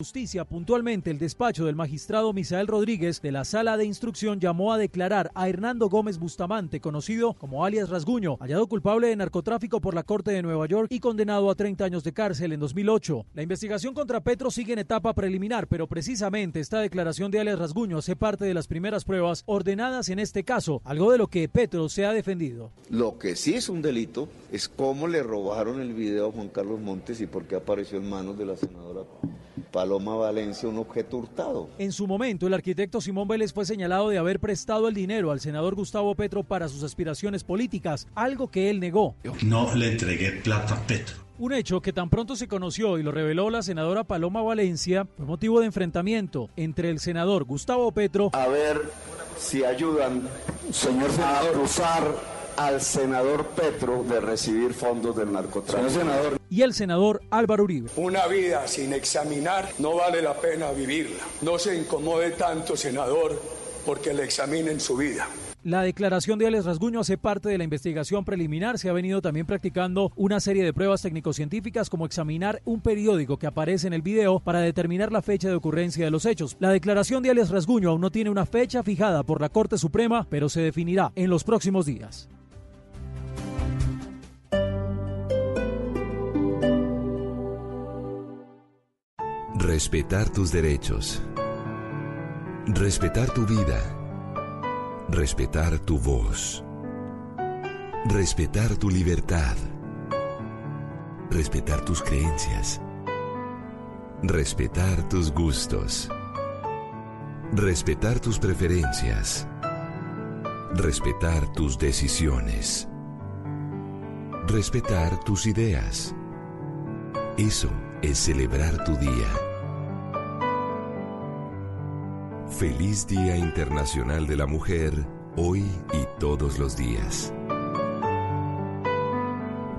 Justicia, puntualmente el despacho del magistrado Misael Rodríguez de la sala de instrucción llamó a declarar a Hernando Gómez Bustamante, conocido como alias Rasguño, hallado culpable de narcotráfico por la Corte de Nueva York y condenado a 30 años de cárcel en 2008. La investigación contra Petro sigue en etapa preliminar, pero precisamente esta declaración de alias Rasguño hace parte de las primeras pruebas ordenadas en este caso, algo de lo que Petro se ha defendido. Lo que sí es un delito es cómo le robaron el video a Juan Carlos Montes y por qué apareció en manos de la senadora Paloma Valencia un objeto hurtado. En su momento, el arquitecto Simón Vélez fue señalado de haber prestado el dinero al senador Gustavo Petro para sus aspiraciones políticas, algo que él negó. No le entregué plata a Petro. Un hecho que tan pronto se conoció y lo reveló la senadora Paloma Valencia fue motivo de enfrentamiento entre el senador Gustavo Petro. A ver si ayudan, señor senador, a usar al senador Petro de recibir fondos del narcotráfico. senador. Y el senador Álvaro Uribe. Una vida sin examinar no vale la pena vivirla. No se incomode tanto, senador, porque le examinen su vida. La declaración de Alex Rasguño hace parte de la investigación preliminar. Se ha venido también practicando una serie de pruebas técnico-científicas como examinar un periódico que aparece en el video para determinar la fecha de ocurrencia de los hechos. La declaración de Alex Rasguño aún no tiene una fecha fijada por la Corte Suprema, pero se definirá en los próximos días. Respetar tus derechos. Respetar tu vida. Respetar tu voz. Respetar tu libertad. Respetar tus creencias. Respetar tus gustos. Respetar tus preferencias. Respetar tus decisiones. Respetar tus ideas. Eso es celebrar tu día. Feliz Día Internacional de la Mujer, hoy y todos los días.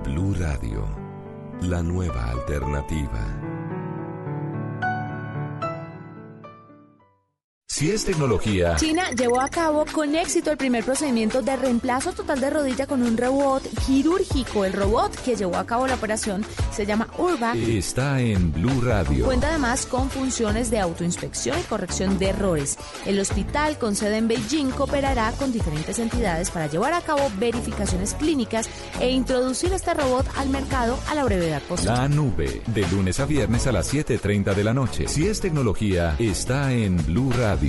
Blue Radio, la nueva alternativa. Si es tecnología. China llevó a cabo con éxito el primer procedimiento de reemplazo total de rodilla con un robot quirúrgico. El robot que llevó a cabo la operación se llama Urba. Está en Blue Radio. Cuenta además con funciones de autoinspección y corrección de errores. El hospital con sede en Beijing cooperará con diferentes entidades para llevar a cabo verificaciones clínicas e introducir este robot al mercado a la brevedad posible. La nube, de lunes a viernes a las 7.30 de la noche. Si es tecnología, está en Blue Radio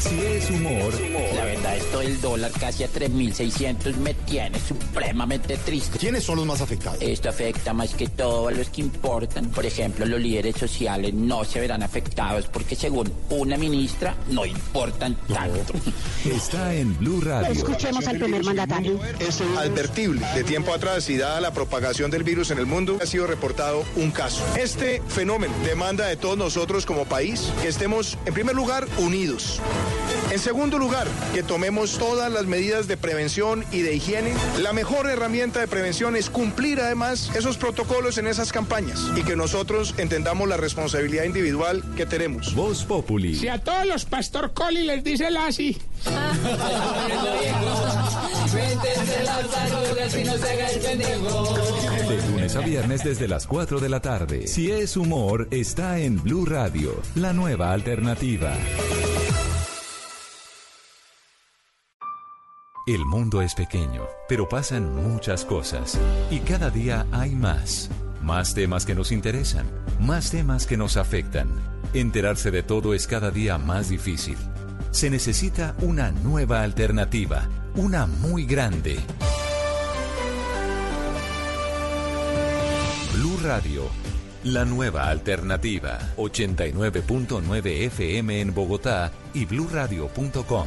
Si es humor. La verdad, esto del dólar casi a 3.600 me tiene supremamente triste. ¿Quiénes son los más afectados? Esto afecta más que todo a los que importan. Por ejemplo, los líderes sociales no se verán afectados porque según una ministra no importan tanto. Está en Blue Radio. Escuchemos al primer mandatario. Es advertible. De tiempo atrás y dada la propagación del virus en el mundo, ha sido reportado un caso. Este fenómeno demanda de todos nosotros como país que estemos, en primer lugar, unidos. En segundo lugar, que tomemos todas las medidas de prevención y de higiene. La mejor herramienta de prevención es cumplir además esos protocolos en esas campañas y que nosotros entendamos la responsabilidad individual que tenemos. Voz Populi. Si a todos los Pastor Coli les dice el así. De lunes a viernes desde las 4 de la tarde. Si es humor, está en Blue Radio, la nueva alternativa. El mundo es pequeño, pero pasan muchas cosas y cada día hay más. Más temas que nos interesan, más temas que nos afectan. Enterarse de todo es cada día más difícil. Se necesita una nueva alternativa, una muy grande. Blue Radio, la nueva alternativa. 89.9 FM en Bogotá y bluradio.com.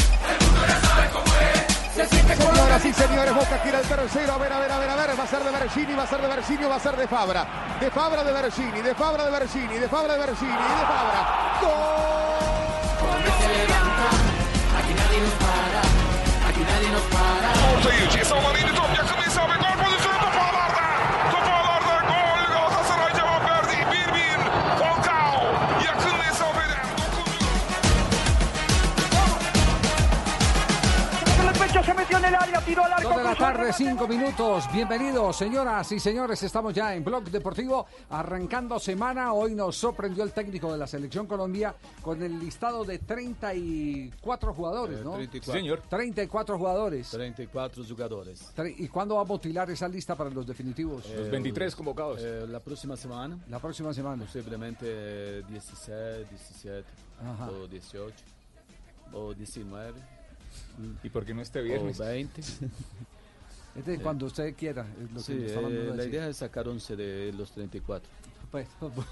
Señoras y señores, Boca gira el tercero. A ver, a ver, a ver, a ver. Va a ser de Bergini, va a ser de Bergini, va a ser de Fabra. De Fabra de Bergini, de Fabra de Bergini, de Fabra de Bergini, de Fabra. Aquí nadie nos para, aquí nadie nos para. En el área, tiró al arco. Dos de la tarde, cinco minutos. Bienvenidos, señoras y señores. Estamos ya en Blog Deportivo, arrancando semana. Hoy nos sorprendió el técnico de la Selección Colombia con el listado de 34 jugadores, ¿no? 34. Señor. 34 jugadores. 34 jugadores. ¿Y cuándo va a mutilar esa lista para los definitivos? Eh, convocados. la próxima semana. La próxima semana. Posiblemente eh, 16, 17 Ajá. o 18 o 19. ¿Y por qué no este viernes? O 20. Es de cuando usted quiera. Es lo que Sí, está eh, la idea es sacar 11 de los 34. Pues,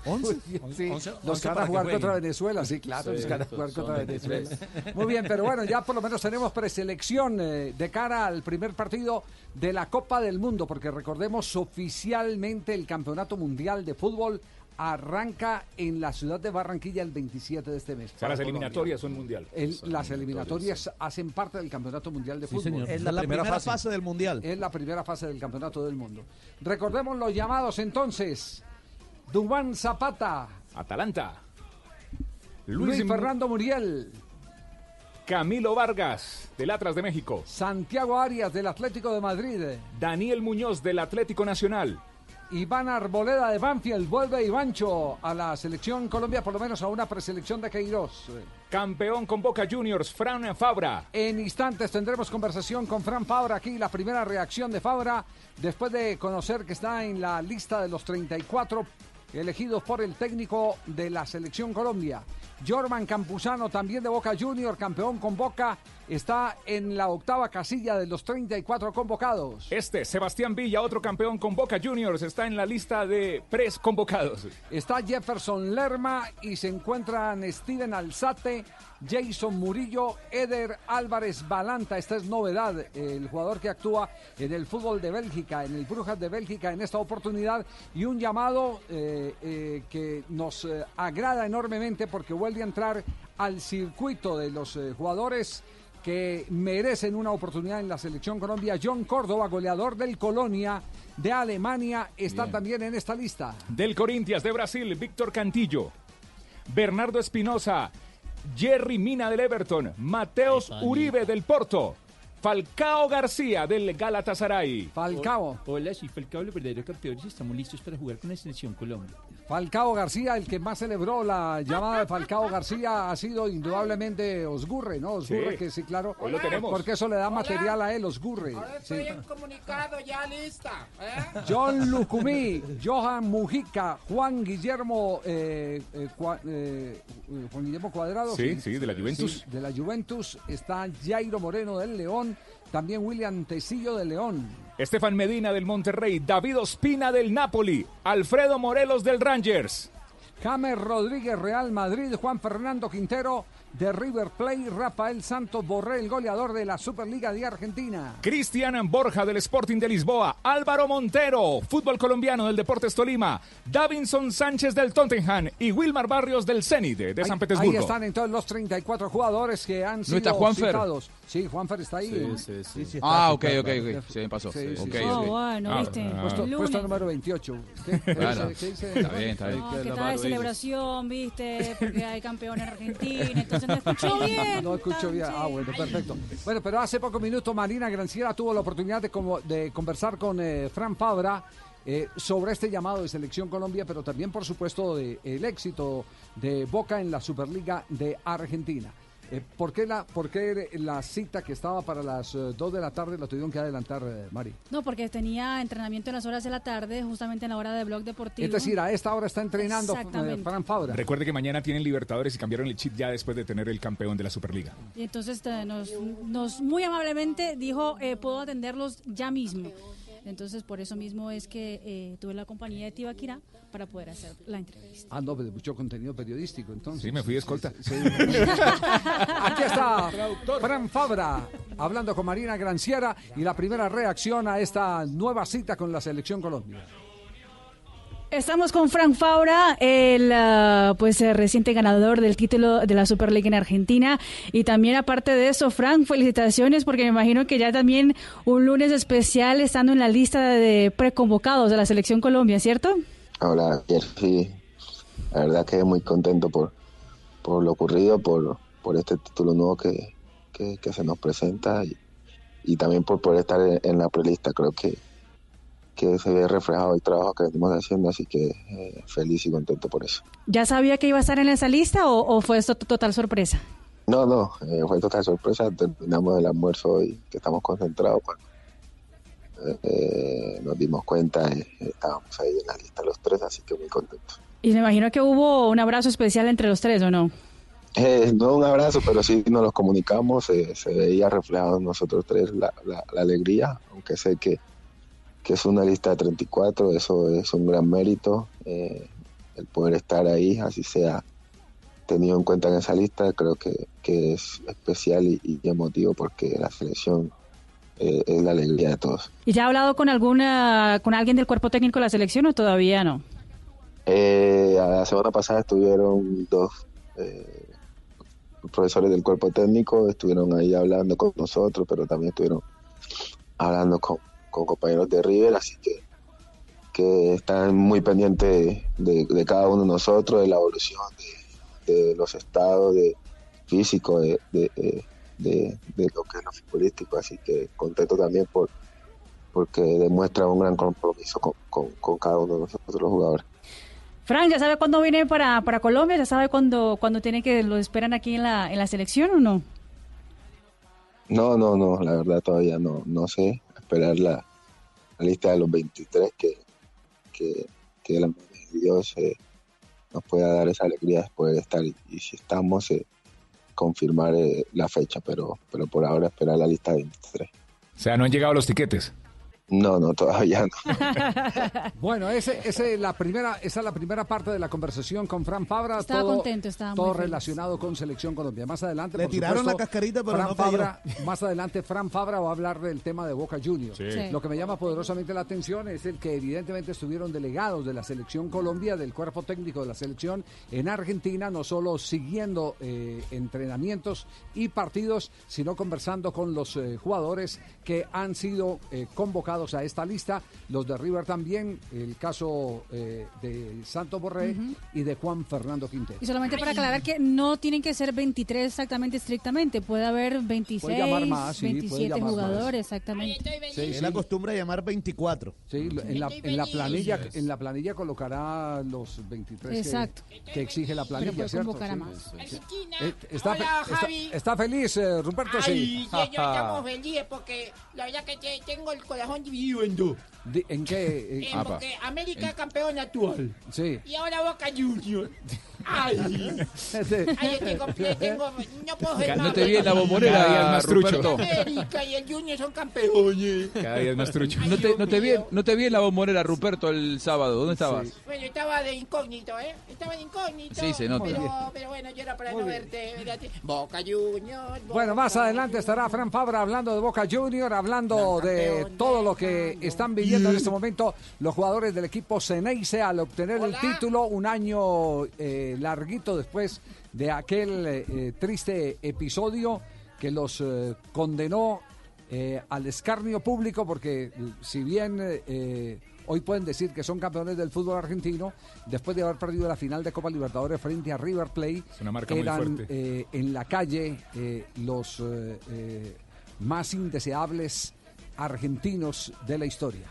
¿Once? sí, Once- los once que van a jugar contra Venezuela, sí, claro, Sí, los que van a son jugar contra 23. Venezuela. Muy bien, pero bueno, ya por lo menos tenemos preselección eh, de cara al primer partido de la Copa del Mundo, porque recordemos oficialmente el Campeonato Mundial de Fútbol arranca en la ciudad de Barranquilla el 27 de este mes. O sea, las para eliminatorias son mundial. el- las eliminatorias hacen parte del Campeonato Mundial de Sí, Fútbol. señor. Es la La primera primera fase. fase del Mundial. Es la primera fase del Campeonato del Mundo. Recordemos los llamados entonces. Dubán Zapata. Atalanta. Luis, Luis Fernando Muriel. Camilo Vargas, del Atlas de México. Santiago Arias del Atlético de Madrid. Daniel Muñoz, del Atlético Nacional. Iván Arboleda de Banfield. Vuelve Ivancho a la selección Colombia, por lo menos a una preselección de Queiroz. Campeón con Boca Juniors, Fran Fabra. En instantes tendremos conversación con Fran Fabra aquí, la primera reacción de Fabra después de conocer que está en la lista de los 34 elegidos por el técnico de la selección Colombia. Jorman Campuzano, también de Boca Junior, campeón con Boca, está en la octava casilla de los 34 convocados. Este, Sebastián Villa, otro campeón con Boca Juniors, está en la lista de pres convocados. Está Jefferson Lerma y se encuentran Steven Alzate, Jason Murillo, Eder Álvarez Balanta. Esta es novedad, el jugador que actúa en el fútbol de Bélgica, en el Brujas de Bélgica en esta oportunidad. Y un llamado eh, eh, que nos eh, agrada enormemente porque vuelve a entrar al circuito de los jugadores que merecen una oportunidad en la selección Colombia. John Córdoba, goleador del Colonia de Alemania, está Bien. también en esta lista. Del Corinthians de Brasil, Víctor Cantillo. Bernardo Espinosa. Jerry Mina del Everton. Mateos Uribe del Porto. Falcao García del Galatasaray. Falcao. Hola, soy Falcao, los verdaderos campeones estamos listos para jugar con la selección Colombia. Falcao García, el que más celebró la llamada de Falcao García ha sido indudablemente Osgurre, ¿no? Osgurre, Sí. que sí, claro. Hoy lo tenemos. Porque eso le da material a él, Osgurre. Estoy Sí. en comunicado ya lista. ¿eh? John Lucumí, Johan Mujica, Juan Guillermo, eh, eh, Cua- Juan Guillermo Cuadrado. Sí, sí, de la Juventus. Sí, de la Juventus. Está Jairo Moreno del León, también William Tecillo del León. Estefan Medina del Monterrey. David Ospina del Napoli. Alfredo Morelos del Rangers. James Rodríguez, Real Madrid, Juan Fernando Quintero de River Plate, Rafael Santos Borré, el goleador de la Superliga de Argentina. Cristian Borja del Sporting de Lisboa, Álvaro Montero, fútbol colombiano del Deportes Tolima, Davinson Sánchez del Tottenham y Wilmar Barrios del Zenit de de San Ahí Petersburgo. están entonces los 34 jugadores que han sido está Juanfer? citados. Sí, Juanfer está ahí. Sí, sí, sí. está Ah, ok, ok, ok. Se me pasó. Sí, sí, Ok, sí. ok. Oh, bueno, Ah, viste. ah. Puesto, puesto número 28. ¿Qué, qué Claro. dice? ¿Qué dice? Está bien, está bien. No, que está de celebración, viste, porque hay campeón en Argentina, entonces no escuchó bien. No escucho bien. Ah, bueno, perfecto. Bueno, pero hace pocos minutos Marina Granciera tuvo la oportunidad de, como- de conversar con eh, Fran Fabra eh, sobre este llamado de Selección Colombia, pero también, por supuesto, de el éxito de Boca en la Superliga de Argentina. Eh, ¿por, qué la, ¿Por qué la cita que estaba para las 2 de la tarde la tuvieron que adelantar, eh, Mari? No, porque tenía entrenamiento en las horas de la tarde, justamente en la hora de blog deportivo. Es decir, a esta hora está entrenando eh. Fran Fabra. Recuerde que mañana tienen Libertadores y cambiaron el chip ya después de tener el campeón de la Superliga. Y entonces eh, nos, nos muy amablemente dijo, eh, puedo atenderlos ya mismo. Entonces, por eso mismo es que eh, tuve la compañía de Tibaquirá para poder hacer la entrevista. Ah, no, pero mucho contenido periodístico, entonces. Sí, me fui de escolta. Sí. Aquí está Fran Fabra hablando con Marina Granciera y la primera reacción a esta nueva cita con la selección Colombia. Estamos con Frank Fabra, el ah, pues eh, reciente ganador del título de la Superliga en Argentina y también aparte de eso, Frank, felicitaciones porque me imagino que ya también un lunes especial estando en la lista de preconvocados de la selección Colombia, ¿cierto? Hola, sí, la verdad que muy contento por, por lo ocurrido, por, por este título nuevo que, que, se nos presenta y, y también por poder estar en, en la prelista. Creo que, que se ve reflejado el trabajo que venimos haciendo, así que eh, feliz y contento por eso. ¿Ya sabía que iba a estar en esa lista o, o fue esto total sorpresa? No, no, eh, fue total sorpresa. Terminamos el almuerzo hoy, que estamos concentrados. Eh, nos dimos cuenta, estábamos ahí en la lista los tres, así que muy contentos. Y me imagino que hubo un abrazo especial entre los tres, ¿o no? Eh, no un abrazo, pero sí nos los comunicamos, eh, se veía reflejado en nosotros tres la, la, la alegría, aunque sé que, que es una lista de 34, eso es un gran mérito, eh, el poder estar ahí, así sea tenido en cuenta en esa lista, creo que, que es especial y, y emotivo porque la selección eh, es la alegría de todos. ¿Y ya ha hablado con alguna con alguien del cuerpo técnico de la selección o todavía no? Eh, la semana pasada estuvieron dos profesores del cuerpo técnico, estuvieron ahí hablando con nosotros, pero también estuvieron hablando con, con compañeros de River, así que, que están muy pendientes de, de cada uno de nosotros, de la evolución de, de los estados de físico, de, de, lo que es lo futbolístico, así que contento también por porque demuestra un gran compromiso con, con, con cada uno de nosotros los jugadores. Frank, ¿ya sabe cuándo viene para, para Colombia? ¿Ya sabe cuándo, cuándo tiene que lo esperan aquí en la, en la selección o no? No, no, no, la verdad todavía no, no sé. Esperar la, la lista de los 23 que, que, que Dios nos pueda dar esa alegría de poder estar y, y si estamos, eh, confirmar eh, la fecha, pero, pero por ahora esperar la lista de 23. O sea, no han llegado los tiquetes. No, no, todavía no. Bueno, ese, ese la primera, esa es la primera parte de la conversación con Fran Fabra. Estaba todo, contento, estaba todo muy feliz. relacionado con Selección Colombia. Más adelante, Le por tiraron supuesto, la cascarita, pero Fran no. Fabra, Más adelante, Fran Fabra va a hablar del tema de Boca Juniors. Sí. Sí. Lo que me llama poderosamente la atención es el que evidentemente estuvieron delegados de la Selección Colombia, del cuerpo técnico de la selección en Argentina, no solo siguiendo eh, entrenamientos y partidos, sino conversando con los eh, jugadores que han sido eh, convocados a esta lista. Los de River también, el caso eh, de Santos Borré y de Juan Fernando Quintero. Y solamente para aclarar que no tienen que ser 23 exactamente estrictamente, puede haber 26, llamar más, sí, puede 27 llamar más. jugadores exactamente. Él acostumbra llamar 24. Sí, en la, en la planilla en la planilla colocará los 23 que- Exacto. que, exige la planilla, ¿cierto? Sí, más. sí, sí. Eh, está, Hola, está- Javi. está feliz, eh, Ruperto, Ay, sí. señor, estamos felices porque la verdad que te- tengo el corazón dividido en dos. Di- ¿En qué? Eh, eh, porque América campeón actual. Sí. Y ahora Boca Juniors. Ay. Ay, es que compré, tengo, no puedo ver No más. te vi en la bombonera, Cada día es más trucho. Ruperto. América y el Junior son campeones. Cada día es más trucho. No te, no, te vi, no te vi en la bombonera, Ruperto, el sábado. ¿Dónde estabas? Bueno, estaba de incógnito, ¿eh? Estaba de incógnito. Sí, se nota. Pero, pero bueno, yo era para no verte. Boca Juniors. Bueno, más adelante estará Fran Fabra hablando de Boca Junior, hablando de todo lo que están viviendo en este momento los jugadores del equipo Ceneice al obtener el título un año eh, larguito después de aquel eh, triste episodio que los eh, condenó eh, al escarnio público porque si bien eh, hoy pueden decir que son campeones del fútbol argentino después de haber perdido la final de Copa Libertadores frente a River Plate Es una marca muy eran fuerte. eh, en la calle eh, los eh, más indeseables argentinos de la historia.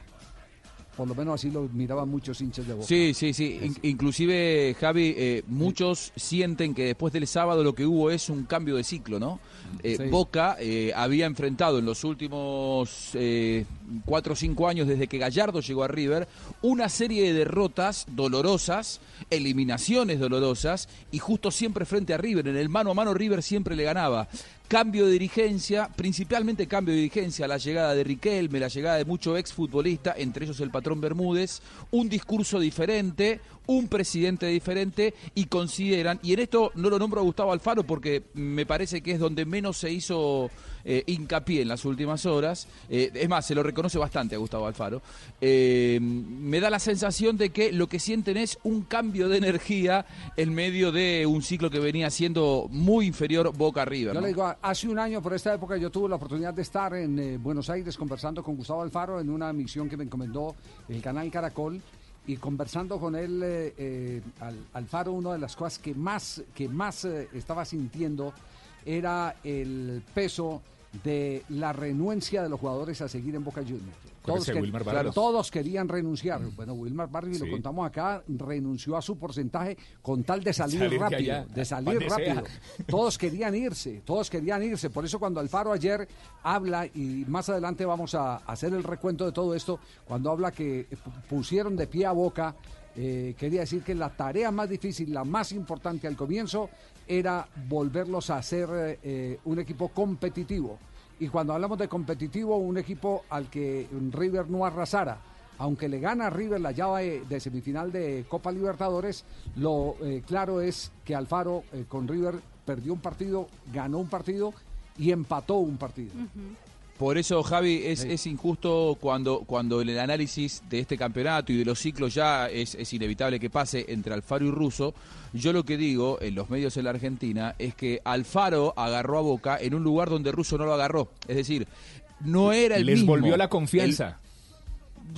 Por lo menos así lo miraban muchos hinchas de Boca. Sí, sí, sí. In- inclusive, Javi, eh, muchos sienten que después del sábado lo que hubo es un cambio de ciclo, ¿no? Eh, Sí. Boca eh, había enfrentado en los últimos eh, cuatro o cinco años desde que Gallardo llegó a River, una serie de derrotas dolorosas, eliminaciones dolorosas y justo siempre frente a River. En el mano a mano River siempre le ganaba. Cambio de dirigencia, principalmente cambio de dirigencia, la llegada de Riquelme, la llegada de muchos exfutbolistas, entre ellos el patrón Bermúdez, un discurso diferente, un presidente diferente y consideran, y en esto no lo nombro a Gustavo Alfaro porque me parece que es donde menos se hizo eh, hincapié en las últimas horas, eh, es más, se lo reconoce bastante a Gustavo Alfaro, eh, me da la sensación de que lo que sienten es un cambio de energía en medio de un ciclo que venía siendo muy inferior Boca. Yo ¿no? le digo, hace un año por esta época yo tuve la oportunidad de estar en eh, Buenos Aires conversando con Gustavo Alfaro en una misión que me encomendó el canal Caracol y conversando con él, eh, eh, Al- Alfaro, una de las cosas que más, que más eh, estaba sintiendo era el peso de la renuencia de los jugadores a seguir en Boca Juniors. Que- todos querían renunciar. Bueno, Wilmar Barrios, Sí. lo contamos acá, renunció a su porcentaje con tal de salir, rápido, allá, de salir sea. rápido. Todos querían irse, todos querían irse. Por eso cuando Alfaro ayer habla, y más adelante vamos a hacer el recuento de todo esto, cuando habla que pu- pusieron de pie a boca, eh, quería decir que la tarea más difícil, la más importante al comienzo, era volverlos a ser eh, eh, un equipo competitivo. Y cuando hablamos de competitivo, un equipo al que River no arrasara. Aunque le gana a River la llave de semifinal de Copa Libertadores, lo eh, claro es que Alfaro con River perdió un partido, ganó un partido y empató un partido. Por eso, Javi, es, es injusto cuando, cuando en el análisis de este campeonato y de los ciclos ya es, es inevitable que pase entre Alfaro y Russo. Yo lo que digo en los medios en la Argentina es que Alfaro agarró a Boca en un lugar donde Russo no lo agarró. Es decir, no era el Les mismo. volvió la El- confianza.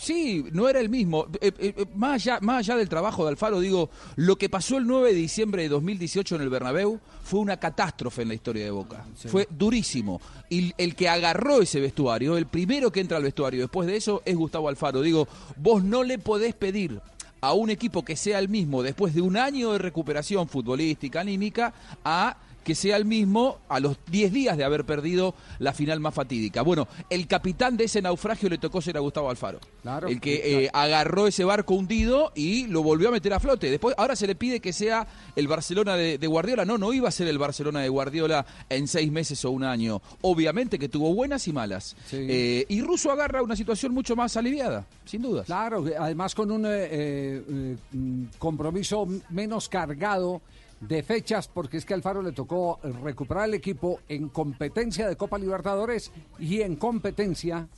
Sí, no era el mismo. Eh, eh, eh, más, allá, más allá del trabajo de Alfaro, digo, lo que pasó el 9 de diciembre de 2018 en el Bernabéu fue una catástrofe en la historia de Boca. Fue durísimo. Y el que agarró ese vestuario, el primero que entra al vestuario después de eso, es Gustavo Alfaro. Digo, vos no le podés pedir a un equipo que sea el mismo después de un año de recuperación futbolística, anímica, a que sea el mismo a los 10 días de haber perdido la final más fatídica. Bueno, el capitán de ese naufragio le tocó ser a Gustavo Alfaro. Claro, el que claro. eh, agarró ese barco hundido y lo volvió a meter a flote. Después, ahora se le pide que sea el Barcelona de, de Guardiola. No, no iba a ser el Barcelona de Guardiola en seis meses o un año. Obviamente que tuvo buenas y malas. Eh, y Russo agarra una situación mucho más aliviada, sin dudas. Claro, además con un eh, eh, mm, compromiso menos cargado de fechas, porque es que Alfaro le tocó recuperar el equipo en competencia de Copa Libertadores y en competencia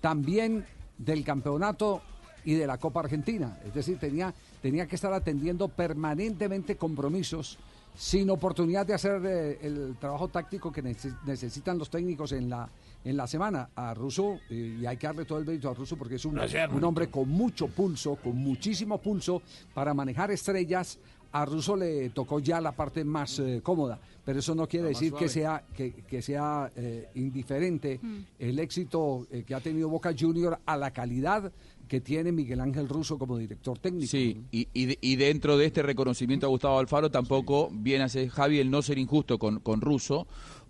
también del campeonato y de la Copa Argentina. Es decir, tenía, tenía que estar atendiendo permanentemente compromisos sin oportunidad de hacer eh, el trabajo táctico que nece- necesitan los técnicos en la, en la semana. A Russo, eh, y hay que darle todo el mérito a Russo porque es un, un hombre con mucho pulso, con muchísimo pulso para manejar estrellas. A Russo le tocó ya la parte más eh, cómoda, pero eso no quiere decir que sea, que, que sea eh, indiferente Mm. el éxito eh, que ha tenido Boca Junior a la calidad que tiene Miguel Ángel Russo como director técnico. Sí, y, y y dentro de este reconocimiento a Gustavo Alfaro tampoco viene a ser Javi el no ser injusto con, con Russo,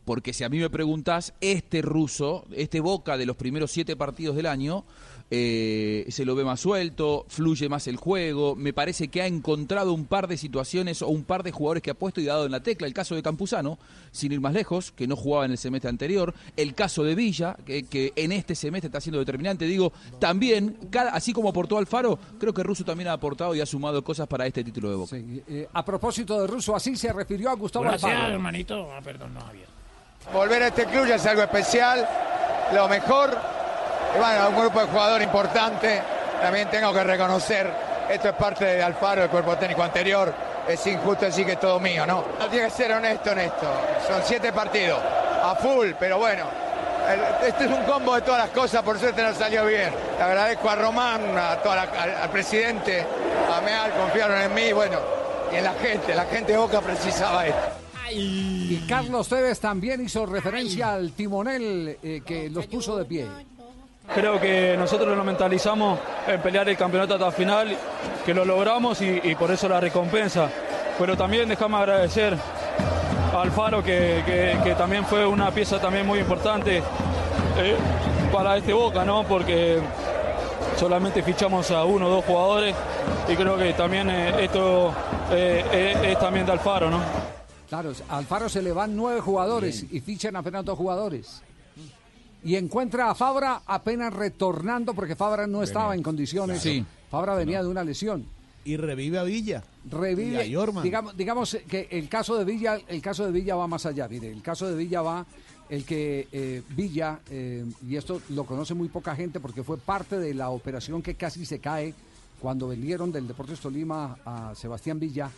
porque si a mí me preguntás, este Russo, este Boca de los primeros siete partidos del año, eh, se lo ve más suelto, fluye más el juego, me parece que ha encontrado un par de situaciones o un par de jugadores que ha puesto y dado en la tecla, el caso de Campuzano, sin ir más lejos, que no jugaba en el semestre anterior, el caso de Villa, que, que en este semestre está siendo determinante, digo, también, cada, así como aportó Alfaro, creo que Russo también ha aportado y ha sumado cosas para este título de Boca. Eh, a propósito de Russo, así se refirió a Gustavo Gracias, Alfaro. hermanito. Ah, perdón, no, Javier. Volver a este club ya es algo especial, lo mejor. Y bueno, un grupo de jugadores importante. También tengo que reconocer, esto es parte de Alfaro, del cuerpo técnico anterior. Es injusto decir que es todo mío, ¿no? No tiene que ser honesto en esto. Son siete partidos, a full, pero bueno. el- Este es un combo de todas las cosas, por suerte nos salió bien. Le agradezco a Román, a toda la- al, al presidente, a Meal, confiaron en mí, bueno, y en la gente. La gente de Boca precisaba esto. Y Carlos Tevez también hizo referencia al timonel eh, que los puso de pie. Creo que nosotros nos mentalizamos en pelear el campeonato hasta el final, que lo logramos y, y por eso la recompensa. Pero también déjame agradecer a Alfaro, que, que- que también fue una pieza también muy importante. Eh, para este Boca, ¿no? Porque solamente fichamos a uno o dos jugadores y creo que también eh, esto eh, eh, es también de Alfaro, ¿no? Claro, a Alfaro se le van nueve jugadores y fichan apenas dos jugadores. Y encuentra a Fabra apenas retornando porque Fabra no estaba en condiciones. Sí. Fabra venía de una lesión. Y revive a Villa. revive. Y a Yorman. Digamos, digamos que el caso de Villa, el caso de Villa va más allá. Mire, el caso de Villa va el que eh, Villa eh, y esto lo conoce muy poca gente porque fue parte de la operación que casi se cae cuando vendieron del Deportes Tolima a Sebastián Villa.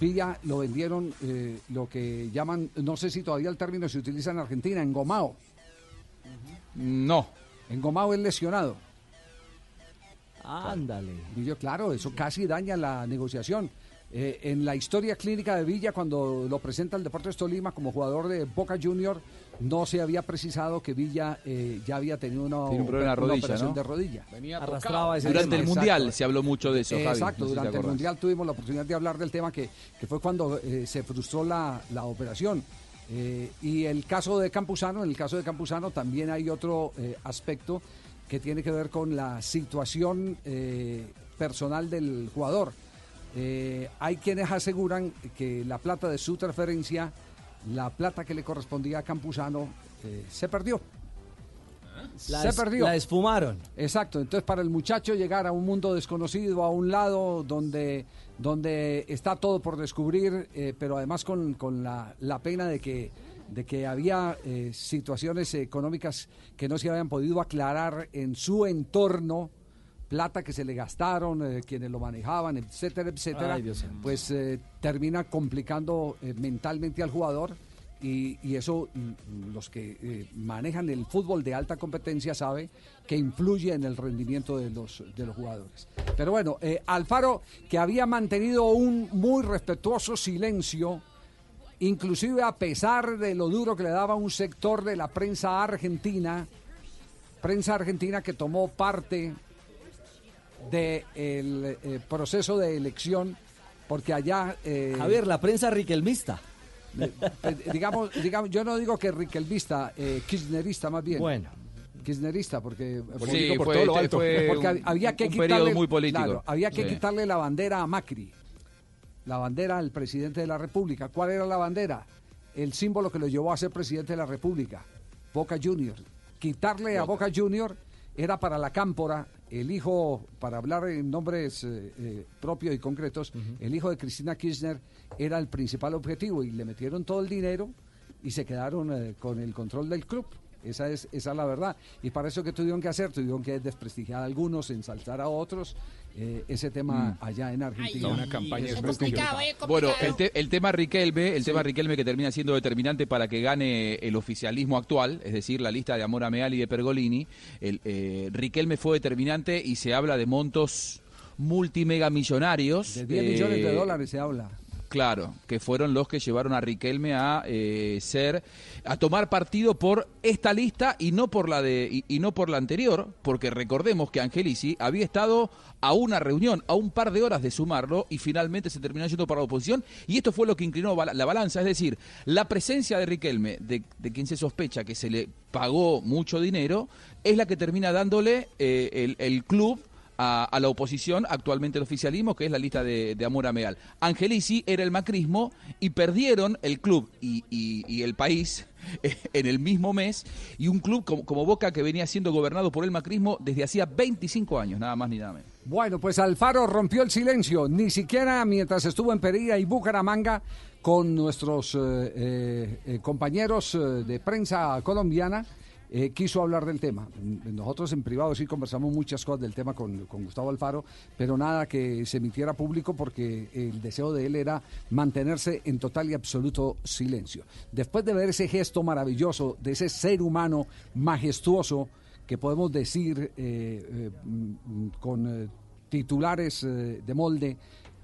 Villa lo vendieron eh, lo que llaman, no sé si todavía el término se utiliza en Argentina, engomado. No. Engomado es lesionado. Ándale. Y yo, claro, eso casi daña la negociación. Eh, en la historia clínica de Villa, cuando lo presenta el Deportes Tolima como jugador de Boca Junior, no se había precisado que Villa eh, ya había tenido una, un problema de una rodilla, operación ¿no? de rodilla. Arrastraba ese Durante el Exacto. Mundial se habló mucho de eso, Javi. Exacto, no sé si te durante el. Mundial tuvimos la oportunidad de hablar del tema que, que fue cuando eh, se frustró la, la operación. Eh, y el caso de Campuzano, en el caso de Campuzano también hay otro eh, aspecto que tiene que ver con la situación eh, personal del jugador. Hay quienes aseguran que la plata de su transferencia, la plata que le correspondía a Campuzano, se perdió. La se es- perdió. la esfumaron. Exacto, entonces para el muchacho llegar a un mundo desconocido, a un lado donde, donde está todo por descubrir, eh, pero además con, con la, la pena de que, de que había eh, situaciones económicas que no se habían podido aclarar en su entorno, plata que se le gastaron, eh, quienes lo manejaban, etcétera, etcétera, Ay, pues termina complicando mentalmente al jugador y, eso mm, los que eh, manejan el fútbol de alta competencia sabe que influye en el rendimiento de los, de los jugadores. Pero bueno, eh, Alfaro que había mantenido un muy respetuoso silencio, inclusive a pesar de lo duro que le daba un sector de la prensa argentina, prensa argentina que tomó parte del proceso de elección, porque allá... eh, Javier, la prensa riquelmista. Eh, digamos, digamos, yo no digo que riquelmista, eh, kirchnerista más bien. Bueno. Kirchnerista, porque, Sí, por fue- todo lo alto. porque fue hab- un- había que un quitarle, periodo muy político. claro, había que Sí. quitarle la bandera a Macri, la bandera al presidente de la República. ¿Cuál era la bandera? El símbolo que lo llevó a ser presidente de la República, Boca Junior. Quitarle a Boca Junior era para la cámpora, el hijo, para hablar en nombres eh, eh, propios y concretos, el hijo de Cristina Kirchner era el principal objetivo y le metieron todo el dinero y se quedaron eh, con el control del club. Esa es, esa es la verdad. Y para eso que tuvieron que hacer, tuvieron que desprestigiar a algunos, ensalzar a otros. eh, ese tema allá en Argentina. Una campaña Es desprestigiosa. complicado, eh, Bueno, el, te- el tema Riquelme, el tema Riquelme que termina siendo determinante para que gane el oficialismo actual, es decir, la lista de Amora Meal y de Pergolini. El, eh, Riquelme fue determinante y se habla de montos multimegamillonarios. De 10 millones de eh, dólares se habla. Claro, que fueron los que llevaron a Riquelme a eh, ser, a tomar partido por esta lista y no por la de y, no por la anterior, porque recordemos que Angelici había estado a una reunión, a un par de horas de sumarlo y finalmente se terminó yendo para la oposición y esto fue lo que inclinó la balanza, es decir, la presencia de Riquelme, de, quien se sospecha que se le pagó mucho dinero, es la que termina dándole eh, el club a, la oposición, actualmente el oficialismo, que es la lista de, de Amor Meal. Angelici era el macrismo y perdieron el club y, y- el país en el mismo mes y un club como, como Boca que venía siendo gobernado por el macrismo desde hacía 25 años, nada más ni nada menos. Bueno, pues Alfaro rompió el silencio, ni siquiera mientras estuvo en Pereira y Bucaramanga con nuestros eh, eh, eh, compañeros de prensa colombiana, eh, quiso hablar del tema. Nosotros en privado sí conversamos muchas cosas del tema con, con Gustavo Alfaro, pero nada que se emitiera público porque el deseo de él era mantenerse en total y absoluto silencio. Después de ver ese gesto maravilloso de ese ser humano majestuoso, que podemos decir eh, eh, mm, con titulares de molde,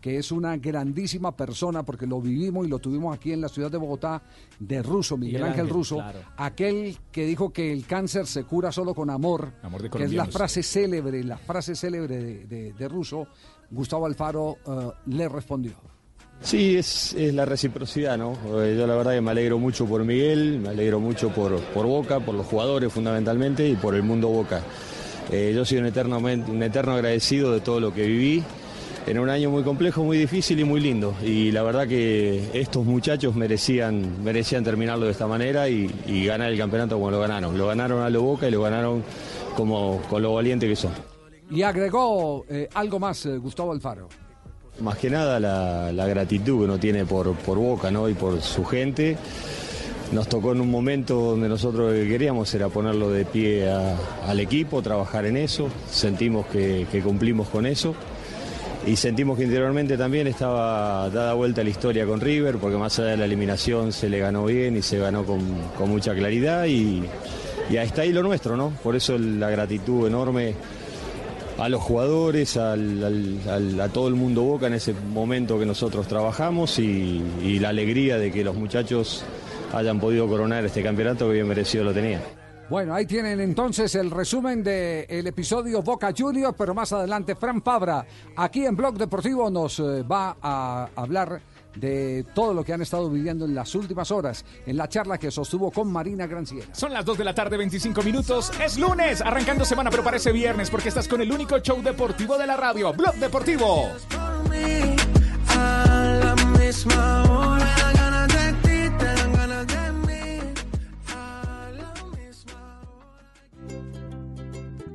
que es una grandísima persona, porque lo vivimos y lo tuvimos aquí en la ciudad de Bogotá, de Russo, Miguel, Ángel, Ángel, Russo, claro. aquel que dijo que el cáncer se cura solo con amor, Amor de que es la frase célebre, la frase célebre de, de, de Russo, Gustavo Alfaro eh, le respondió. Sí, es, es la reciprocidad, ¿no? Eh, Yo la verdad que me alegro mucho por Miguel, me alegro mucho por, por Boca, por los jugadores fundamentalmente y por el mundo Boca. Eh, yo soy un, eternamente, un eterno agradecido de todo lo que viví en un año muy complejo, muy difícil y muy lindo. Y la verdad que estos muchachos merecían, merecían terminarlo de esta manera y, y ganar el campeonato como lo ganaron. Lo ganaron a lo Boca y lo ganaron como, con lo valiente que son. Y agregó eh, algo más eh, Gustavo Alfaro. Más que nada la, la gratitud que uno tiene por, por Boca ¿no? y por su gente. Nos tocó en un momento donde nosotros lo que queríamos era ponerlo de pie a- al equipo, trabajar en eso. Sentimos que, que cumplimos con eso. Y sentimos que interiormente también estaba dada vuelta la historia con River, porque más allá de la eliminación se le ganó bien y se ganó con, con mucha claridad. Y, y está ahí lo nuestro, ¿no? Por eso la gratitud enorme a los jugadores, a todo el mundo Boca en ese momento que nosotros trabajamos y, y la alegría de que los muchachos hayan podido coronar este campeonato que bien merecido lo tenían. Bueno, ahí tienen entonces el resumen del episodio Boca Juniors, pero más adelante Fran Fabra, aquí en Blog Deportivo, nos eh, va a hablar de todo lo que han estado viviendo en las últimas horas en la charla que sostuvo con Marina Granciera. Son las 2 de la tarde, 25 minutos. Es lunes, arrancando semana, pero parece viernes porque estás con el único show deportivo de la radio, Blog Deportivo. A la misma hora,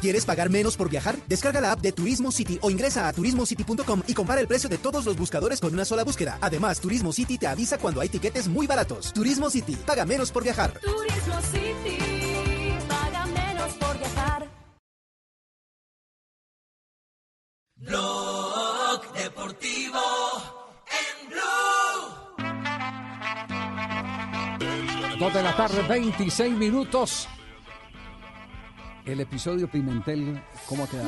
¿Quieres pagar menos por viajar? Descarga la app de Turismo City o ingresa a turismocity.com y compara el precio de todos los buscadores con una sola búsqueda. Además, Turismo City te avisa cuando hay tiquetes muy baratos. Turismo City, paga menos por viajar. Turismo City, paga menos por viajar. Blog Deportivo en Blue. Dos de la tarde, 26 minutos. El episodio Pimentel, ¿cómo te da?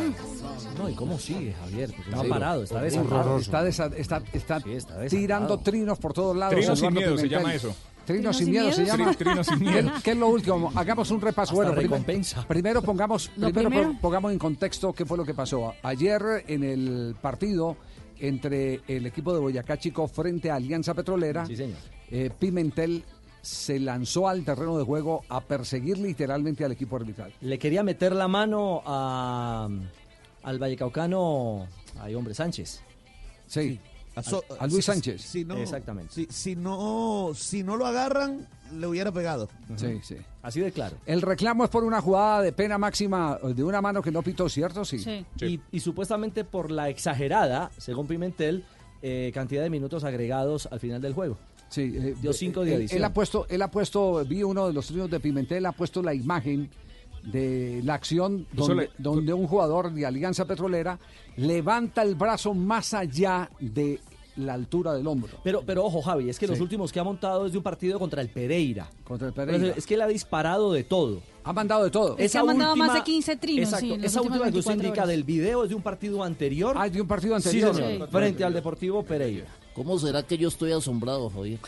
No, ¿y cómo sigue, Javier? Porque no ha Sí. parado, está desatado. Está, desa- está, está desatado. tirando trinos por todos lados. Trinos sin miedo se llama eso. Trinos ¿Trinos sin miedo se llama. Tri- trinos sin ¿Qué- miedo. ¿Qué es lo último? Hagamos un repaso. Hasta Bueno, recompensa. primero pongamos, primero primero. po- pongamos en contexto qué fue lo que pasó. Ayer en el partido entre el equipo de Boyacá Chico frente a Alianza Petrolera, Sí, señor. eh, Pimentel se lanzó al terreno de juego a perseguir literalmente al equipo arbitral. Le quería meter la mano a, al vallecaucano, ay hombre, Sánchez. Sí. A, So- a Luis si- Sánchez. Si no, Exactamente. Si, si no, si no lo agarran, le hubiera pegado. Sí, sí. Así de claro. El reclamo es por una jugada de pena máxima de una mano que no pitó, ¿cierto? Sí. Y, y supuestamente por la exagerada, según Pimentel, eh, cantidad de minutos agregados al final del juego. Sí, eh, Dio cinco de él, adición. él ha puesto, él ha puesto, vi uno de los trinos de Pimentel, ha puesto la imagen de la acción donde, le- donde un jugador de Alianza Petrolera levanta el brazo más allá de la altura del hombro. Pero, pero ojo, Javi, es que los últimos que ha montado es de un partido contra el Pereira. Contra el Pero es- Es que él ha disparado de todo. Ha mandado de todo. Es que ha mandado más de 15 trinos, Exacto. sí, esa última que usted 24 indica horas. del video es de un partido anterior. Ah, de un partido anterior. Sí, señor. Sí. Frente al Deportivo Pereira. ¿Cómo será que yo estoy asombrado, Javier?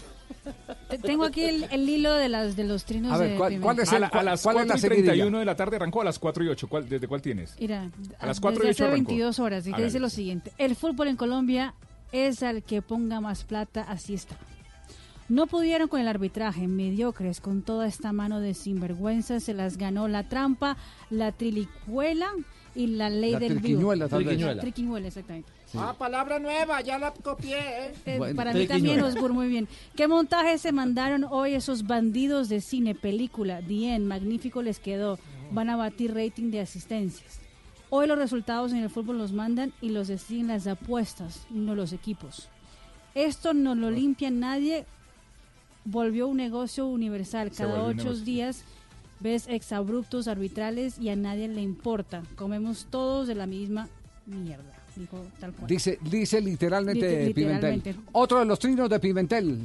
Te- Tengo aquí el, el hilo de las de los trinos A ver, de ¿cuál- Pimentel. cuál es A, el- la- a cuál- las cuál es la 4 y seguidilla? 31 de la tarde arrancó a las 4 y 8. ¿Cuál, ¿Desde cuál tienes? Mira, A las 4 y desde 8 hace arrancó. 22 horas. Y que dice lo siguiente. El fútbol en Colombia es al que ponga más plata, así está. No pudieron con el arbitraje, mediocres, con toda esta mano de sinvergüenza, se las ganó la trampa, la trilicuela y la ley La del vivo. triquiñuela, tal vez. Triquiñuela. Triquiñuela, Ah, palabra nueva, ya la copié. ¿eh? Eh, Bueno. para mí también, Osbur, muy bien. ¿Qué montaje se mandaron hoy esos bandidos de cine, película? Bien, magnífico les quedó. Van a batir rating de asistencias. Hoy los resultados en el fútbol los mandan y los deciden las apuestas, no los equipos. Esto no lo limpia nadie. Volvió un negocio universal. Cada ocho días ves exabruptos arbitrales y a nadie le importa. Comemos todos de la misma mierda. Dijo tal cual. Dice, dice literalmente, Liter- Pimentel. Otro de los trinos de Pimentel.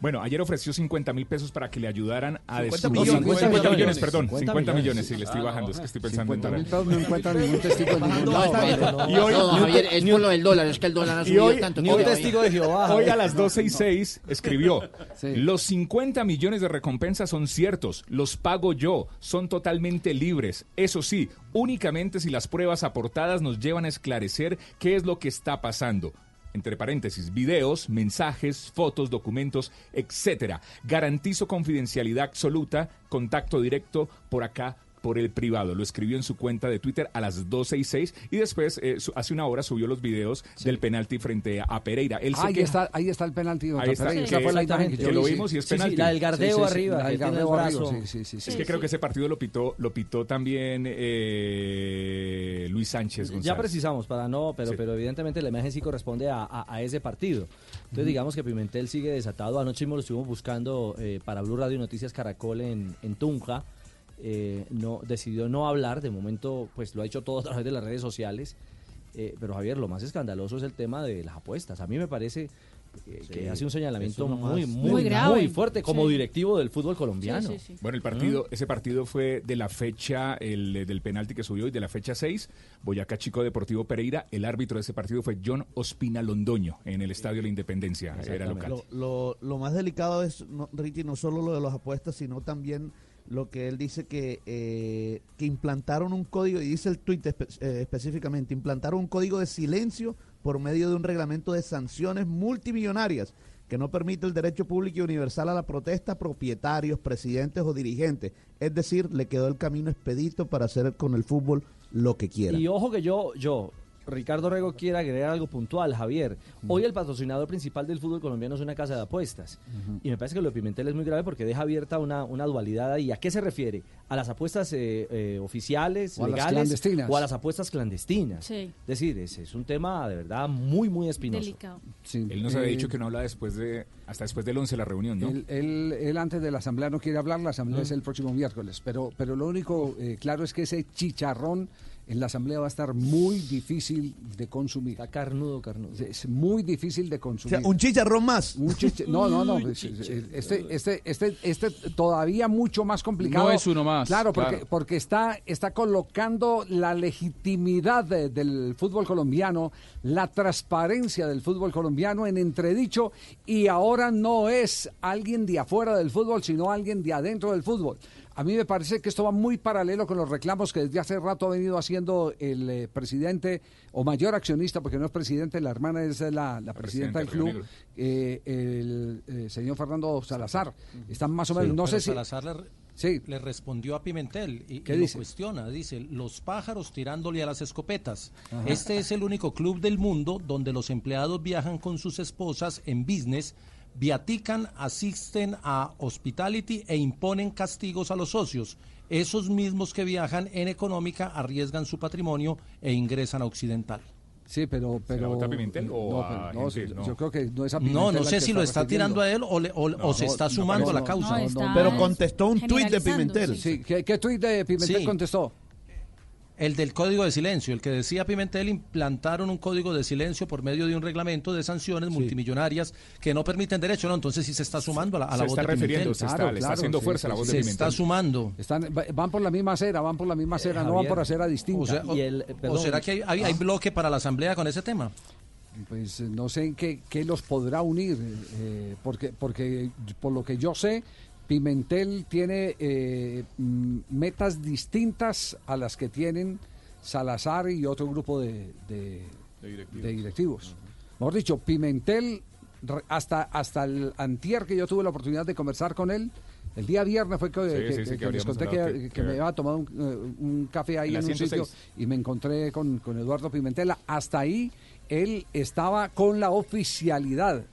Bueno, ayer ofreció 50 mil pesos para que le ayudaran a 50 descubrir- millones. 50 millones, 50 perdón. 50 50 millones, millones. sí, le estoy Ah, bajando. no, Es que estoy pensando en 50 mil dólares. pesos no encuentran ningún testigo en ningún lado. Y hoy, No, Javier, es por lo del dólar, es que el dólar ha subido hoy, tanto. ni un testigo de Jehová. Hoy a las 12 y 6 escribió: Los 50 millones de recompensa son ciertos, los pago yo, son totalmente libres. Eso sí, únicamente si las pruebas aportadas nos llevan a esclarecer qué es lo que está pasando. Entre paréntesis, videos, mensajes, fotos, documentos, etcétera. Garantizo confidencialidad absoluta, contacto directo por acá por el privado. Lo escribió en su cuenta de Twitter a las 12 y 6 y después, eh, su- hace una hora, subió los videos del penalti frente a Pereira. Él se ahí, queja- está, ahí está el penalti. Ahí está, Pereira. que- Esa fue la imagen que yo lo vi, vimos y es Sí, sí, penalti. la del gardeo Sí, sí, sí, arriba. la del gardeo arriba, arriba. sí, sí, sí, Es que creo que ese partido lo pitó, lo pitó también eh, Luis Sánchez González. Ya precisamos, para no, pero, Sí. pero evidentemente la imagen sí corresponde a, a- a ese partido. Entonces digamos que Pimentel sigue desatado. Anoche mismo lo estuvimos buscando eh, para Blue Radio Noticias Caracol en, en Tunja. Eh, no, decidió no hablar, de momento pues lo ha hecho todo a través de las redes sociales. Eh, pero Javier, lo más escandaloso es el tema de las apuestas. A mí me parece eh, que hace un señalamiento muy, muy, Muy grave. muy fuerte como Sí. directivo del fútbol colombiano. Bueno, el partido, ese partido fue de la fecha el, del penalti que subió y de la fecha 6, Boyacá Chico Deportivo Pereira. El árbitro de ese partido fue John Ospina Londoño en el Estadio de la Independencia. Era local. Lo, lo- lo más delicado es, no, Ricky, no solo lo de las apuestas, sino también lo que él dice que, eh, que implantaron un código, y dice el tuit eh, específicamente, implantaron un código de silencio por medio de un reglamento de sanciones multimillonarias que no permite el derecho público y universal a la protesta propietarios, presidentes o dirigentes. Es decir, le quedó el camino expedito para hacer con el fútbol lo que quiera. Y ojo que yo, yo, Ricardo Rego quiere agregar algo puntual, Javier. Hoy el patrocinador principal del fútbol colombiano es una casa de apuestas. Y me parece que lo de Pimentel es muy grave porque deja abierta una, una dualidad ahí. ¿A qué se refiere? ¿A las apuestas eh, eh, oficiales, O a las legales? clandestinas. ¿O a las apuestas clandestinas? Sí. Es decir, es, es un tema de verdad muy, muy espinoso. Delicado. Él nos había eh, dicho que no habla después de, hasta después del 11 de la reunión, ¿no? Él, él- él antes de la asamblea no quiere hablar, la asamblea Mm. es el próximo miércoles, pero, pero lo único eh, claro es que ese chicharrón en la asamblea va a estar muy difícil de consumir. Está carnudo, carnudo. Es muy difícil de O consumir. sea, un chicharrón más. Un chicha- no, no, no. es- es- Este, este, este, este todavía mucho más complicado. No es uno más, Claro, porque, claro. porque está, está colocando la legitimidad de- del fútbol colombiano, la transparencia del fútbol colombiano en entredicho y ahora no es alguien de afuera del fútbol, sino alguien de adentro del fútbol. A mí me parece que esto va muy paralelo con los reclamos que desde hace rato ha venido haciendo el eh, presidente o mayor accionista, porque no es presidente, la hermana es la, la presidenta del club, eh, el eh, señor Fernando Salazar. Están más o menos, no sé si... Salazar le, le respondió a Pimentel y, ¿Qué y lo cuestiona. Dice, los pájaros tirándole a las escopetas. Ajá. Este es el único club del mundo donde los empleados viajan con sus esposas en business, viatican, asisten a hospitality e imponen castigos a los socios. Esos mismos que viajan en económica arriesgan su patrimonio e ingresan a Occidental. Sí, pero... pero vota a Pimentel o no, a no, gente? yo- No. yo creo que no es a No, Pimentel no al sé si lo está refiriendo. tirando a él o, le- o- o se está sumando a la causa. Pero contestó un tuit de Pimentel. Sí, ¿qué, qué tuit de Pimentel Sí. contestó? El del código de silencio, el que decía Pimentel, implantaron un código de silencio por medio de un reglamento de sanciones multimillonarias que no permiten derecho, ¿no? Entonces sí se está sumando a la, a la Se voz está de refiriendo, Pimentel. se está- le está haciendo fuerza la voz de Se Pimentel. está sumando. Están, va- van por la misma acera, van por la misma acera, no van por acera distinta. O, sea, o- o será que hay, hay- hay bloque para la asamblea con ese tema? Pues eh, no sé en qué, qué los podrá unir, eh, porque, porque por lo que yo sé, Pimentel tiene eh, mm, metas distintas a las que tienen Salazar y otro grupo de, de- de directivos. Mejor dicho, Pimentel, hasta, hasta el antier que yo tuve la oportunidad de conversar con él, el día viernes fue que, Sí, que- sí, sí, que que les conté que, me había tomado un, eh, un café ahí En un sitio 106. y me encontré con, con Eduardo Pimentel. Hasta ahí él estaba con la oficialidad,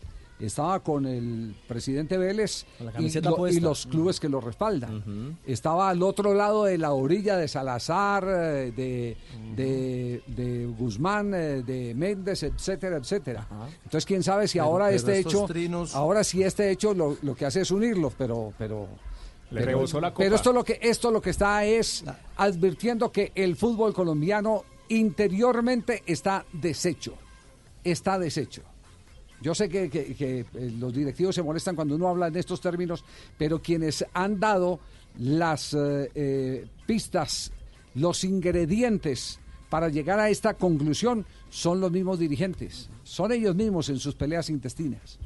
estaba con el presidente Vélez y, lo- los clubes que lo respaldan. Estaba al otro lado de la orilla de Salazar, eh, de, de, de Guzmán, eh, de Méndez, etcétera, etcétera. Entonces, quién sabe si Pero- ahora pero este hecho, trinos- ahora sí este hecho lo, lo que hace es unirlos, pero, pero Le pero- rebosó la copa. Pero esto lo que esto lo que está es advirtiendo que el fútbol colombiano interiormente está deshecho. Está deshecho. Yo sé que, que- que, eh, los directivos se molestan cuando uno habla en estos términos, pero quienes han dado las eh, eh, pistas, los ingredientes para llegar a esta conclusión son los mismos dirigentes. Son ellos mismos en sus peleas intestinas.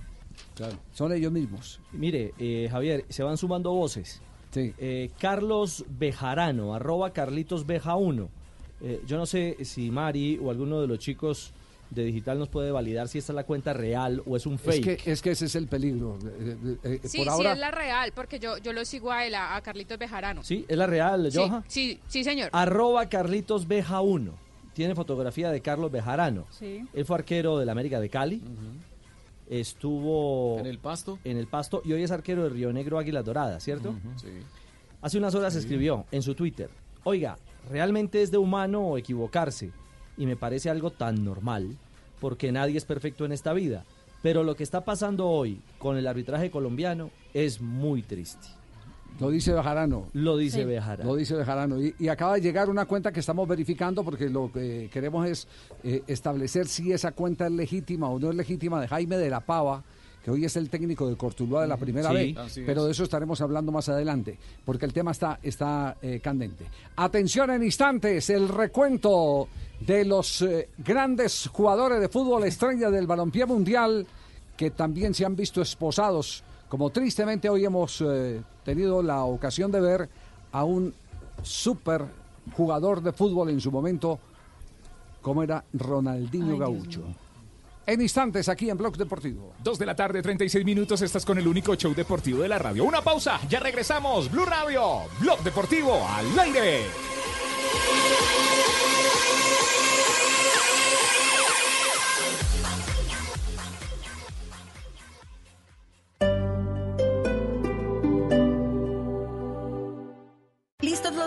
Son ellos mismos. Mire, eh, Javier, se van sumando voces. Eh, Carlos Bejarano, arroba Carlitos Beja 1. Eh, yo no sé si Mari o alguno de los chicos de digital nos puede validar si esta es la cuenta real o es un Es fake. que, es que ese es el peligro. Eh, eh, eh, Sí, por sí, ahora, es la real, porque yo, yo lo sigo a él, a, a Carlitos Bejarano. Sí, es la real, Sí, Johan. sí, sí, señor. Arroba Carlitos Beja 1. Tiene fotografía de Carlos Bejarano. Sí. Él fue arquero del América de Cali. Estuvo ¿En el Pasto? En el Pasto y hoy es arquero de Río Negro Águilas Doradas, ¿cierto? Sí. Hace unas horas escribió en su Twitter, oiga, realmente es de humano equivocarse y me parece algo tan normal porque nadie es perfecto en esta vida. Pero lo que está pasando hoy con el arbitraje colombiano es muy triste. Lo dice Bejarano. Lo dice Sí. Bejarano. Lo dice Bejarano. Y, y acaba de llegar una cuenta que estamos verificando porque lo que queremos es eh, establecer si esa cuenta es legítima o no es legítima de Jaime de la Pava, que hoy es el técnico de Cortuluá de la primera Sí. vez. Pero de eso estaremos hablando más adelante, porque el tema está, está eh, candente. Atención en instantes, el recuento de los eh, grandes jugadores de fútbol estrella del balompié mundial que también se han visto esposados, como tristemente hoy hemos eh, tenido la ocasión de ver a un super jugador de fútbol en su momento, como era Ronaldinho Gaucho. En instantes aquí en Blog Deportivo. Dos de la tarde, 36 minutos. Estás con el único show deportivo de la radio. Una pausa, ya regresamos. Blue Radio, Blog Deportivo al aire.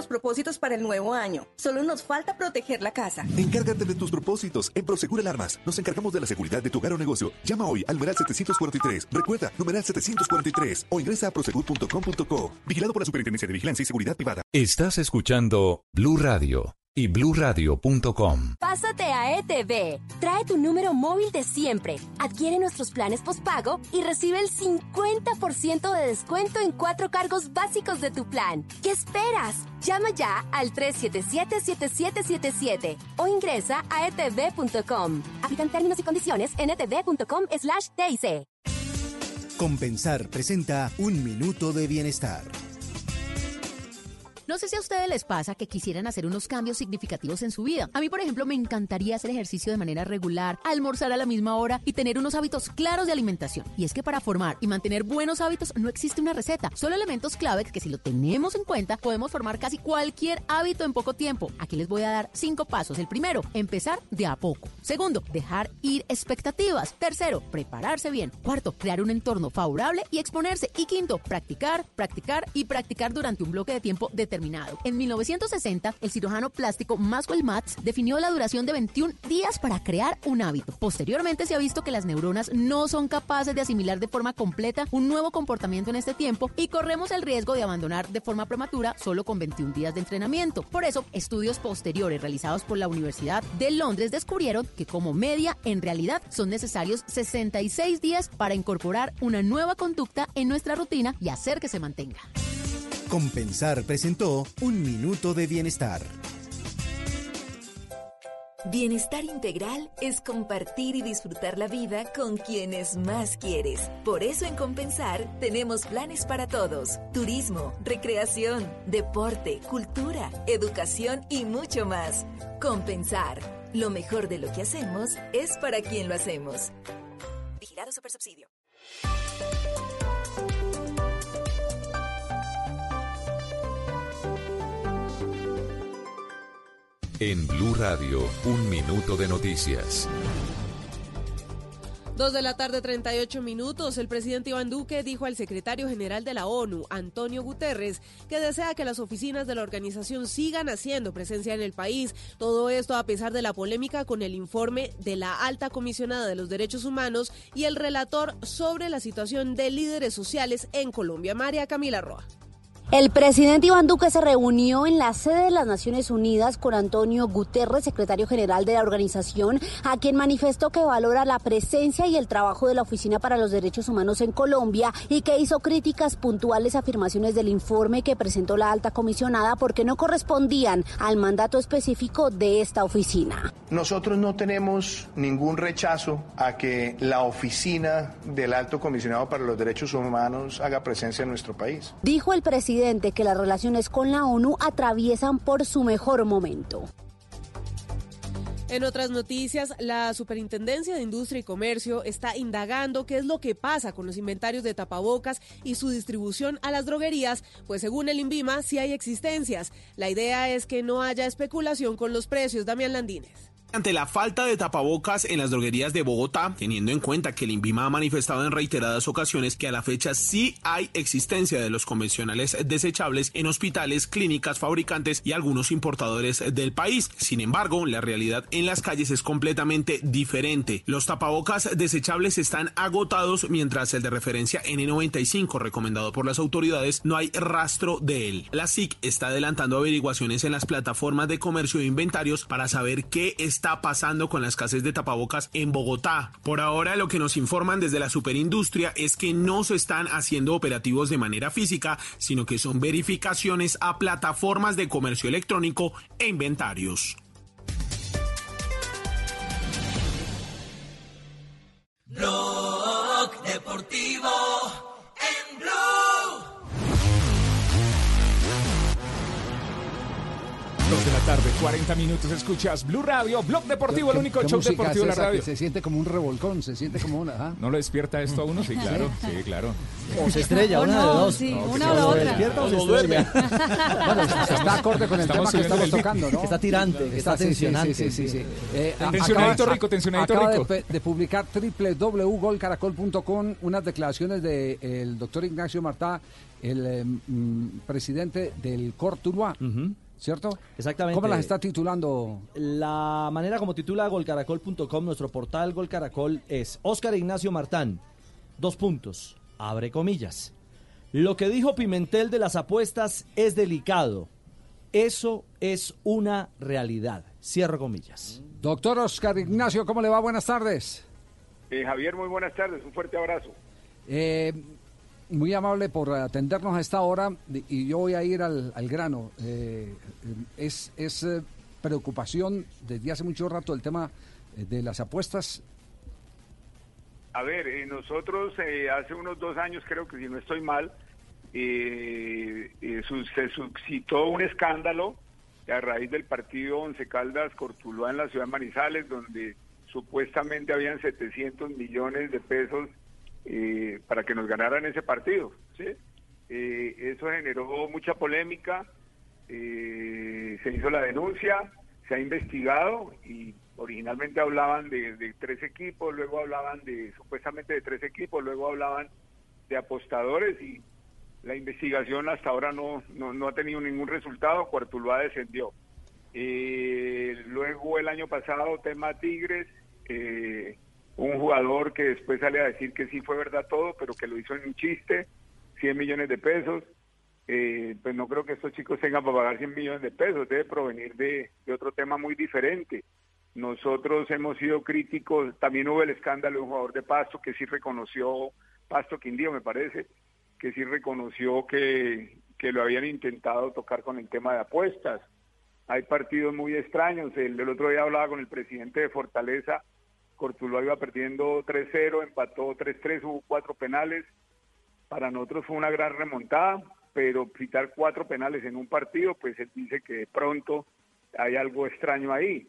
Los propósitos para el nuevo año. Solo nos falta proteger la casa. Encárgate de tus propósitos. En Prosegur Alarmas nos encargamos de la seguridad de tu hogar o negocio. Llama hoy al numeral 743. Recuerda, numeral 743 o ingresa a prosegur.com.co. Vigilado por la Superintendencia de Vigilancia y Seguridad Privada. Estás escuchando Blue Radio y bluradio.com. Pásate a ETV. Trae tu número móvil de siempre. Adquiere nuestros planes postpago y recibe el 50% de descuento en cuatro cargos básicos de tu plan. ¿Qué esperas? Llama ya al 377-7777 o ingresa a etv.com. Aplican términos y condiciones en etv.com slash TIC. Compensar presenta Un Minuto de Bienestar. No sé si a ustedes les pasa que quisieran hacer unos cambios significativos en su vida. A mí, por ejemplo, me encantaría hacer ejercicio de manera regular, almorzar a la misma hora y tener unos hábitos claros de alimentación. Y es que para formar y mantener buenos hábitos no existe una receta, solo elementos clave que si lo tenemos en cuenta podemos formar casi cualquier hábito en poco tiempo. Aquí les voy a dar cinco pasos. El primero, empezar de a poco. Segundo, dejar ir expectativas. Tercero, prepararse bien. Cuarto, crear un entorno favorable y exponerse. Y quinto, practicar, practicar y practicar durante un bloque de tiempo determinado. En 1960, el cirujano plástico Maxwell Matz definió la duración de 21 días para crear un hábito. Posteriormente se ha visto que las neuronas no son capaces de asimilar de forma completa un nuevo comportamiento en este tiempo y corremos el riesgo de abandonar de forma prematura solo con 21 días de entrenamiento. Por eso, estudios posteriores realizados por la Universidad de Londres descubrieron que como media en realidad son necesarios 66 días para incorporar una nueva conducta en nuestra rutina y hacer que se mantenga. Compensar presentó Un Minuto de Bienestar. Bienestar integral es compartir y disfrutar la vida con quienes más quieres. Por eso en Compensar tenemos planes para todos. Turismo, recreación, deporte, cultura, educación y mucho más. Compensar. Lo mejor de lo que hacemos es para quien lo hacemos. Vigilado Supersubsidio. En Blue Radio, un minuto de noticias. Dos de la tarde, 38 minutos. El presidente Iván Duque dijo al secretario general de la ONU, Antonio Guterres, que desea que las oficinas de la organización sigan haciendo presencia en el país. Todo esto a pesar de la polémica con el informe de la alta comisionada de los derechos humanos y el relator sobre la situación de líderes sociales en Colombia, María Camila Roa. El presidente Iván Duque se reunió en la sede de las Naciones Unidas con Antonio Guterres, secretario general de la organización, a quien manifestó que valora la presencia y el trabajo de la Oficina para los Derechos Humanos en Colombia y que hizo críticas puntuales a afirmaciones del informe que presentó la alta comisionada porque no correspondían al mandato específico de esta oficina. Nosotros no tenemos ningún rechazo a que la oficina del alto comisionado para los derechos humanos haga presencia en nuestro país. Dijo el presidente que las relaciones con la ONU atraviesan por su mejor momento. En otras noticias, la Superintendencia de Industria y Comercio está indagando qué es lo que pasa con los inventarios de tapabocas y su distribución a las droguerías, pues según el INVIMA sí hay existencias. La idea es que no haya especulación con los precios. Damián Landines. Ante la falta de tapabocas en las droguerías de Bogotá, teniendo en cuenta que el INVIMA ha manifestado en reiteradas ocasiones que a la fecha sí hay existencia de los convencionales desechables en hospitales, clínicas, fabricantes y algunos importadores del país. Sin embargo, la realidad en las calles es completamente diferente. Los tapabocas desechables están agotados mientras el de referencia N95 recomendado por las autoridades no hay rastro de él. La SIC está adelantando averiguaciones en las plataformas de comercio de inventarios para saber qué es está pasando con la escasez de tapabocas en Bogotá. Por ahora lo que nos informan desde la superindustria es que no se están haciendo operativos de manera física, sino que son verificaciones a plataformas de comercio electrónico e inventarios. 2 de la tarde, 40 minutos. Escuchas Blue Radio, Blog Deportivo, el único show deportivo de la radio. Se siente como un revolcón, se siente como una. ¿ah? ¿No lo despierta esto a uno? Sí, claro. Sí, claro. O se estrella, una de dos. Sí, una o la otra. despierta o se estrella. bueno, pues, está acorde con el tema que estamos tocando, ¿no? Está tirante, está tensionante. Sí, sí, sí. Eh, tensionadito rico, tensionadito rico. De publicar www.golcaracol.com unas declaraciones del doctor Ignacio Martá, el eh, mm, presidente del Cortuloa. ¿Cierto? Exactamente. ¿Cómo las está titulando? La manera como titula golcaracol.com, nuestro portal Gol Caracol, es Óscar Ignacio Martán. Dos puntos. Abre comillas. Lo que dijo Pimentel de las apuestas es delicado. Eso es una realidad. Cierro comillas. Doctor Oscar Ignacio, ¿cómo le va? Buenas tardes. Eh, Javier, muy buenas tardes, un fuerte abrazo. Eh, muy amable por atendernos a esta hora y yo voy a ir al, al grano. Eh, es es eh, preocupación desde hace mucho rato el tema eh, de las apuestas. A ver, eh, nosotros hace unos dos años, creo que si no estoy mal, se suscitó un escándalo a raíz del partido Once Caldas Cortuluá en la ciudad de Manizales, donde supuestamente habían 700 millones de pesos eh, para que nos ganaran ese partido. Eh, eso generó mucha polémica, eh, se hizo la denuncia, se ha investigado y originalmente hablaban de, de tres equipos, luego hablaban de supuestamente de tres equipos, luego hablaban de apostadores y la investigación hasta ahora no, no, no ha tenido ningún resultado, Cuartuluá descendió. Eh, luego el año pasado, tema Tigres, eh, un jugador que después sale a decir que sí fue verdad todo, pero que lo hizo en un chiste, 100 millones de pesos. Eh, pues no creo que estos chicos tengan para pagar 100 millones de pesos, debe provenir de, de otro tema muy diferente. Nosotros hemos sido críticos, también hubo el escándalo de un jugador de Pasto que sí reconoció, Pasto Quindío me parece, que sí reconoció que, que lo habían intentado tocar con el tema de apuestas. Hay partidos muy extraños, el del otro día hablaba con el presidente de Fortaleza, Cortuluá iba perdiendo 3-0, empató 3-3, hubo cuatro penales, para nosotros fue una gran remontada, pero pitar cuatro penales en un partido, pues él dice que de pronto hay algo extraño ahí.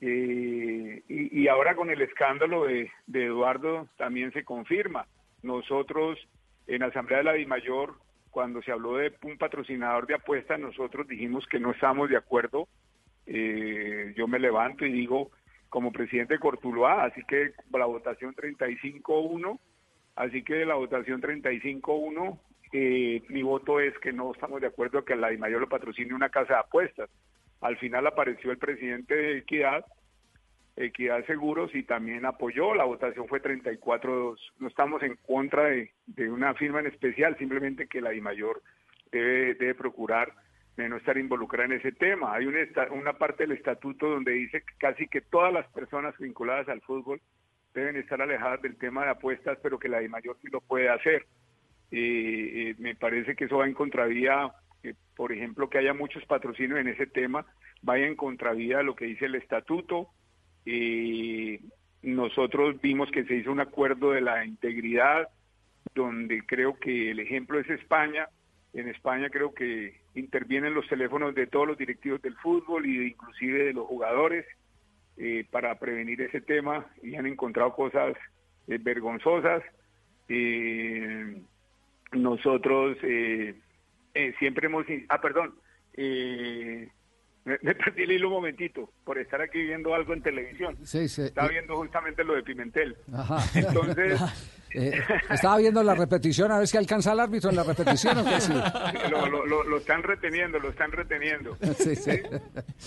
Eh, y, ahora con el escándalo de, de Eduardo también se confirma. Nosotros en la Asamblea de la Dimayor, cuando se habló de un patrocinador de apuestas, nosotros dijimos que no estamos de acuerdo. Eh, yo me levanto y digo, como presidente de Cortuluá, así que la votación 35-1, así que de la votación 35-1, eh, mi voto es que no estamos de acuerdo que la Dimayor lo patrocine una casa de apuestas. Al final apareció el presidente de Equidad, Equidad Seguros, y también apoyó, la votación fue 34-2. No estamos en contra de, de una firma en especial, simplemente que la Dimayor debe, debe procurar de no estar involucrada en ese tema. Hay una, una parte del estatuto donde dice que casi que todas las personas vinculadas al fútbol deben estar alejadas del tema de apuestas, pero que la de mayor lo puede hacer. Eh, me parece que eso va en contravía, eh, por ejemplo, que haya muchos patrocinios en ese tema, vaya en contravía de lo que dice el estatuto. Nosotros vimos que se hizo un acuerdo de la integridad, donde creo que el ejemplo es España. En España creo que intervienen los teléfonos de todos los directivos del fútbol y inclusive de los jugadores eh, para prevenir ese tema y han encontrado cosas eh, vergonzosas. Eh, nosotros eh, siempre hemos... Ah, perdón. Me, me perdí el hilo un momentito por estar aquí viendo algo en televisión. Sí, sí. Estaba viendo justamente lo de Pimentel. Ajá. Entonces, Eh, estaba viendo la repetición, a ver si alcanza el árbitro en la repetición o qué sí. lo, lo- lo- lo están reteniendo, lo están reteniendo. Sí, sí.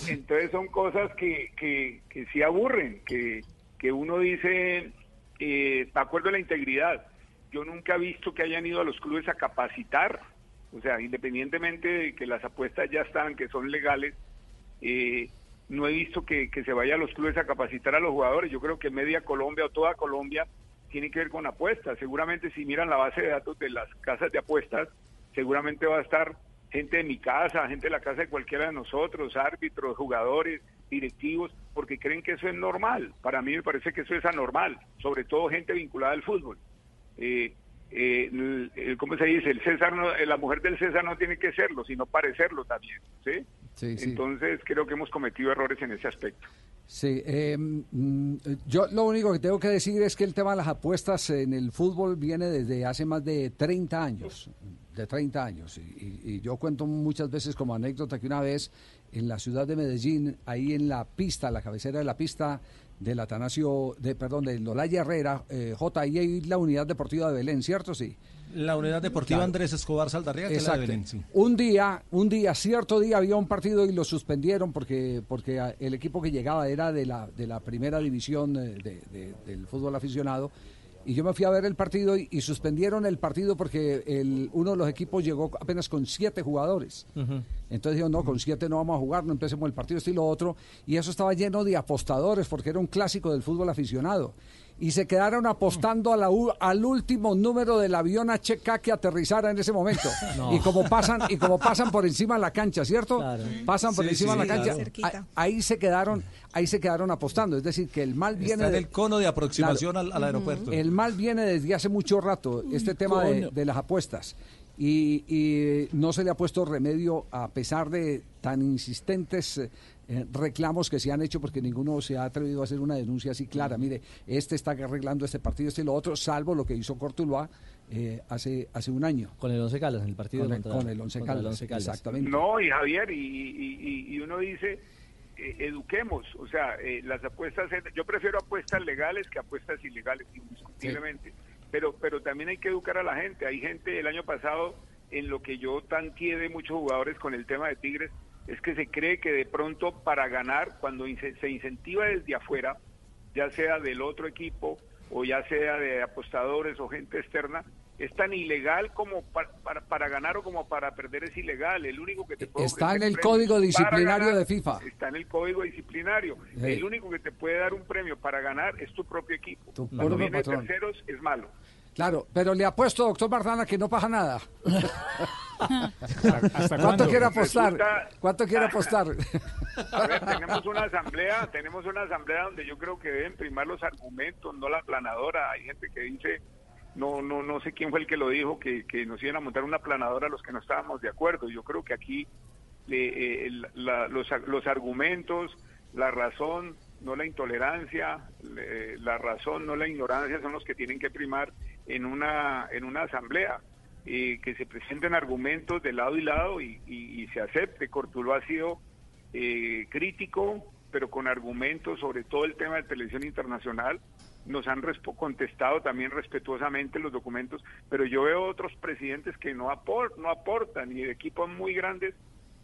Entonces son cosas que, que, que sí aburren, que, que uno dice, eh, de acuerdo a la integridad, yo nunca he visto que hayan ido a los clubes a capacitar, o sea, independientemente de que las apuestas ya están, que son legales, eh, no he visto que, se vaya a los clubes a capacitar a los jugadores. Yo creo que media Colombia o toda Colombia tiene que ver con apuestas. Seguramente si miran la base de datos de las casas de apuestas, seguramente va a estar gente de mi casa, gente de la casa de cualquiera de nosotros, árbitros, jugadores, directivos, porque creen que eso es normal. Para mí me parece que eso es anormal, sobre todo gente vinculada al fútbol. Eh, eh, el- el- ¿Cómo se dice? El César, no- eh, la mujer del César no tiene que serlo, sino parecerlo también, ¿sí? Sí, sí. Entonces creo que hemos cometido errores en ese aspecto. Sí, eh, yo lo único que tengo que decir es que el tema de las apuestas en el fútbol viene desde hace más de 30 años, de 30 años. Y- y yo cuento muchas veces como anécdota que una vez en la ciudad de Medellín, ahí en la pista, la cabecera de la pista del Atanasio, de, perdón, de Lolaya Herrera, eh, J, ahí hay la unidad deportiva de Belén, ¿cierto? Sí. La unidad deportiva Claro. Andrés Escobar Saldarriaga, que es la de. Belén, sí. Un día, un día, cierto día había un partido y lo suspendieron porque porque el equipo que llegaba era de la de la primera división eh, de- de- del fútbol aficionado y yo me fui a ver el partido y, y suspendieron el partido porque el, uno de los equipos llegó apenas con siete jugadores. Entonces dijo, no, con siete no vamos a jugar, no empecemos el partido, esto y lo otro. Y eso estaba lleno de apostadores, porque era un clásico del fútbol aficionado. Y se quedaron apostando a la u- al último número del avión HK que aterrizara en ese momento. No. Y como pasan y como pasan por encima de la cancha, ¿cierto? Pasan por Sí, encima sí, de la cancha. claro. a- Ahí se quedaron, ahí se quedaron apostando. Es decir, que el mal viene Está en el cono de aproximación Claro. al, al aeropuerto. el mal viene desde hace mucho rato, este tema de, coño. de las apuestas. Y, y no se le ha puesto remedio a pesar de tan insistentes eh, eh, reclamos que se han hecho porque ninguno se ha atrevido a hacer una denuncia así clara. Mire, este está arreglando este partido, este y lo otro, salvo lo que hizo Cortuluá eh, hace, hace un año. Con el Once Caldas, en el partido Con el- contra- con el Once Caldas, Once Caldas. exactamente. No, y Javier, y, y- y- uno dice, eh, eduquemos, o sea, eh, las apuestas, yo prefiero apuestas legales que apuestas ilegales, indiscutiblemente, pero, pero también hay que educar a la gente. Hay gente el año pasado, en lo que yo tanteé de muchos jugadores con el tema de Tigres, es que se cree que de pronto para ganar, cuando se incentiva desde afuera, ya sea del otro equipo o ya sea de apostadores o gente externa, es tan ilegal como para, para, para ganar o como para perder es ilegal. El único que te puede Está en el código disciplinario ganar de FIFA. Está en el código disciplinario. Sí. El único que te puede dar un premio para ganar es tu propio equipo. Tu Cuando viene terceros es malo. Claro, pero le apuesto, doctor Bardana, que no pasa nada. ¿Hasta ¿Cuánto quiere apostar? Resulta- ¿Cuánto quiere apostar? A ver, tenemos una asamblea, tenemos una asamblea donde yo creo que deben primar los argumentos, no la planadora. Hay gente que dice, no, no, no sé quién fue el que lo dijo, que, que nos iban a montar una planadora a los que no estábamos de acuerdo. Yo creo que aquí le- eh, la- los, los argumentos, la razón, no la intolerancia, le- la razón, no la ignorancia son los que tienen que primar en una, en una asamblea. eh, que se presenten argumentos de lado y lado y, y- y se acepte. Cortulo ha sido eh, crítico, pero con argumentos sobre todo el tema de televisión internacional. Nos han contestado también respetuosamente los documentos, pero yo veo otros presidentes que no, apor- no aportan y de equipos muy grandes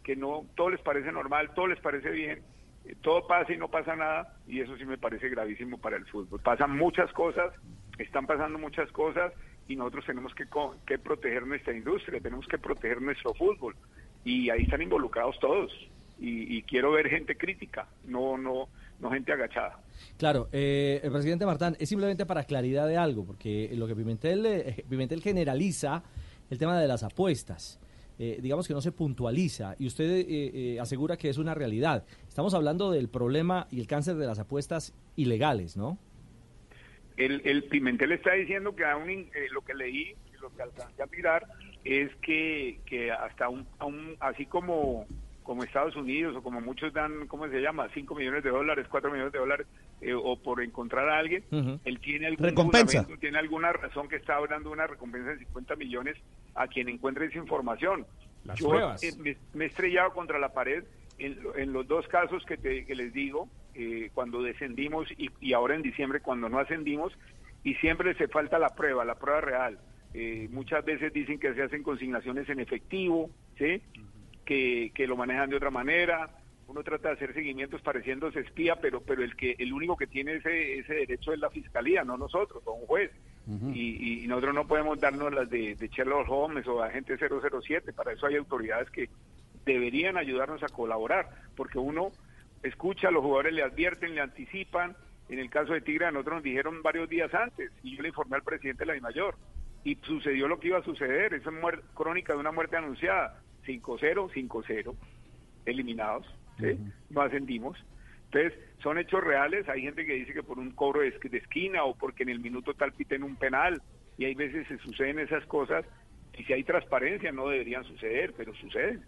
que no todo les parece normal, todo les parece bien, eh, todo pasa y no pasa nada y eso sí me parece gravísimo para el fútbol. Pasan muchas cosas, están pasando muchas cosas y nosotros tenemos que, co- que proteger nuestra industria, tenemos que proteger nuestro fútbol y ahí están involucrados todos y, y quiero ver gente crítica, no no no gente agachada. Claro, eh, el presidente Martán, es simplemente para claridad de algo, porque lo que Pimentel, eh, Pimentel generaliza el tema de las apuestas. Eh, digamos que no se puntualiza y usted eh, asegura que es una realidad. Estamos hablando del problema y el cáncer de las apuestas ilegales, ¿no? El, el Pimentel está diciendo que eh, lo que leí y lo que alcancé a mirar es que, que hasta un, a un- así como como Estados Unidos o como muchos dan, ¿cómo se llama? 5 millones de dólares, 4 millones de dólares, eh, o por encontrar a alguien, él tiene algún Recompensa. tiene alguna razón que está dando una recompensa de 50 millones a quien encuentre esa información. Las Yo pruebas. eh, me, me he estrellado contra la pared en, lo- en los dos casos que, te- que les digo, eh, cuando descendimos y, y ahora en diciembre cuando no ascendimos, y siempre se falta la prueba, la prueba real. Eh, muchas veces dicen que se hacen consignaciones en efectivo, ¿sí? Que, que lo manejan de otra manera. Uno trata de hacer seguimientos pareciéndose espía, pero pero el que el único que tiene ese, ese derecho es la fiscalía, no nosotros, o un juez. y, y nosotros no podemos darnos las de, de Sherlock Holmes o agente 007. Para eso hay autoridades que deberían ayudarnos a colaborar, porque uno escucha, los jugadores le advierten, le anticipan. En el caso de Tigre, a nosotros nos dijeron varios días antes, y yo le informé al presidente de la mayor y sucedió lo que iba a suceder. Esa es crónica de una muerte anunciada. 5-0, 5-0, eliminados, ¿sí? no ascendimos. Entonces, son hechos reales. Hay gente que dice que por un cobro de esquina o porque en el minuto tal piten un penal. Y hay veces se suceden esas cosas. Y si hay transparencia, no deberían suceder, pero suceden.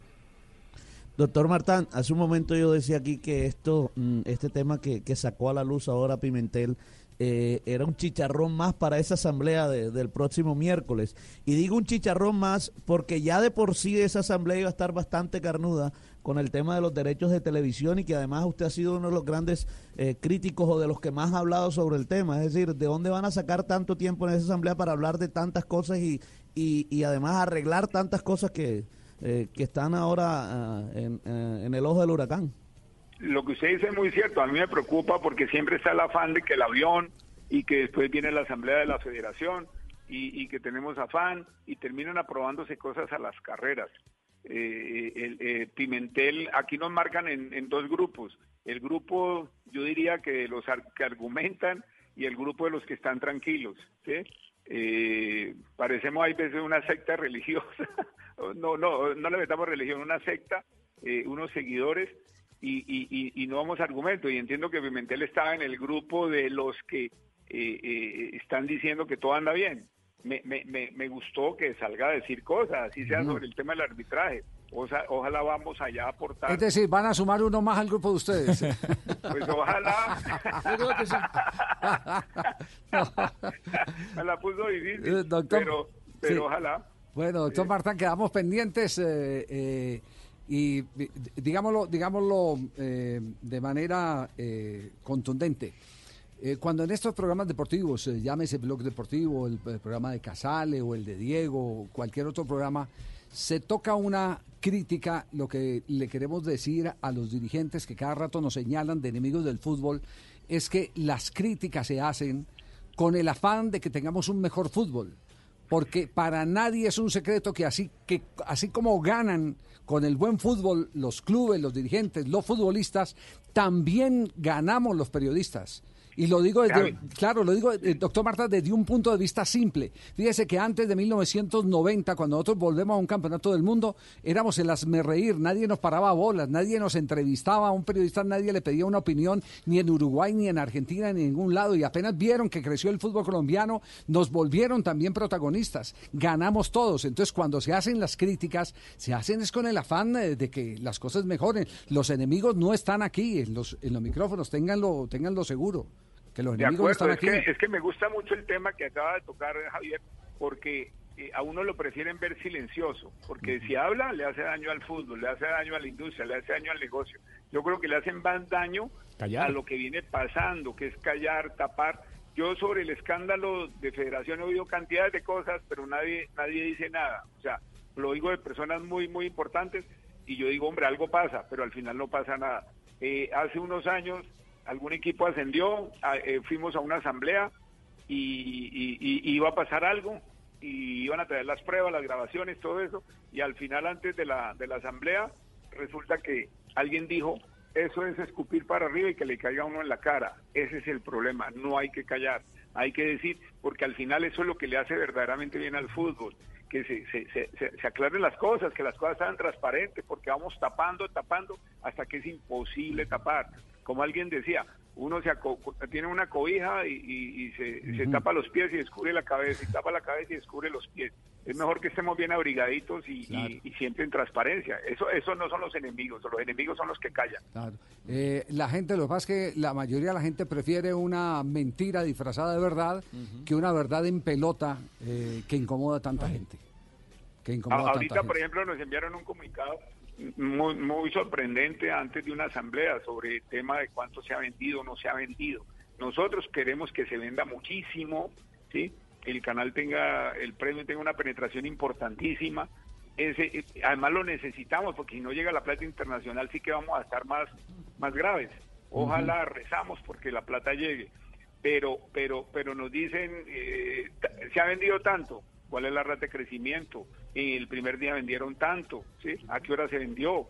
Doctor Martán, hace un momento yo decía aquí que esto, mm, este tema que, que sacó a la luz ahora Pimentel eh, era un chicharrón más para esa asamblea de- del próximo miércoles. Y digo un chicharrón más porque ya de por sí esa asamblea iba a estar bastante carnuda con el tema de los derechos de televisión y que además usted ha sido uno de los grandes eh, críticos o de los que más ha hablado sobre el tema. Es decir, ¿de dónde van a sacar tanto tiempo en esa asamblea para hablar de tantas cosas y, y, y además arreglar tantas cosas que, eh, que están ahora ah, eh, en el ojo del huracán? Lo que usted dice es muy cierto. A mí me preocupa porque siempre está el afán de que el avión y que después viene la asamblea de la federación y, que tenemos afán y terminan aprobándose cosas a las carreras. Eh, eh, Pimentel, aquí nos marcan en, dos grupos. El grupo, yo diría que los que argumentan y el grupo de los que están tranquilos. Eh, parecemos hay veces una secta religiosa. no, no, no le metamos religión, una secta, unos seguidores y, y, y, y no vamos a argumento. Y entiendo que Pimentel estaba en el grupo de los que eh, eh, están diciendo que todo anda bien. Me, me, me, me gustó que salga a decir cosas, así sea sobre el tema del arbitraje. O sea, ojalá vamos allá a aportar. Es decir, van a sumar uno más al grupo de ustedes. Pues ojalá. Yo creo que sí. Me la puso Eh, difícil. doctor, pero pero sí. ojalá. Bueno, doctor Martán, quedamos pendientes eh, eh, y di- digámoslo, digámoslo eh, de manera eh, contundente. Eh, cuando en estos programas deportivos, eh, llámese Blog Deportivo, el, el programa de Casale o el de Diego, cualquier otro programa, se toca una crítica, lo que le queremos decir a los dirigentes que cada rato nos señalan de enemigos del fútbol, es que las críticas se hacen con el afán de que tengamos un mejor fútbol porque para nadie es un secreto que así que así como ganan con el buen fútbol los clubes, los dirigentes, los futbolistas, también ganamos los periodistas. Y lo digo desde, Claro. claro, lo digo, eh, doctor Marta, desde un punto de vista simple. Fíjese que antes de 1990, cuando nosotros volvemos a un campeonato del mundo, éramos el reír, nadie nos paraba bolas, nadie nos entrevistaba, a un periodista nadie le pedía una opinión, ni en Uruguay, ni en Argentina, ni en ningún lado. Y apenas vieron que creció el fútbol colombiano, nos volvieron también protagonistas. Ganamos todos. Entonces, cuando se hacen las críticas, se hacen es con el afán eh, de que las cosas mejoren. Los enemigos no están aquí en los, en los micrófonos, ténganlo, ténganlo seguro. Que los enemigos no están es aquí. que, es que me gusta mucho el tema que acaba de tocar Javier, porque eh, a uno lo prefieren ver silencioso, porque si habla le hace daño al fútbol, le hace daño a la industria, le hace daño al negocio. Yo creo que le hacen más daño Callar. a lo que viene pasando, que es callar, tapar. Yo sobre el escándalo de federación he oído cantidades de cosas, pero nadie nadie dice nada. O sea, lo oigo de personas muy, muy importantes y yo digo, hombre, algo pasa, pero al final no pasa nada. Eh, hace unos años algún equipo ascendió, eh, fuimos a una asamblea y, iba a pasar algo y iban a traer las pruebas, las grabaciones, todo eso, y al final antes de la, de la asamblea resulta que alguien dijo, eso es escupir para arriba y que le caiga uno en la cara. Ese es el problema, no hay que callar, hay que decir, porque al final eso es lo que le hace verdaderamente bien al fútbol, que se, se, se- se aclaren las cosas, que las cosas sean transparentes, porque vamos tapando, tapando, hasta que es imposible tapar. Como alguien decía, uno se aco- tiene una cobija y, y- y se, tapa los pies y descubre la cabeza, y tapa la cabeza y descubre los pies. Es mejor que estemos bien abrigaditos y, y- y siempre en transparencia. Eso, eso no son los enemigos, los enemigos son los que callan. Claro. Eh, la gente, lo que pasa es que la mayoría de la gente prefiere una mentira disfrazada de verdad que una verdad en pelota eh, que incomoda a tanta gente. Que incomoda a A- Ahorita, tanta por ejemplo, nos enviaron un comunicado muy, muy sorprendente antes de una asamblea sobre el tema de cuánto se ha vendido o no se ha vendido. Nosotros queremos que se venda muchísimo, ¿sí? El canal tenga, el premio tenga una penetración importantísima. Ese, eh, además lo necesitamos porque si no llega la plata internacional sí que vamos a estar más, más graves. Ojalá rezamos porque la plata llegue. Pero, pero, pero nos dicen, eh, se ha vendido tanto, ¿cuál es la rata de crecimiento? El primer día vendieron tanto, ¿sí? ¿A qué hora se vendió?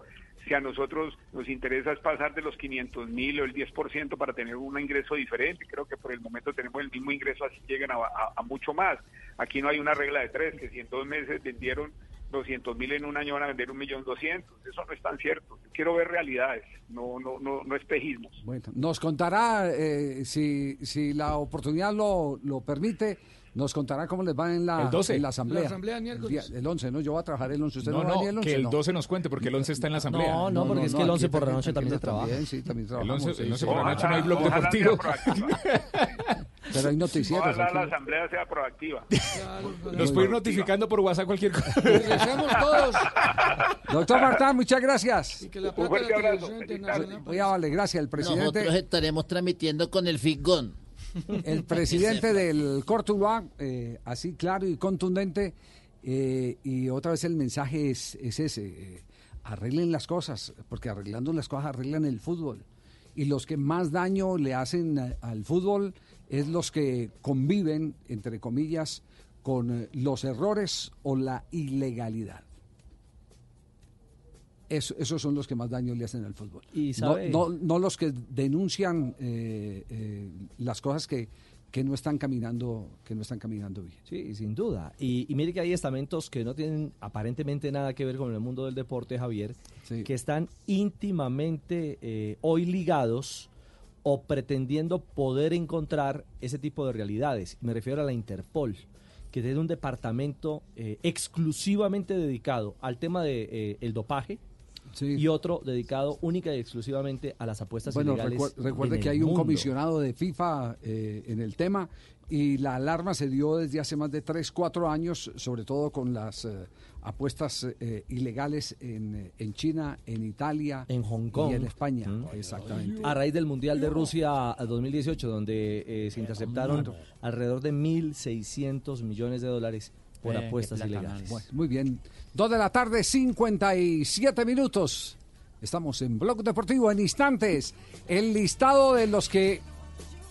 Si a nosotros nos interesa es pasar de los 500 mil o el 10% para tener un ingreso diferente, creo que por el momento tenemos el mismo ingreso, así llegan a, mucho más. Aquí no hay una regla de tres, que si en dos meses vendieron 200 mil en un año van a vender un millón doscientos. Eso no es tan cierto. Quiero ver realidades, no, no, no, no espejismos. Bueno, nos contará, eh, si, si la oportunidad lo, lo permite, nos contará cómo les va en la, El 12. en la asamblea. La asamblea el día- el 11, ¿no? Yo voy a trabajar el 11. ¿Usted no, No, va no, venir el 11? que el No. 12 nos cuente, porque el 11 está en la asamblea. No, no, porque es que el 11 por la noche también se trabaja. Sí, también El trabajamos. 11, el sí, 11 sí. por la noche no hay blog deportivo. Pero hay noticieros. Ojalá la asamblea sea proactiva. Nos puede ir notificando por WhatsApp cualquier cosa. Regresemos todos. Doctor Martán, muchas gracias. Y que la Un plata de fuerte la abrazo. televisión Feliz internacional. Voy a vale, gracias. El presidente, Nosotros estaremos transmitiendo con el Figón. El presidente del Cortuluá, eh, así claro y contundente, eh, y otra vez el mensaje es, es ese, eh, arreglen las cosas, porque arreglando las cosas arreglan el fútbol. Y los que más daño le hacen a- al fútbol es los que conviven, entre comillas, con eh, los errores o la ilegalidad. Eso- esos son los que más daño le hacen al fútbol. Y no, sabe- no, no los que denuncian eh, eh, las cosas que, que no están caminando que no están caminando bien. Sí, sin duda. Y, y mire que hay estamentos que no tienen aparentemente nada que ver con el mundo del deporte, Javier, que están íntimamente eh, hoy ligados o pretendiendo poder encontrar ese tipo de realidades. Me refiero a la Interpol, que tiene un departamento eh, exclusivamente dedicado al tema del de, eh, el dopaje. Y otro dedicado única y exclusivamente a las apuestas Bueno, ilegales. recuer- recuerde que hay un comisionado de FIFA eh, en el tema y la alarma se dio desde hace más de 3, 4 años, sobre todo con las eh, apuestas eh, ilegales en, eh, en China, en Italia, en Hong Kong y en España. Exactamente. A raíz del Mundial de Rusia 2018, donde eh, se interceptaron alrededor de 1.600 millones de dólares por Eh, apuestas ilegales. Bueno, muy bien. Dos de la tarde, 57 minutos. Estamos en Blog Deportivo en instantes. El listado de los que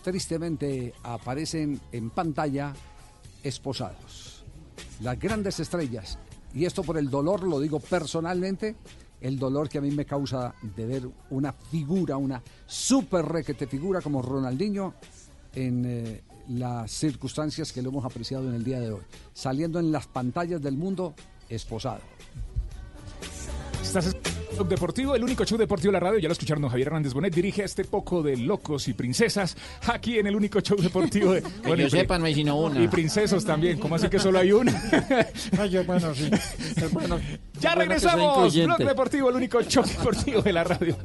tristemente aparecen en pantalla esposados. Las grandes estrellas. Y esto por el dolor, lo digo personalmente, el dolor que a mí me causa de ver una figura, una super requete figura como Ronaldinho en eh, las circunstancias que lo hemos apreciado en el día de hoy. Saliendo en las pantallas del mundo esposado. Estás Deportivo, el único show deportivo de la radio. Ya lo escucharon, don Javier Hernández Bonet dirige este poco de locos y princesas aquí en el único show deportivo. De, yo y pri- sepa, no hay sino una. Y princesos también. ¿Cómo así que solo hay una? bueno, sí. Es bueno- ya es bueno que sea regresamos. Blog. Deportivo, el único show deportivo de la radio.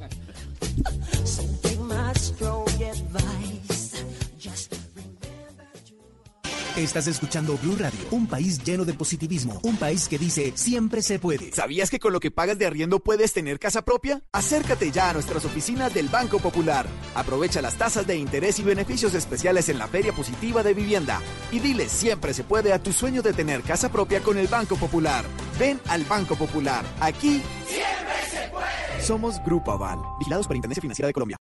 Estás escuchando Blue Radio, un país lleno de positivismo, un país que dice siempre se puede. ¿Sabías que con lo que pagas de arriendo puedes tener casa propia? Acércate ya a nuestras oficinas del Banco Popular. Aprovecha las tasas de interés y beneficios especiales en la Feria Positiva de Vivienda. Y dile siempre se puede a tu sueño de tener casa propia con el Banco Popular. Ven al Banco Popular. Aquí Siempre se puede. somos Grupo Aval, vigilados por Intendencia Financiera de Colombia.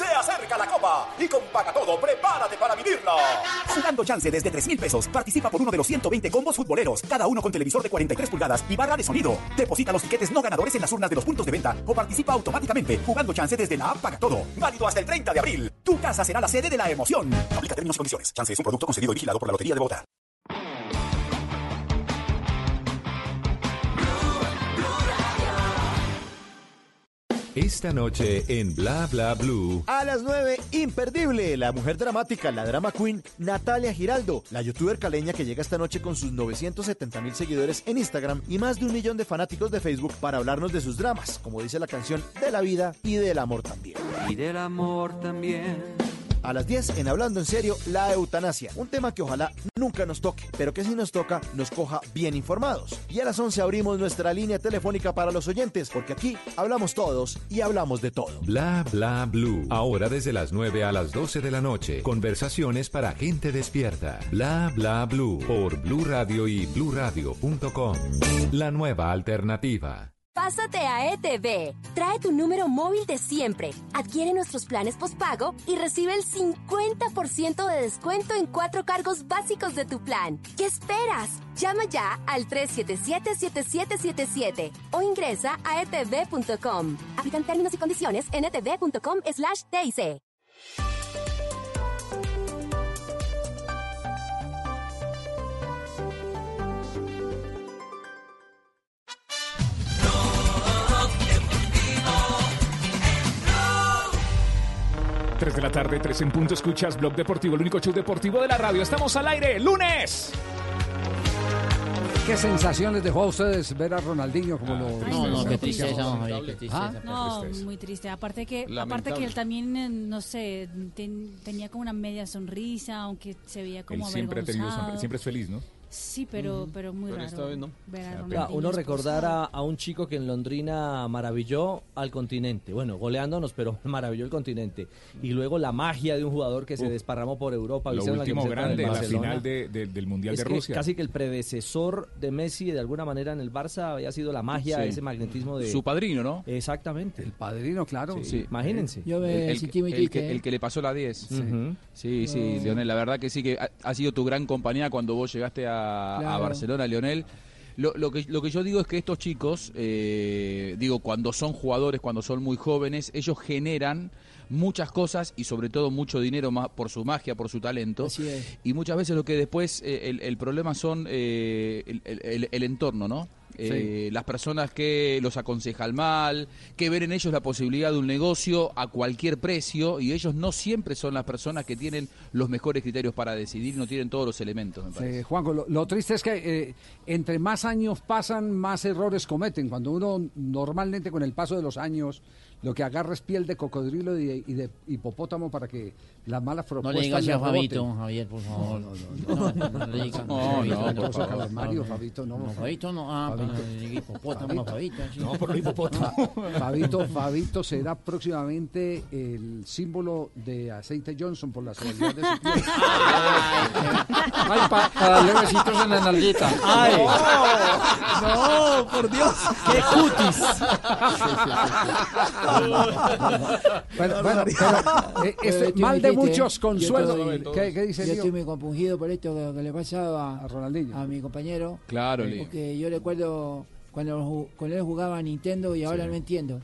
Se acerca la copa y con Pagatodo todo, prepárate para vivirla. Jugando chance desde 3 mil pesos. Participa por uno de los 120 combos futboleros, cada uno con televisor de 43 pulgadas y barra de sonido. Deposita los tiquetes no ganadores en las urnas de los puntos de venta o participa automáticamente jugando chance desde la app Paga Todo. Válido hasta el 30 de abril. Tu casa será la sede de la emoción. Aplica términos y condiciones. Chance es un producto concedido y vigilado por la Lotería de Bogotá. Esta noche en Bla Bla Blue. A las 9, imperdible, la mujer dramática, la drama queen Natalia Giraldo, la youtuber caleña que llega esta noche con sus 970 mil seguidores en Instagram y más de un millón de fanáticos de Facebook para hablarnos de sus dramas, como dice la canción, de la vida y del amor también. Y del amor también. A las 10, en Hablando en Serio, la eutanasia. Un tema que ojalá nunca nos toque, pero que si nos toca, nos coja bien informados. Y a las 11 abrimos nuestra línea telefónica para los oyentes, porque aquí hablamos todos y hablamos de todo. Bla Bla Blue. Ahora desde las 9 a las 12 de la noche. Conversaciones para gente despierta. Bla Bla Blue. Por Blue Radio y bluradio.com. La nueva alternativa. Pásate a ETV. Trae tu número móvil de siempre. Adquiere nuestros planes postpago y recibe el 50% de descuento en cuatro cargos básicos de tu plan. ¿Qué esperas? Llama ya al 377-7777 o ingresa a etv.com. Aplican términos y condiciones en etv.com slash. Tres de la tarde, tres en punto. Escuchas Blog Deportivo, el único show deportivo de la radio. Estamos al aire, lunes. ¿Qué sensaciones dejó a ustedes ver a Ronaldinho como lo No, no, qué tristeza, ¿Ah? Javier, qué tristeza. No, muy triste. Aparte que, aparte que él también, eh, no sé, ten- tenía como una media sonrisa, aunque se veía Él como siempre ha tenido avergonzado. siempre es feliz, ¿no? Sí, pero, pero muy Pero raro. esta vez no. ver a Claro, Ronaldinho uno recordar a, a un chico que en Londrina maravilló al continente. Bueno, goleándonos, pero maravilló el continente. Y luego la magia de un jugador que se desparramó por Europa. Lo la último del grande, la final de- de- del Mundial Es de que Rusia. Casi que el predecesor de Messi, de alguna manera, en el Barça había sido la magia, Sí. ese magnetismo de... Su padrino, ¿no? Exactamente. El padrino, claro. Sí. Imagínense. el, el que- el que, el que le pasó la 10. Sí. Sí, sí, No. Leonel, la verdad que sí que ha, ha sido tu gran compañía cuando vos llegaste a, a Claro. Barcelona, Leonel. Lo, lo que, lo que yo digo es que estos chicos, eh, digo, cuando son jugadores, cuando son muy jóvenes, ellos generan muchas cosas y sobre todo mucho dinero ma- por su magia, por su talento. Y muchas veces lo que después, eh, el, el problema son eh, el, el- entorno, ¿no? Eh, Las personas que los aconsejan mal, que ven en ellos la posibilidad de un negocio a cualquier precio y ellos no siempre son las personas que tienen los mejores criterios para decidir, no tienen todos los elementos, me parece. Sí, Juanjo, lo, lo triste es que eh, entre más años pasan, más errores cometen. Cuando uno normalmente con el paso de los años lo que agarra es piel de cocodrilo y de, y de hipopótamo para que las malas No propuestas le digas a. Fabito, Javier, por favor. No, no, no, no, le digas. no, Fabito, no, Mario, Fabito, no. No, Fabito no, ah, pero hipopótamo Fabito. No, por lo hipopótamo. Fabito, Fabito será próximamente el símbolo de aceite Johnson por la seguridad de su piel. Ay, pa- para darle besitos en la nalguita. Ay. No, por Dios. Qué cutis. Bueno, bueno, pero, eh, este, estoy mal de muchos consuelos. Yo estoy- ¿Qué, qué dice Yo Lío? estoy muy compungido por esto que, que le pasaba a, Ronaldinho. a mi compañero. Claro, Lío. Porque yo recuerdo cuando con él jugaba a Nintendo y ahora no entiendo.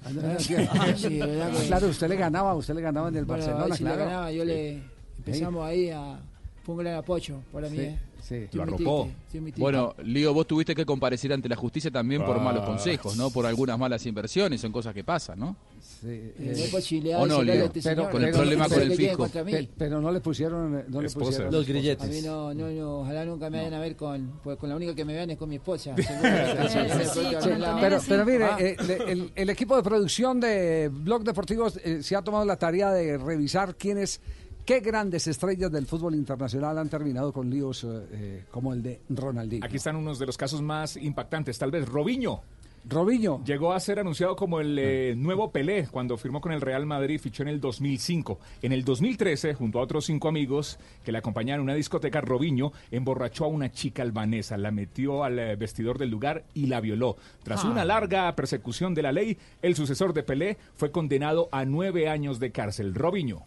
Sí. Claro, usted le ganaba, usted le ganaba en el Bueno, Barcelona, si claro. le ganaba, yo le empezamos ahí a fue un gran apoyo para mí. Sí, ¿eh? sí. Lo arropó. Bueno, Lío, vos tuviste que comparecer ante la justicia también por Ah. malos consejos, ¿no? Por algunas malas inversiones, son cosas que pasan, ¿no? Eh, no hay posibilidad ¿O de no, sacarle a Leo? este Pero- señor. con el problema ¿Qué con el fisco. Pe- Pero no le pusieron, no le Esposa. pusieron Los A grilletes. mí no, no, no, ojalá nunca me vayan a ver con, pues con la única que me vean es con mi esposa. Pero, pero mire, Ah. eh, le- el, el equipo de producción de Blog Deportivo eh, se ha tomado la tarea de revisar quiénes, qué grandes estrellas del fútbol internacional han terminado con líos eh, eh, como el de Ronaldinho. Aquí están unos de los casos más impactantes. Tal vez Robinho. Robinho. Llegó a ser anunciado como el eh, nuevo Pelé cuando firmó con el Real Madrid y fichó en el 2005. En el 2013, junto a otros cinco amigos que le acompañaban en una discoteca, Robinho emborrachó a una chica albanesa, la metió al eh, vestidor del lugar y la violó. Tras Ah. una larga persecución de la ley, el sucesor de Pelé fue condenado a nueve años de cárcel. Robinho.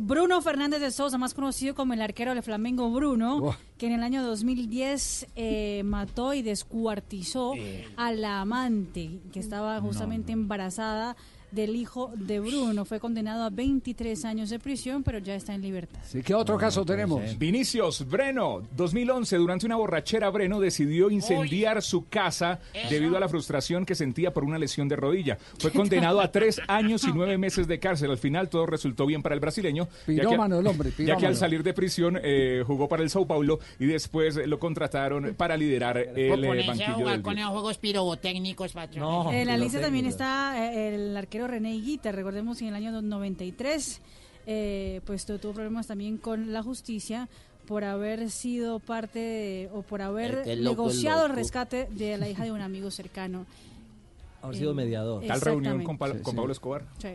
Bruno Fernández de Sousa, más conocido como el arquero del Flamengo Bruno, Oh. que en el año 2010 eh, mató y descuartizó a la amante que estaba justamente embarazada del hijo de Bruno. Fue condenado a 23 años de prisión, pero ya está en libertad. Sí, ¿Qué otro caso tenemos? Vinicius Breno, 2011, durante una borrachera, Breno decidió incendiar su casa debido a la frustración que sentía por una lesión de rodilla. Fue condenado a tres años y nueve meses de cárcel. Al final todo resultó bien para el brasileño. ya que- Pirómano el hombre, Ya que pirómano. al salir de prisión eh, jugó para el Sao Paulo y después lo contrataron para liderar el Por eh, banquillo del con esos juegos pirotécnicos, patrón. en la lista también está eh, el arquero René Higuita, recordemos que en el año 93 eh, pues tu- tuvo problemas también con la justicia por haber sido parte de- o por haber El loco negociado el rescate de la hija de un amigo cercano. Haber sido Eh, mediador. Tal reunión con. Pablo- Sí, con sí. Pablo Escobar. Sí.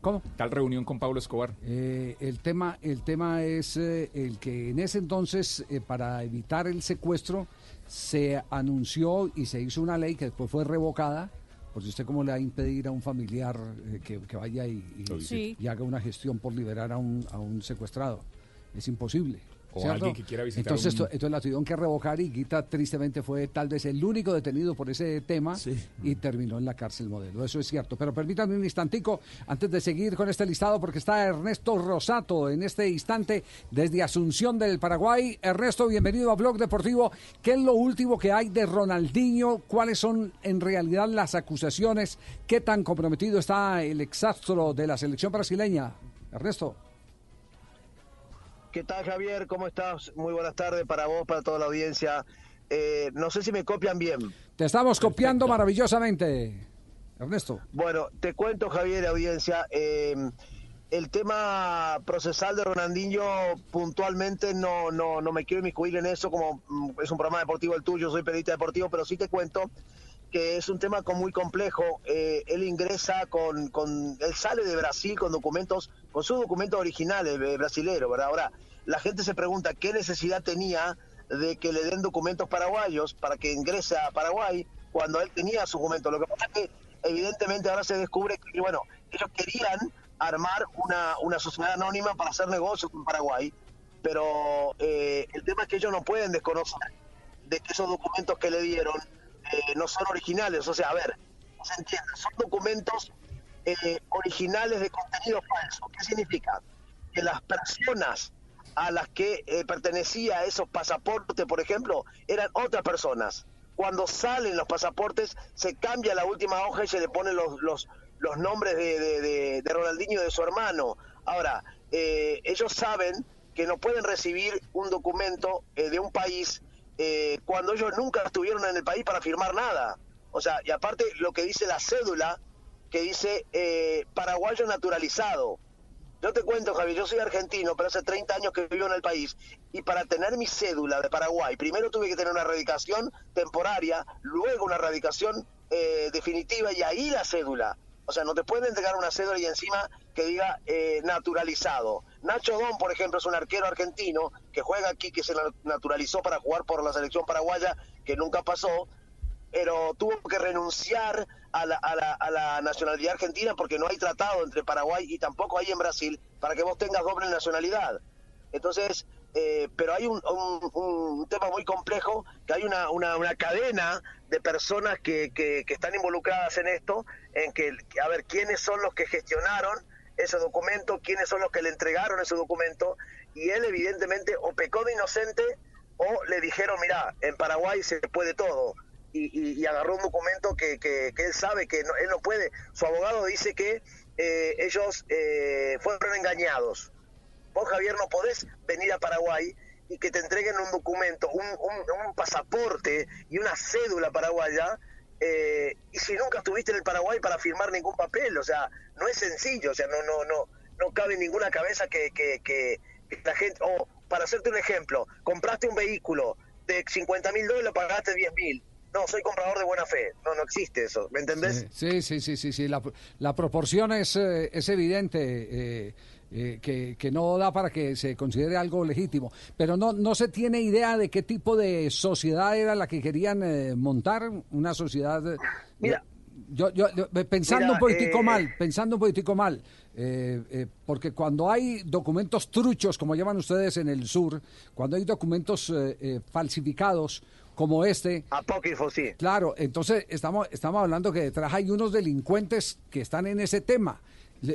¿Cómo? Tal reunión con Pablo Escobar. Eh, el tema, el tema es eh, el que en ese entonces, eh, para evitar el secuestro, se anunció y se hizo una ley que después fue revocada. Porque usted cómo le va a impedir a un familiar eh, que, que vaya y, y- Sí. y haga una gestión por liberar a un, a un secuestrado. Es imposible. O ¿cierto? alguien que quiera visitar Entonces, un- esto- entonces la tuvieron que revocar y Guita tristemente fue tal vez el único detenido por ese tema y terminó en la cárcel modelo. Eso es cierto. Pero permítanme un instantico antes de seguir con este listado porque está Ernesto Rosato en este instante desde Asunción del Paraguay. Ernesto, bienvenido a Blog Deportivo. ¿Qué es lo último que hay de Ronaldinho? ¿Cuáles son en realidad las acusaciones? ¿Qué tan comprometido está el exastro de la selección brasileña? Ernesto. ¿Qué tal, Javier? ¿Cómo estás? Muy buenas tardes para vos, para toda la audiencia. Eh, no sé si me copian bien. Te estamos copiando maravillosamente, Ernesto. Bueno, te cuento, Javier, audiencia. eh, el tema procesal de Ronaldinho puntualmente no, no, no me quiero inmiscuir en eso, como mm, es un programa deportivo el tuyo, soy periodista deportivo, pero sí te cuento que es un tema con- muy complejo. Eh, él ingresa con, con, él sale de Brasil con documentos, con sus documentos originales eh, brasileros, ¿verdad? Ahora, la gente se pregunta qué necesidad tenía de que le den documentos paraguayos para que ingrese a Paraguay cuando él tenía sus documentos. Lo que pasa es que evidentemente ahora se descubre que, bueno, ellos querían armar una, una sociedad anónima para hacer negocios en Paraguay, pero eh, el tema es que ellos no pueden desconocer de que esos documentos que le dieron eh, no son originales. O sea, a ver, se entiende, son documentos eh, originales de contenido falso. ¿Qué significa? Que las personas a las que eh, pertenecía esos pasaportes, por ejemplo, eran otras personas. Cuando salen los pasaportes, se cambia la última hoja y se le ponen los, los, los nombres de, de, Ronaldinho y de su hermano. Ahora, eh, ellos saben que no pueden recibir un documento eh, de un país eh, cuando ellos nunca estuvieron en el país para firmar nada. O sea, y aparte lo que dice la cédula, que dice paraguayo naturalizado. Yo te cuento, Javier, yo soy argentino, pero hace 30 años que vivo en el país. Y para tener mi cédula de Paraguay, primero tuve que tener una radicación temporaria, luego una radicación eh, definitiva y ahí la cédula. O sea, no te pueden entregar una cédula y encima que diga eh, naturalizado. Nacho Don, por ejemplo, es un arquero argentino que juega aquí, que se na- naturalizó para jugar por la selección paraguaya, que nunca pasó, pero tuvo que renunciar a la, a, la, a la nacionalidad argentina porque no hay tratado entre Paraguay y tampoco hay en Brasil para que vos tengas doble nacionalidad. Entonces, eh, pero hay un, un- tema muy complejo, que hay una, una, una cadena de personas que, que, que están involucradas en esto, en que, que, a ver, quiénes son los que gestionaron ese documento, quiénes son los que le entregaron ese documento, y él evidentemente o pecó de inocente o le dijeron, mira, en Paraguay se puede todo. Y, y- agarró un documento que, que- él sabe que no- él no puede. Su abogado dice que eh, ellos eh, fueron engañados. Vos, Javier, no podés venir a Paraguay y que te entreguen un documento, un, pasaporte y una cédula paraguaya, eh, y si nunca estuviste en el Paraguay para firmar ningún papel, o sea, no es sencillo, o sea, no, no, no, no cabe en ninguna cabeza que, que, la gente, o para hacerte un ejemplo, compraste un vehículo de 50 mil dólares, pagaste 10 mil. No, soy comprador de buena fe. No, no existe eso. ¿Me entendés? Sí, sí, sí, sí, sí. La, la proporción es, eh, es evidente eh, eh, que, que no da para que se considere algo legítimo. Pero no, no se tiene idea de qué tipo de sociedad era la que querían eh, montar, una sociedad. Mira, Yo, yo, yo, eh, pensando Mira, un poquitico eh, mal, pensando un poquitico mal, eh, eh, porque cuando hay documentos truchos, como llaman ustedes en el sur, cuando hay documentos falsificados como este, Apócrifo, sí. claro, entonces estamos, estamos hablando que detrás hay unos delincuentes que están en ese tema.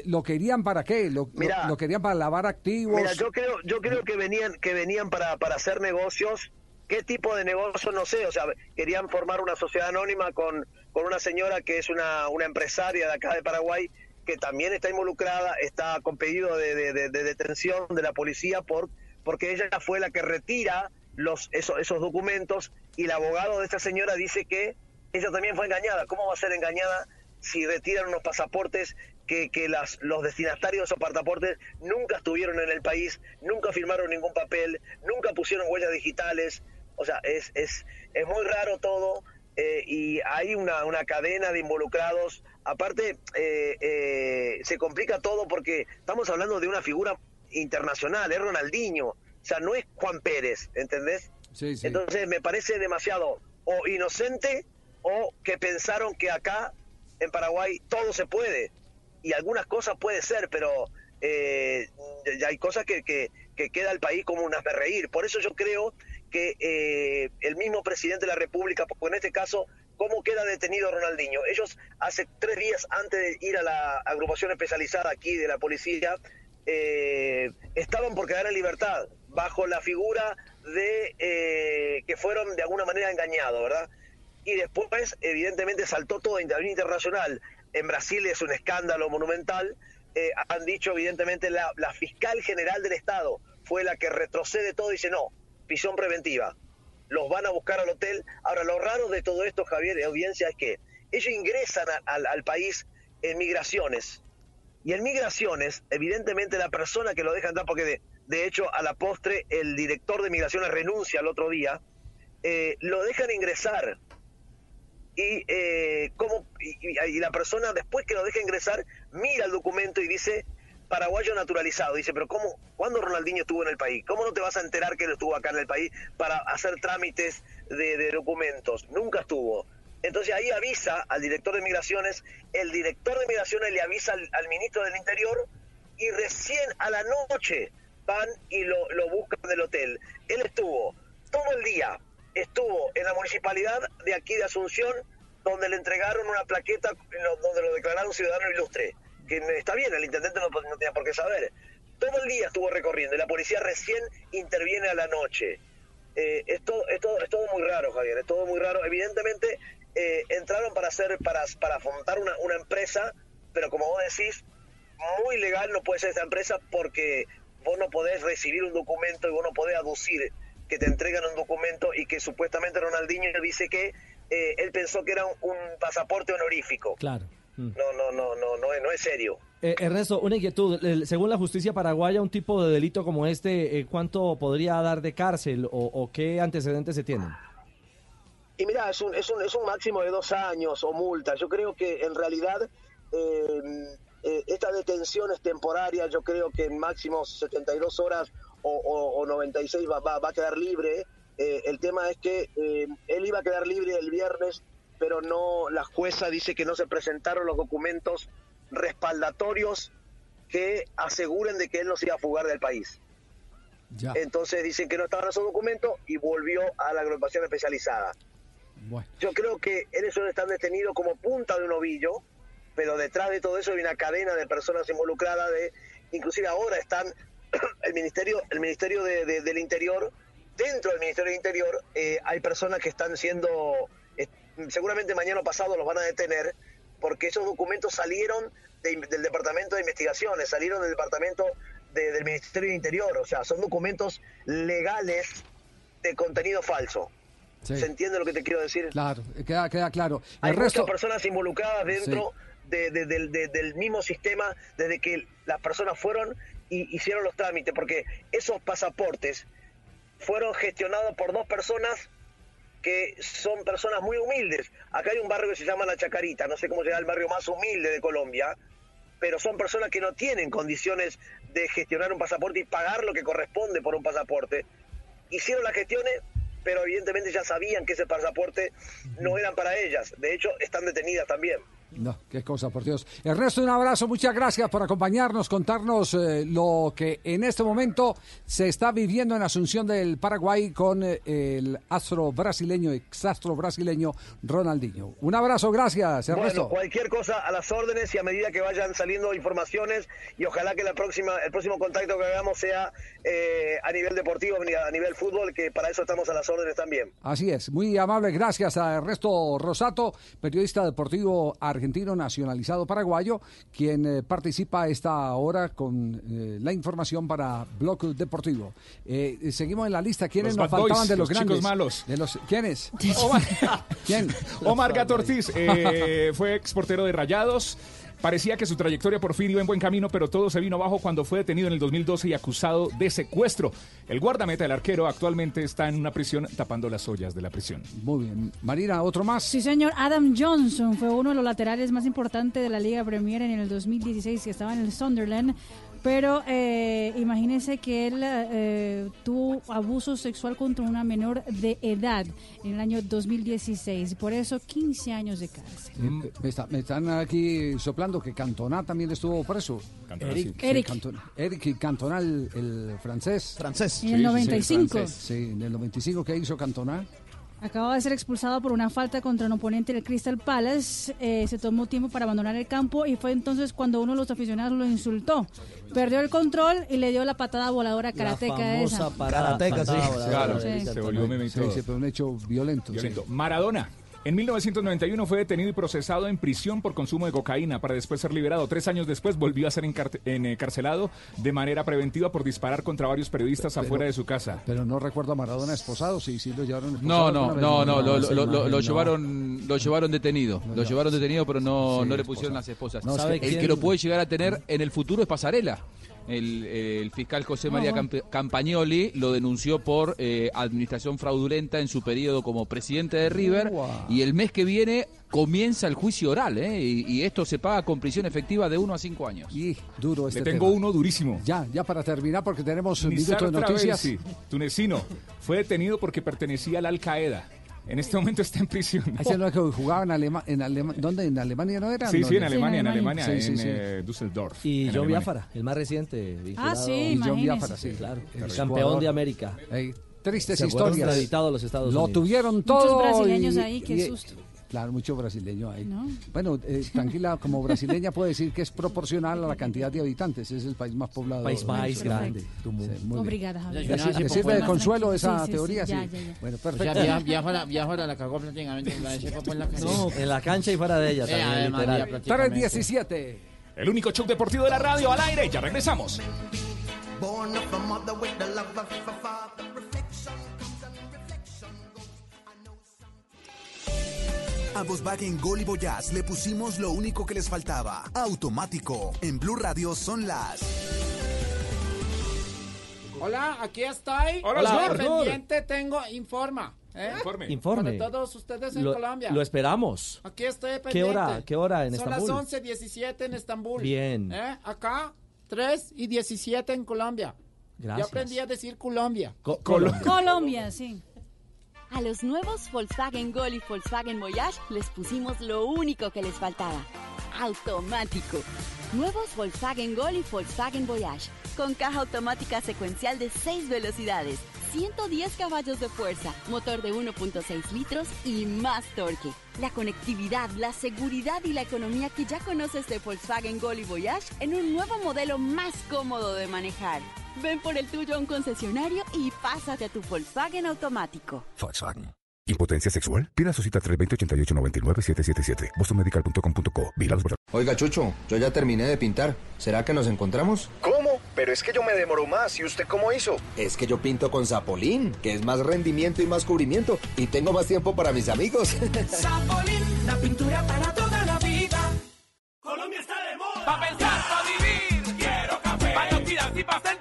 ¿Lo querían para qué? ¿Lo, lo- Mira. lo querían para lavar activos? Mira, yo creo, yo creo que venían, que venían para, para hacer negocios. ¿Qué tipo de negocio? No sé. O sea, querían formar una sociedad anónima con, con una señora que es una, una empresaria de acá de Paraguay que también está involucrada, está con pedido de, de- de- de detención de la policía por porque ella fue la que retira los esos, esos documentos y el abogado de esta señora dice que ella también fue engañada. ¿Cómo va a ser engañada si retiran unos pasaportes que, que las, los destinatarios de esos pasaportes nunca estuvieron en el país, nunca firmaron ningún papel, nunca pusieron huellas digitales? O sea, es, es, es muy raro todo eh, y hay una, una cadena de involucrados. Aparte, eh, eh, se complica todo porque estamos hablando de una figura internacional, es Ronaldinho, o sea, no es Juan Pérez, ¿entendés? Sí, sí. Entonces me parece demasiado o inocente o que pensaron que acá en Paraguay todo se puede y algunas cosas puede ser, pero eh, ya hay cosas que, que, que queda el país como un reír. Por eso yo creo que eh, el mismo presidente de la República, porque en este caso, ¿cómo queda detenido Ronaldinho? Ellos hace tres días antes de ir a la agrupación especializada aquí de la policía, eh, estaban por quedar en libertad, bajo la figura de eh, que fueron de alguna manera engañados, ¿verdad? Y después, evidentemente, saltó todo a nivel internacional. En Brasil es un escándalo monumental. Eh, han dicho, evidentemente, la, fiscal general del Estado fue la que retrocede todo y dice, no, prisión preventiva. Los van a buscar al hotel. Ahora, lo raro de todo esto, Javier, de audiencia, es que ellos ingresan al país en migraciones. Y en migraciones, evidentemente, la persona que lo deja entrar, porque de, de hecho, a la postre, el director de migraciones renuncia el otro día, eh, lo dejan ingresar y, eh, y, y- la persona después que lo deja ingresar mira el documento y dice paraguayo naturalizado. Dice, pero ¿cómo? ¿Cuándo Ronaldinho estuvo en el país? ¿Cómo no te vas a enterar que él estuvo acá en el país para hacer trámites de, documentos? Nunca estuvo. Entonces ahí avisa al director de migraciones, el director de migraciones le avisa al, al ministro del Interior y recién a la noche van y lo, lo buscan del hotel. Él estuvo todo el día, estuvo en la municipalidad de aquí de Asunción, donde le entregaron una plaqueta donde lo declararon ciudadano ilustre. Que está bien, el intendente no, tenía por qué saber. Todo el día estuvo recorriendo y la policía recién interviene a la noche. Eh, es, todo, es, todo, muy raro, Javier, es todo muy raro. Evidentemente eh, entraron para hacer, para, para montar una, una empresa, pero como vos decís, muy legal no puede ser esta empresa porque vos no podés recibir un documento y vos no podés aducir que te entregan un documento y que supuestamente Ronaldinho dice que eh, él pensó que era un, un pasaporte honorífico. Claro. Mm. No, no, no, no, no, es- no es serio. Eh, Ernesto, una inquietud. Según la justicia paraguaya, un tipo de delito como este, eh, ¿cuánto podría dar de cárcel o, o qué antecedentes se tienen? Y mira, es un, es, un, es un máximo de dos años o multa. Yo creo que en realidad eh, esta detención es temporaria. Yo creo que en máximo 72 horas o, o- o 96 va, va, va a quedar libre. Eh, el tema es que eh, él iba a quedar libre el viernes, pero no, la jueza dice que no se presentaron los documentos respaldatorios que aseguren de que él no se iba a fugar del país. Ya. Entonces dicen que no estaban esos documentos y volvió a la agrupación especializada. Bueno. Yo creo que ellos están detenidos como punta de un ovillo, pero detrás de todo eso hay una cadena de personas involucradas. De, inclusive ahora están el ministerio, el ministerio de- de- del Interior, dentro del ministerio del Interior eh, hay personas que están siendo, eh, seguramente mañana o pasado los van a detener, porque esos documentos salieron de- del departamento de investigaciones, salieron del departamento de- del ministerio del Interior, o sea, son documentos legales de contenido falso. Sí. ¿Se entiende lo que te quiero decir? Claro, queda, queda claro. Hay resto, muchas personas involucradas dentro de- de- del- de- del mismo sistema desde que las personas fueron y hicieron los trámites, porque esos pasaportes fueron gestionados por dos personas que son personas muy humildes. Acá hay un barrio que se llama La Chacarita, no sé cómo se llama el barrio más humilde de Colombia, pero son personas que no tienen condiciones de gestionar un pasaporte y pagar lo que corresponde por un pasaporte. Hicieron las gestiones, pero evidentemente ya sabían que ese pasaporte no eran para ellas. De hecho, están detenidas también. No, qué cosa, por Dios. Ernesto, un abrazo, muchas gracias por acompañarnos, contarnos eh, lo que en este momento se está viviendo en Asunción del Paraguay con eh, el astro brasileño, exastro brasileño Ronaldinho. Un abrazo, gracias, Ernesto. Bueno, cualquier cosa a las órdenes y a medida que vayan saliendo informaciones y ojalá que la próxima, el próximo contacto que hagamos sea eh, a nivel deportivo, a nivel fútbol, que para eso estamos a las órdenes también. Así es, muy amable, gracias a Ernesto Rosato, periodista deportivo argentino nacionalizado paraguayo, quien eh, participa a esta hora con eh, la información para Bloque Deportivo. Eh, seguimos en la lista, ¿quiénes Los nos boys, faltaban de los, los chicos grandes? malos. De los, ¿Quiénes? Omar, ¿Quién? Omar Gato Ortiz eh, fue exportero de Rayados. Parecía que su trayectoria por fin iba en buen camino, pero todo se vino abajo cuando fue detenido en el 2012 y acusado de secuestro. El guardameta, el arquero, actualmente está en una prisión tapando las ollas de la prisión. Muy bien. Marina, ¿otro más? Sí, señor. Adam Johnson fue uno de los laterales más importantes de la Liga Premier en el 2016, que estaba en el Sunderland. Pero eh, imagínense que él eh, tuvo abuso sexual contra una menor de edad en el año 2016. Por eso 15 años de cárcel. Eh, Me, está- me están aquí soplando que Cantona también estuvo preso. Cantona, Eric, sí. sí, Eric. Cantona, Eric Cantona, el, el francés. Francés. En el 95. Sí, en el 95 que hizo Cantona. Acaba de ser expulsado por una falta contra un oponente del Crystal Palace. Eh, se tomó tiempo para abandonar el campo y fue entonces cuando uno de los aficionados lo insultó. Perdió el control y le dio la patada voladora karateca esa. Karateca, sí. Claro, Sí. se volvió Sí, sí, pero un hecho violento. sí. Violento. Maradona. En 1991 fue detenido y procesado en prisión por consumo de cocaína para después ser liberado. Tres años después volvió a ser en- encarcelado de manera preventiva por disparar contra varios periodistas afuera de su casa. Pero no recuerdo a Maradona esposado, sí, sí lo llevaron No, esposado. no, no, no, lo, llevaron, lo llevaron detenido, lo llevaron detenido, pero no, Sí, no le esposa. pusieron las esposas. No, es el que- lo puede llegar a tener en el futuro es Pasarela. El, el fiscal José María. Camp- Campagnoli lo denunció por eh, administración fraudulenta en su periodo como presidente de River y el mes que viene comienza el juicio oral ¿eh? y, y esto se paga con prisión efectiva de 1 a 5 años. Y duro este Le tengo tema. uno durísimo. Ya, ya para terminar, porque tenemos un Nizar minuto de noticias. Travesi, tunecino, fue detenido porque pertenecía a la Al-Qaeda. En este momento está en prisión. Ese no es que jugaba en Alemania. En Alema- ¿Dónde? ¿En Alemania no era? Sí, ¿No? sí, en Alemania, en Alemania. Alemania, Sí, sí, en sí. eh, Düsseldorf. Y en John. Biafara, el más reciente. Ah, sí, Y John imagínese. Biafara, sí. Claro, El campeón jugador. de América. Ey, tristes Se historias. los Estados Lo Unidos. tuvieron todo. brasileños y- ahí, qué y- susto. Claro, mucho brasileño ahí. ¿No? Bueno, eh, tranquila, como brasileña puede decir que es proporcional a la cantidad de habitantes. Es el país más poblado. País más grande. Sí. Obrigada, Javier. Ya, ya, ¿Le ya, sirve de consuelo Sí, esa sí, sí, teoría? ya, sí. ya, ya. Bueno, O sea, perfecto. vieja, la, la cagó prácticamente. La por la calle. No, en la cancha y fuera de ella Eh, también, literal. prácticamente. 317. El único show deportivo de la radio al aire. Ya regresamos. Born A Volkswagen Gol y Voyage le pusimos lo único que les faltaba. Automático. En Blue Radio son las... Hola, aquí estoy. Hola, Estoy señor. pendiente, tengo informa. ¿eh? Informe. Informe. Para todos ustedes en Lo, Colombia. lo esperamos. Aquí estoy pendiente. ¿Qué hora? ¿Qué hora en Son Estambul? las 11.17 en Estambul. Bien. ¿Eh? Acá, 3 y 17 en Colombia. Gracias. Yo aprendí a decir Colombia. Co- Colombia. Colombia, sí. A los nuevos Volkswagen Gol y Volkswagen Voyage les pusimos lo único que les faltaba. Automático. Nuevos Volkswagen Gol y Volkswagen Voyage. Con caja automática secuencial de 6 velocidades, 110 caballos de fuerza, motor de 1.6 litros y más torque. La conectividad, la seguridad y la economía que ya conoces de Volkswagen Gol y Voyage en un nuevo modelo más cómodo de manejar. Ven por el tuyo a un concesionario y pásate a tu Volkswagen automático. Volkswagen. ¿Impotencia sexual? Pida su cita 320-8899-777. bostonmedical.com.co. Oiga, Chucho, yo ya terminé de pintar. ¿Será que nos encontramos? ¿Cómo? Pero es que yo me demoro más. ¿Y usted cómo hizo? Es que yo pinto con Zapolín, que es más rendimiento y más cubrimiento. Y tengo más tiempo para mis amigos. Zapolín, la pintura para toda la vida. Colombia está de moda. Pa' pensar, pa' vivir. Quiero café. Pa' y pa'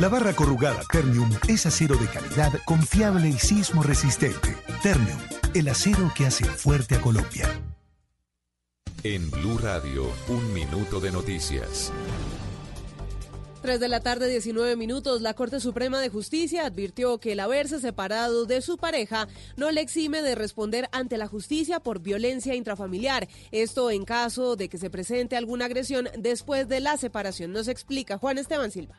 La barra corrugada Ternium es acero de calidad, confiable y sismo resistente. Ternium, el acero que hace fuerte a Colombia. En Blue Radio, un minuto de noticias. 3 de la tarde, 19 minutos. La Corte Suprema de Justicia advirtió que el haberse separado de su pareja no le exime de responder ante la justicia por violencia intrafamiliar. Esto en caso de que se presente alguna agresión después de la separación. Nos explica Juan Esteban Silva.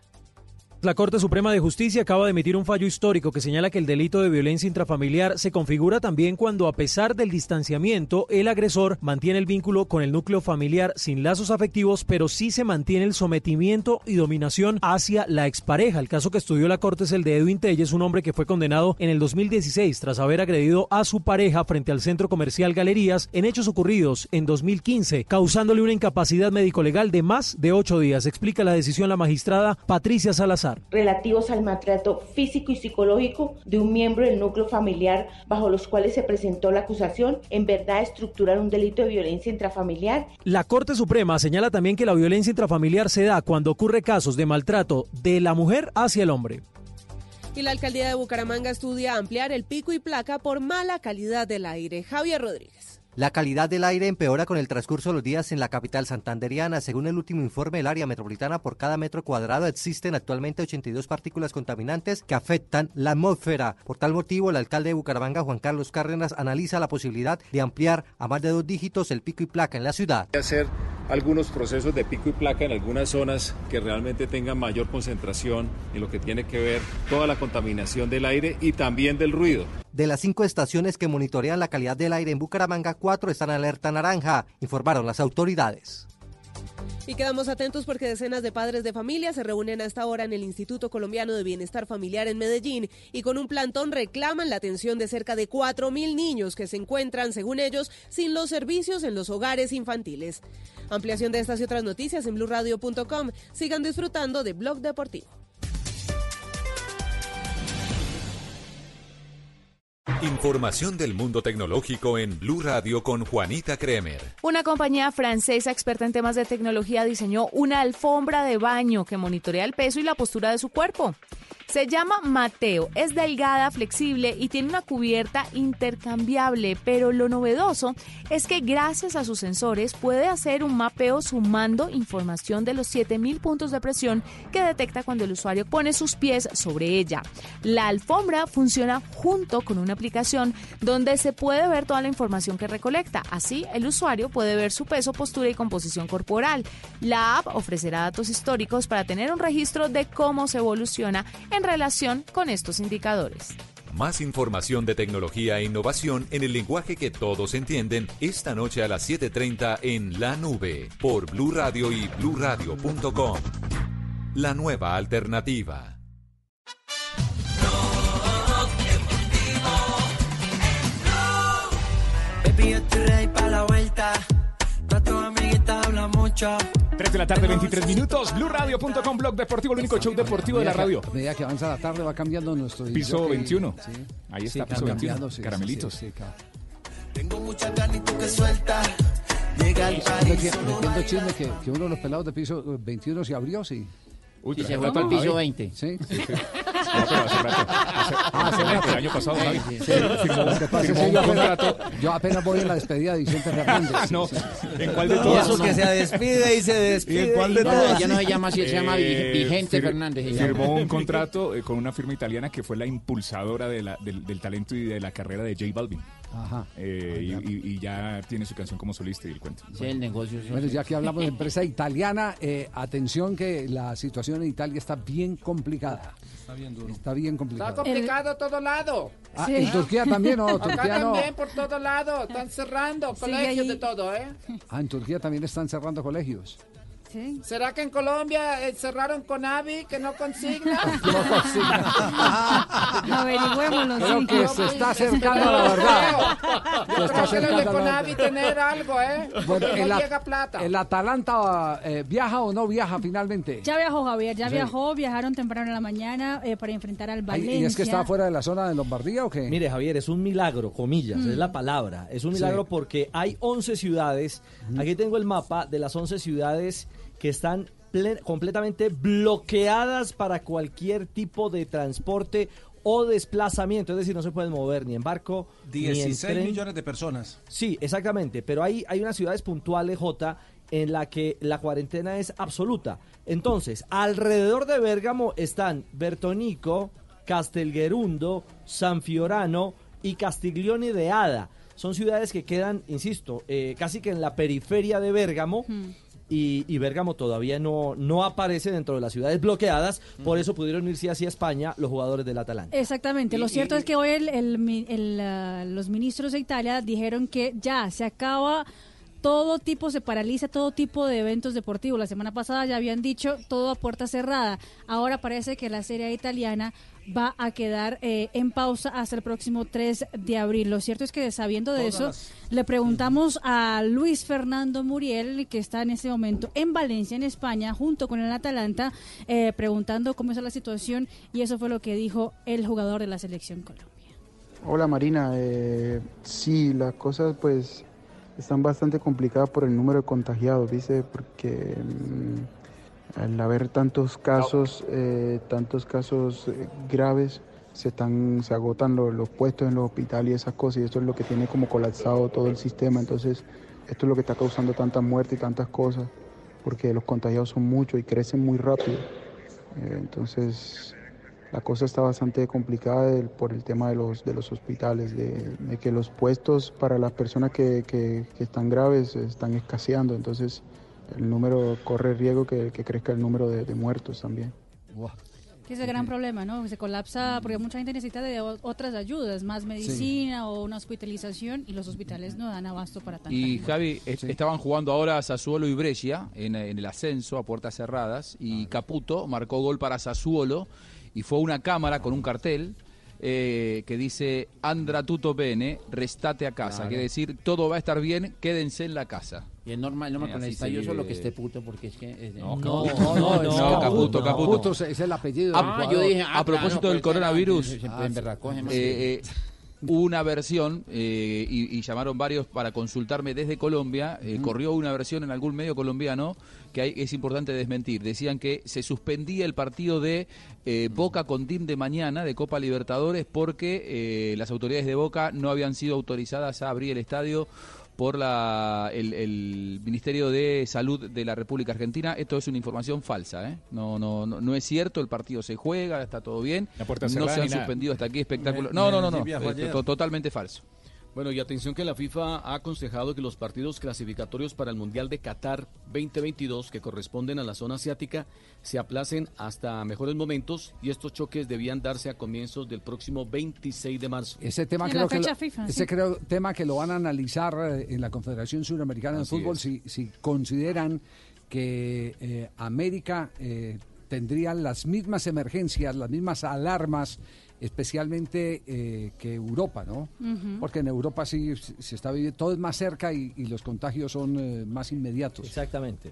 La Corte Suprema de Justicia acaba de emitir un fallo histórico que señala que el delito de violencia intrafamiliar se configura también cuando, a pesar del distanciamiento, el agresor mantiene el vínculo con el núcleo familiar sin lazos afectivos, pero sí se mantiene el sometimiento y dominación hacia la expareja. El caso que estudió la Corte es el de Edwin Telles, un hombre que fue condenado en el 2016 tras haber agredido a su pareja frente al centro comercial Galerías en hechos ocurridos en 2015, causándole una incapacidad médico-legal de más de ocho días. Explica la decisión la magistrada Patricia Salazar relativos al maltrato físico y psicológico de un miembro del núcleo familiar bajo los cuales se presentó la acusación, en verdad estructurar un delito de violencia intrafamiliar. La Corte Suprema señala también que la violencia intrafamiliar se da cuando ocurre casos de maltrato de la mujer hacia el hombre. Y la alcaldía de Bucaramanga estudia ampliar el pico y placa por mala calidad del aire. Javier Rodríguez. La calidad del aire empeora con el transcurso de los días en la capital santanderiana. Según el último informe del área metropolitana, por cada metro cuadrado existen actualmente 82 partículas contaminantes que afectan la atmósfera. Por tal motivo, el alcalde de Bucaramanga, Juan Carlos Cárdenas, analiza la posibilidad de ampliar a más de dos dígitos el pico y placa en la ciudad. Hacer algunos procesos de pico y placa en algunas zonas que realmente tengan mayor concentración en lo que tiene que ver toda la contaminación del aire y también del ruido. De las cinco estaciones que monitorean la calidad del aire en Bucaramanga, cuatro están en alerta naranja, informaron las autoridades. Y quedamos atentos porque decenas de padres de familia se reúnen a esta hora en el Instituto Colombiano de Bienestar Familiar en Medellín y con un plantón reclaman la atención de cerca de 4.000 niños que se encuentran, según ellos, sin los servicios en los hogares infantiles. Ampliación de estas y otras noticias en blurradio.com. Sigan disfrutando de Blog Deportivo. Información del mundo tecnológico en Blue Radio con Juanita Kremer. Una compañía francesa experta en temas de tecnología diseñó una alfombra de baño que monitorea el peso y la postura de su cuerpo. Se llama Mateo, es delgada, flexible y tiene una cubierta intercambiable, pero lo novedoso es que gracias a sus sensores puede hacer un mapeo sumando información de los 7000 puntos de presión que detecta cuando el usuario pone sus pies sobre ella. La alfombra funciona junto con una aplicación donde se puede ver toda la información que recolecta. Así, el usuario puede ver su peso, postura y composición corporal. La app ofrecerá datos históricos para tener un registro de cómo se evoluciona en relación con estos indicadores. Más información de tecnología e innovación en el lenguaje que todos entienden esta noche a las 7:30 en La Nube por Blue Radio y bluradio.com. La nueva alternativa. Baby, yo estoy ready para la vuelta. No tu amiguita habla mucho. 3 de la tarde, 23 minutos. BlueRadio.com, blog deportivo, el único show deportivo de la radio. A medida que avanza la tarde va cambiando nuestro Piso jockey. 21. Sí. Ahí Sí, está, piso cambia, 21. cambiando, sí, sí, Caramelitos. Tengo muchas ganas y tú que suelta. Llega al metiendo chisme que, que uno de los pelados de piso eh, 21 se abrió, sí. Uy, Sí, pero se fue para el piso Javi. 20. Sí. Sí, sí. No, pero hace rato. Hace, hace rato, el año pasado, Javi. Sí, sí. Firmó, que pasa un yo apenas, contrato. yo apenas voy en la despedida de Vicente Fernández. Ah, no. Sí, sí. ¿En cuál de Y todas? eso que se despide y se despide. ¿Y en cuál de todas? ya no se llama así, se llama Eh, Vigente fir- Fernández. Firmó un contrato eh, con una firma italiana que fue la impulsadora de la- del, del talento y de la carrera de J Balvin. Ajá. Eh, y, y- y ya tiene su canción como solista y el cuento. Sí, el negocio. Bueno, ya que hablamos de empresa italiana, eh, atención que la situación en Italia está bien complicada. Está bien duro. Está bien Está complicada. complicado a todo lado. Ah, ¿En Turquía también o Acá Turquía no? también, por todo lado. Están cerrando colegios de todo, ¿eh? Ah, en Turquía también están cerrando colegios. ¿Será que en Colombia eh, cerraron con Avi, que no consigna? Averigüémoslo, Creo sí. que se está acercando a la verdad. Se Yo está creo que los acercando de a la Conavi verdad. tener algo, ¿eh? Bueno, no el, At- llega plata. el Atalanta eh, viaja o no viaja finalmente. Ya viajó Javier, ya Sí. viajó, viajaron temprano en la mañana eh, para enfrentar al Valencia. ¿Y es que está fuera de la zona de Lombardía o qué? Mire, Javier, es un milagro, comillas, Mm. es la palabra. Es un Sí. milagro porque hay 11 ciudades. Aquí tengo el mapa de las 11 ciudades que están completamente bloqueadas para cualquier tipo de transporte o desplazamiento. Es decir, no se pueden mover ni en barco, ni en 16 tren. millones de personas. Sí, exactamente, pero hay, hay unas ciudades puntuales, J, en la que la cuarentena es absoluta. Entonces, alrededor de Bérgamo están Bertonico, Castelgerundo, San Fiorano y Castiglione de Ada. Son ciudades que quedan, insisto, eh, casi que en la periferia de Bérgamo. Y, y Bérgamo todavía no, no aparece dentro de las ciudades bloqueadas, por eso pudieron irse hacia España los jugadores del Atalanta. Exactamente. Lo Y- cierto y- es que hoy el- el mi- el, ah, los ministros de Italia dijeron que ya se acaba todo tipo, se paraliza todo tipo de eventos deportivos. La semana pasada ya habían dicho todo a puerta cerrada. Ahora parece que la Serie italiana va a quedar eh, en pausa hasta el próximo 3 de abril. Lo cierto es que sabiendo de Todas eso, le preguntamos a Luis Fernando Muriel, que está en este momento en Valencia, en España, junto con el Atalanta, eh, preguntando cómo está la situación y eso fue lo que dijo el jugador de la selección Colombia. Hola Marina, eh, sí, las cosas pues están bastante complicadas por el número de contagiados, ¿viste? Porque mm, al haber tantos casos, eh, tantos casos eh, graves, se están, se agotan lo- los puestos en los hospitales y esas cosas, y esto es lo que tiene como colapsado todo el sistema. Entonces, esto es lo que está causando tantas muertes y tantas cosas, porque los contagiados son muchos y crecen muy rápido. Eh, entonces, la cosa está bastante complicada del- por el tema de los, de los hospitales, de, de que los puestos para las personas que, que- que están graves están escaseando, entonces el número corre riesgo que, que crezca el número de, de muertos también. Que es el gran problema, ¿no? Se colapsa porque mucha gente necesita de otras ayudas, más medicina o una hospitalización y los hospitales no dan abasto para tanta Y gente. Javi, est- estaban jugando ahora Sassuolo y Brescia en, en el ascenso a puertas cerradas y Caputo marcó gol para Sassuolo y fue una cámara con un cartel eh, que dice Andra tutto bene, restate a casa. Claro. Quiere decir, todo va a estar bien, quédense en la casa. Y es normal, no me Eh, con el así se estadio solo que esté puto porque es que... es- No, No, Caputo. no, no, Caputo, Caputo, Caputo. Caputo es el apellido Ah, yo dije, ah, a propósito claro, del coronavirus, eh, eh, hubo una versión eh, y, y llamaron varios para consultarme desde Colombia. eh, Corrió una versión en algún medio colombiano que hay, es importante desmentir. Decían que se suspendía el partido de eh, Boca con Team de mañana de Copa Libertadores porque eh, las autoridades de Boca no habían sido autorizadas a abrir el estadio por la, el, el Ministerio de Salud de la República Argentina. Esto es una información falsa, ¿eh? No, no, no, no es cierto, el partido se juega, está todo bien. La puerta no se han suspendido hasta aquí espectáculo. No, no, no, no, totalmente falso. Bueno, y atención que la FIFA ha aconsejado que los partidos clasificatorios para el Mundial de Qatar 2022, que corresponden a la zona asiática, se aplacen hasta mejores momentos y estos choques debían darse a comienzos del próximo 26 de marzo. Ese tema creo que lo, FIFA, ese sí. creo tema que lo van a analizar eh, en la Confederación Suramericana de Fútbol si, si consideran que eh, América eh, tendría las mismas emergencias, las mismas alarmas, especialmente eh, que Europa, ¿no? Porque en Europa sí se está viviendo, todo es más cerca y, y los contagios son eh, más inmediatos. Exactamente.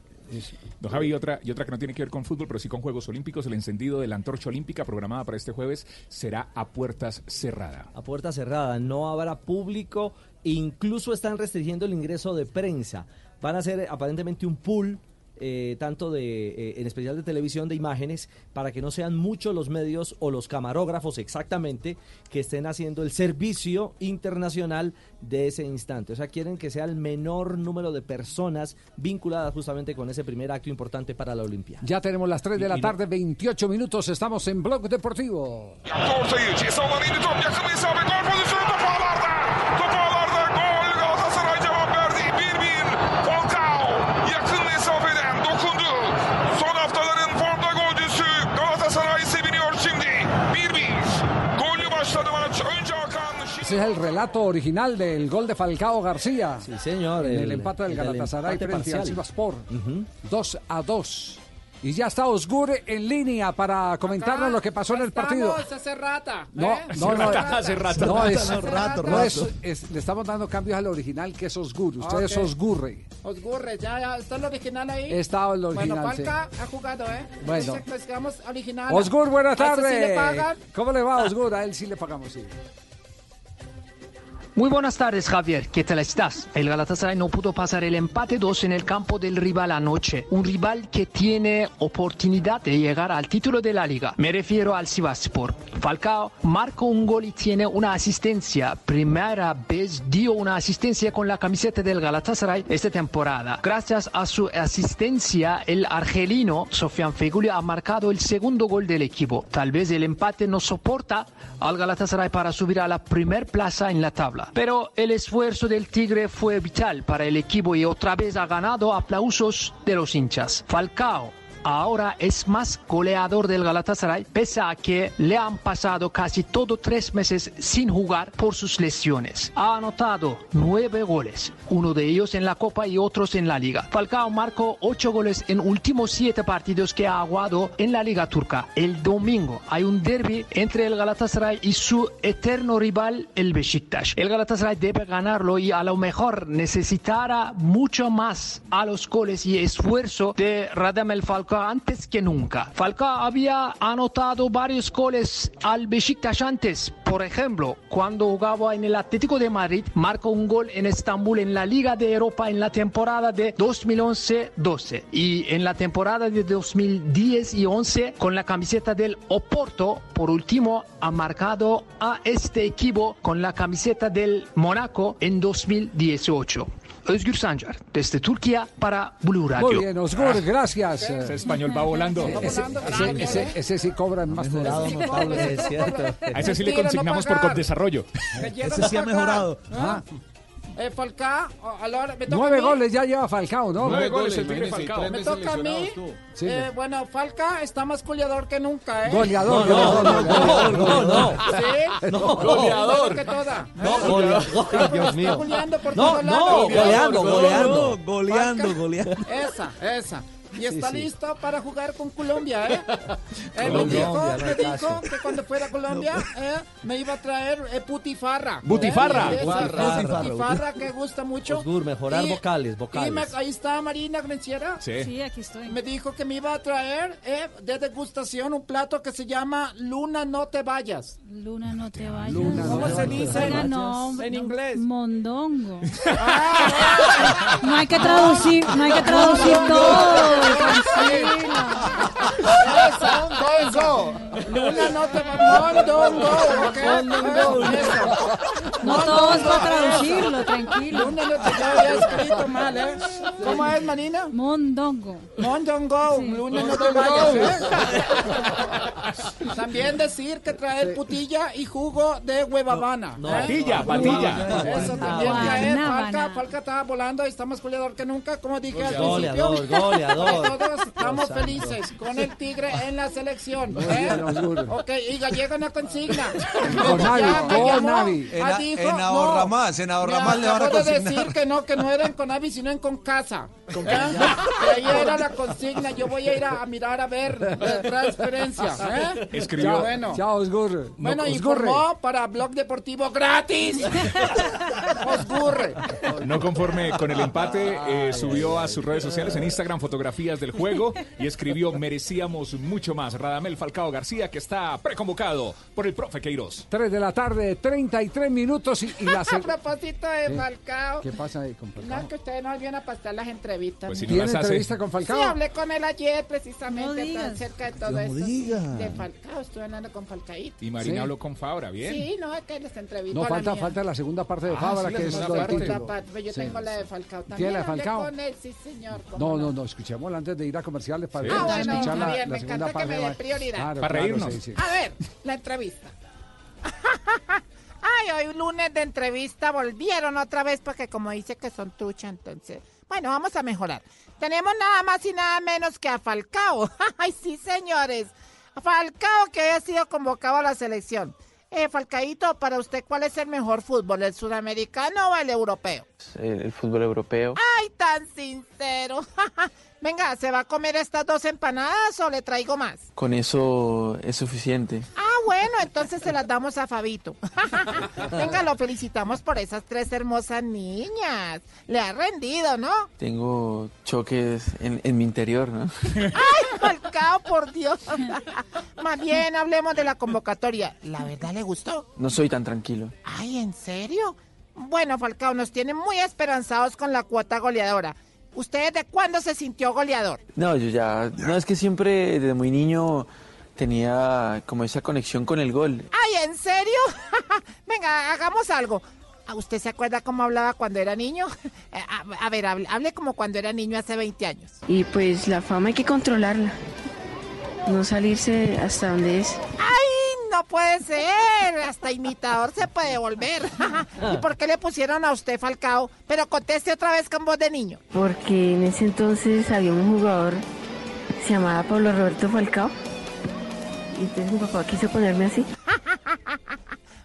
Don Javi, y otra, y otra que no tiene que ver con fútbol, pero sí con Juegos Olímpicos, el encendido de la antorcha olímpica programada para este jueves será a puertas cerradas. a puerta cerrada, no habrá público, incluso están restringiendo el ingreso de prensa. Van a hacer aparentemente un pool, eh, tanto de, eh, en especial de televisión, de imágenes, para que no sean muchos los medios o los camarógrafos exactamente que estén haciendo el servicio internacional de ese instante. O sea, quieren que sea el menor número de personas vinculadas justamente con ese primer acto importante para la Olimpiada. Ya tenemos las 3 de la tarde, 28 minutos, estamos en Blog Deportivo. 14, Ese es el relato original del gol de Falcao García. Sí, señor. En el, el- empate del el del Galatasaray empate frente al parcial. Sivaspor. 2 a 2. Y ya está Osgur en línea para comentarnos lo que pasó en el partido. Estamos hace rata. No, ¿eh? no, no, Hace rata. no, es, Hace rato, no es- es- le estamos dando cambios al original que es Osgur. Usted es Ok. Osgurre. Osgurre, ya, ya está el original ahí. Está el original, Bueno, Falca ha jugado, ¿eh? Bueno. Ese, pues, digamos, original. Osgur, buenas sí tardes. le pagan. ¿Cómo le va, Osgur? A él sí le pagamos, sí. Muy buenas tardes, Javier. ¿Qué tal estás? El Galatasaray no pudo pasar el empate 2 en el campo del rival anoche. Un rival que tiene oportunidad de llegar al título de la liga. Me refiero al Sivaspor. Falcao marcó un gol y tiene una asistencia. Primera vez dio una asistencia con la camiseta del Galatasaray esta temporada. Gracias a su asistencia, el argelino Sofian Feguli ha marcado el segundo gol del equipo. Tal vez el empate no soporta al Galatasaray para subir a la primer plaza en la tabla. Pero el esfuerzo del Tigre fue vital para el equipo y otra vez ha ganado aplausos de los hinchas. Falcao ahora es más goleador del Galatasaray, pese a que le han pasado casi todo tres meses sin jugar por sus lesiones. Ha anotado nueve goles, uno de ellos en la Copa y otros en la Liga. Falcao marcó ocho goles en últimos siete partidos que ha aguado en la Liga Turca. El domingo hay un derby entre el Galatasaray y su eterno rival, el Besiktas. El Galatasaray debe ganarlo y a lo mejor necesitará mucho más a los goles y esfuerzo de Radamel Falcao antes que nunca. Falcao había anotado varios goles al Besiktas antes. Por ejemplo, cuando jugaba en el Atlético de Madrid, marcó un gol en Estambul en la Liga de Europa en la temporada de 2011-12 y en la temporada de 2010 y 11 con la camiseta del Oporto. Por último, ha marcado a este equipo con la camiseta del Monaco en 2018. Özgür Sancar, desde Turquía para Blue Radio. Muy bien, Osgur, gracias. Ese español va volando. Ese, ese- ese- ese sí cobra en más notable, es cierto. A ese sí le consignamos por desarrollo. Ese sí ha mejorado. ¿Ah? Eh, Falcao, a la hora- me toca a Nueve mí. goles ya lleva Falcao, ¿no? Nueve goles el Tigre Falcao. Me toca a mí. Sí. Eh, bueno, Falca está más goleador que nunca, ¿eh? Goleador, No, goleador, goleador, goleador. ¿Sí? No. Goleador. que toda. No, goleador, Dios mío. goleando por No, todos no, lados. goleando, goleando. No, goleando, Falca, goleando. Esa, esa. Y está sí. listo para jugar con Colombia, ¿eh? Él me Colombia, dijo, me dijo que cuando fuera a Colombia eh, me iba a traer eh, putifarra. Butifarra. ¿Eh? Butifarra. esa Butifarra que gusta mucho. Osgur, mejorar Y- vocales, Y me- vocales. ahí está Marina Grenciera. Sí. Sí, aquí estoy. Me dijo que me iba a traer eh, de degustación un plato que se llama Luna no te vayas. Luna, no te vayas. Luna, ¿Cómo se vayas. dice? Oiga, no, En no, inglés. Mondongo. No hay que traducir, no hay que traducir todo. Eso. Luna no te vayas. Mondongo. Eso. No todo es para traducirlo, tranquilo. Luna no te ya había escrito mal, ¿eh? ¿Cómo es, Marina? Mondongo. Mondongo. Luna no te vayas, ¿eh? También decir que traer putilla y jugo de huevabana. ¿eh? Patilla, patilla. Eso también. Falca, Falca estaba volando y está más goleador que nunca, como dije al Goleador, principio. goleador. Todos estamos felices con el Tigre en la selección. ¿eh? Ok, y Gallego no consigna. Con Navi, con Navi. ah, dijo, en ahorramás, en me ahorramás le van a de consignar. decir que no, que no era en Conavi, sino en Concasa. ¿Ya? Que ahí era la consigna. Yo voy a ir a, a mirar a ver eh, transferencias. ¿eh? Escribió- Ya, bueno. Chao, Osgur. Bueno, Osgurre. informó para Blog Deportivo gratis. Osgurre. No conforme con el empate, eh, subió a sus redes sociales en Instagram fotografías del juego y escribió merecíamos mucho más. Radamel Falcao García, que está preconvocado por el profe Queiroz. 3 de la tarde, 33 minutos y, y la A propósito de. Falcao. ¿Qué pasa ahí con Falcao? No, que ustedes no volvieron a pasar las entrevistas. Pues si ¿no? no ¿Tiene las hace- entrevista con Falcao? Sí, hablé con él ayer precisamente No tan digas. cerca de todo No esto. diga. De Falcao, estuve hablando con Falcaíto. Y Marina Sí. habló con Fabra, bien. Sí, no, es que les entrevistó No, a falta, falta la segunda parte de Ah, Fábara, sí, que es. La título. parte, pero yo Sí. tengo la de Falcao también. ¿Tiene la de hablé Falcao? con él, sí, señor. No, no, no, antes de ir a comerciales para Ah, bueno, escuchar la, bien, la me segunda encanta que me dé prioridad. Claro, Para claro, reírnos. sí, sí. A ver, la entrevista. Ay, hoy lunes de entrevista volvieron otra vez porque como dice que son trucha, entonces... Bueno, vamos a mejorar. Tenemos nada más y nada menos que a Falcao. Ay, sí, señores. A Falcao que ha sido convocado a la selección. Eh, Falcaito, para usted, ¿cuál es el mejor fútbol, el sudamericano o el europeo? El, el fútbol europeo. Ay, tan sincero. Venga, ¿se va a comer estas dos empanadas o le traigo más? Con eso es suficiente. Ah, bueno, entonces se las damos a Fabito. Venga, lo felicitamos por esas tres hermosas niñas. Le ha rendido, ¿no? Tengo choques en, en mi interior, ¿no? ¡Ay, Falcao, por Dios! Más bien, hablemos de la convocatoria. ¿La verdad le gustó? No soy tan tranquilo. Ay, ¿en serio? Bueno, Falcao, nos tiene muy esperanzados con la cuota goleadora. ¿Usted de cuándo se sintió goleador? No, yo ya... No, es que siempre desde muy niño tenía como esa conexión con el gol. Ay, ¿en serio? Venga, hagamos algo. ¿A ¿Usted se acuerda cómo hablaba cuando era niño? Eh, A, a ver, hable, hable como cuando era niño hace 20 años. Y pues la fama hay que controlarla. No salirse hasta donde es. ¡Ay, no puede ser! Hasta imitador se puede volver. ¿Y por qué le pusieron a usted Falcao? Pero conteste otra vez con voz de niño. Porque en ese entonces había un jugador, se llamaba Pablo Roberto Falcao. Y entonces mi papá quiso ponerme así.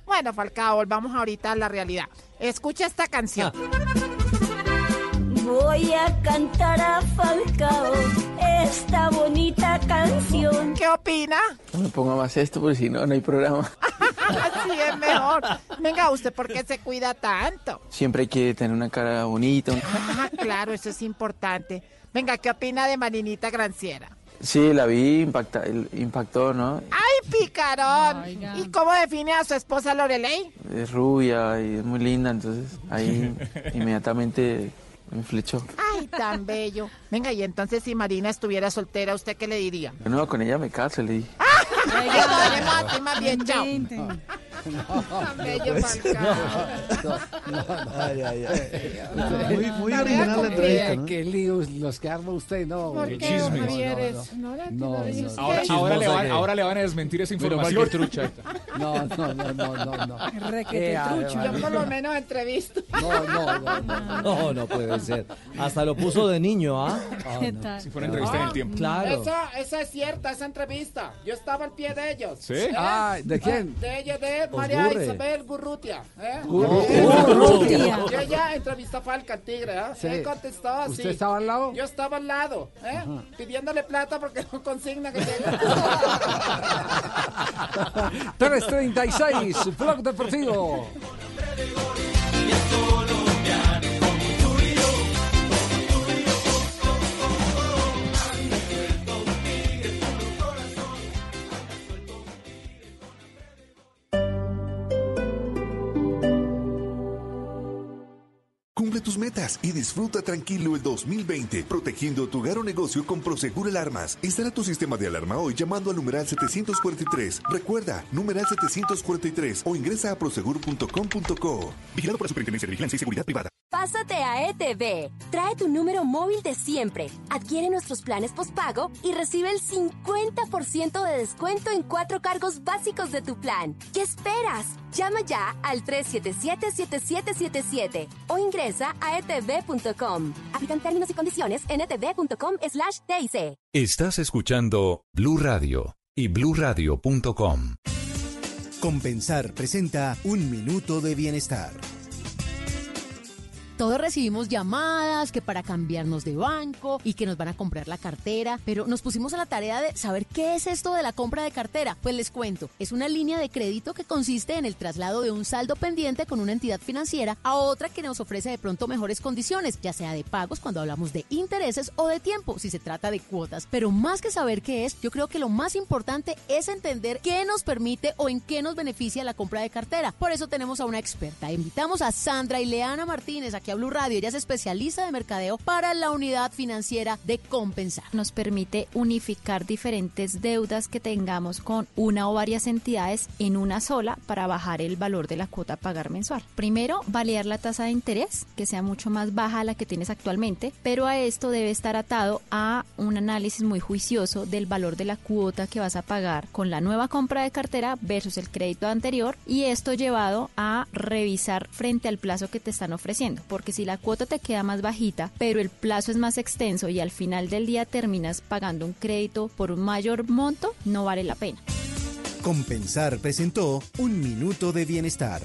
Bueno, Falcao, volvamos ahorita a la realidad. Escucha esta canción. Voy a cantar a Falcao esta bonita canción. ¿Qué opina? No me ponga más esto porque si no, no hay programa. Así es mejor. Venga, ¿usted por qué se cuida tanto? Siempre hay que tener una cara bonita. Ah, claro, eso es importante. Venga, ¿qué opina de Marinita Granciera? Sí, la vi, impacta, impactó, ¿no? ¡Ay, picarón! ¿Y cómo define a su esposa Lorelei? Es rubia y es muy linda, entonces ahí inmediatamente me flechó. ¡Ay, tan bello! Venga, y entonces si Marina estuviera soltera, ¿usted qué le diría? No, con ella me caso, le dije. ¡Ay, no, le mate, más bien, chao! Muy- original la entrevista. Qué líos los que arma usted, no. ¿Por Qué chismes. No. Ahora, le van, a desmentir esa información. trucha. No, no, no, no, no, Eh. Yo por lo menos entrevisto. No, no, no, no. No, no puede ser. Hasta lo puso de niño, ¿ah? ¿Qué tal? Si fuera entrevista en el tiempo. Claro. Esa, esa es cierta, esa entrevista. Yo estaba al pie de ellos. ¿Sí? ¿Eh? Ah, ¿de quién? De ella, de María. Isabel Gurrutia. ¿eh? Gurrutia. Eh, Gurrutia. Y ella entrevistó a Falca, el tigre, ¿eh? Sí. Él contestó así. ¿Usted estaba al lado? Yo estaba al lado, ¿eh? Pidiéndole plata porque no consigna que llega. 336, Blog Deportivo. Y disfruta tranquilo el 2020, protegiendo tu hogar o negocio con Prosegur Alarmas. Instala tu sistema de alarma hoy llamando al numeral 743. Recuerda, numeral 743 o ingresa a prosegur.com.co. Vigilado por la Superintendencia de Vigilancia y Seguridad Privada. Pásate a ETV. Trae tu número móvil de siempre. Adquiere nuestros planes postpago y recibe el 50% de descuento en cuatro cargos básicos de tu plan. ¿Qué esperas? Llama ya al 377-7777 o ingresa a etv.com. Aplican términos y condiciones en etv.com slash TIC. Estás escuchando Blue Radio y bluradio.com. Compensar presenta Un Minuto de Bienestar. Todos recibimos llamadas que para cambiarnos de banco y que nos van a comprar la cartera, pero nos pusimos a la tarea de saber qué es esto de la compra de cartera. Pues les cuento, es una línea de crédito que consiste en el traslado de un saldo pendiente con una entidad financiera a otra que nos ofrece de pronto mejores condiciones, ya sea de pagos cuando hablamos de intereses o de tiempo si se trata de cuotas. Pero más que saber qué es, yo creo que lo más importante es entender qué nos permite o en qué nos beneficia la compra de cartera. Por eso tenemos a una experta. Invitamos a Sandra Ileana Martínez aquí a Blue Radio. Ella es especialista de mercadeo para la unidad financiera de Compensar. Nos permite unificar diferentes deudas que tengamos con una o varias entidades en una sola para bajar el valor de la cuota a pagar mensual. Primero, validar la tasa de interés, que sea mucho más baja a la que tienes actualmente, pero a esto debe estar atado a un análisis muy juicioso del valor de la cuota que vas a pagar con la nueva compra de cartera versus el crédito anterior y esto llevado a revisar frente al plazo que te están ofreciendo, porque si la cuota te queda más bajita, pero el plazo es más extenso y al final del día terminas pagando un crédito por un mayor monto, no vale la pena. Compensar presentó Un Minuto de Bienestar.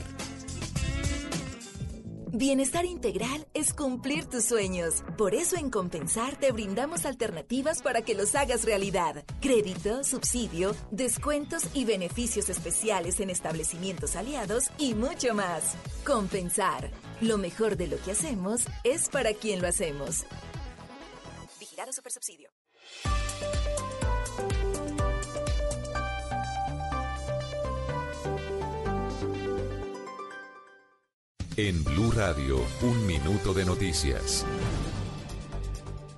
Bienestar integral es cumplir tus sueños. Por eso en Compensar te brindamos alternativas para que los hagas realidad. Crédito, subsidio, descuentos y beneficios especiales en establecimientos aliados y mucho más. Compensar. Lo mejor de lo que hacemos es para quien lo hacemos. Vigilado Supersubsidio. En Blue Radio, un minuto de noticias.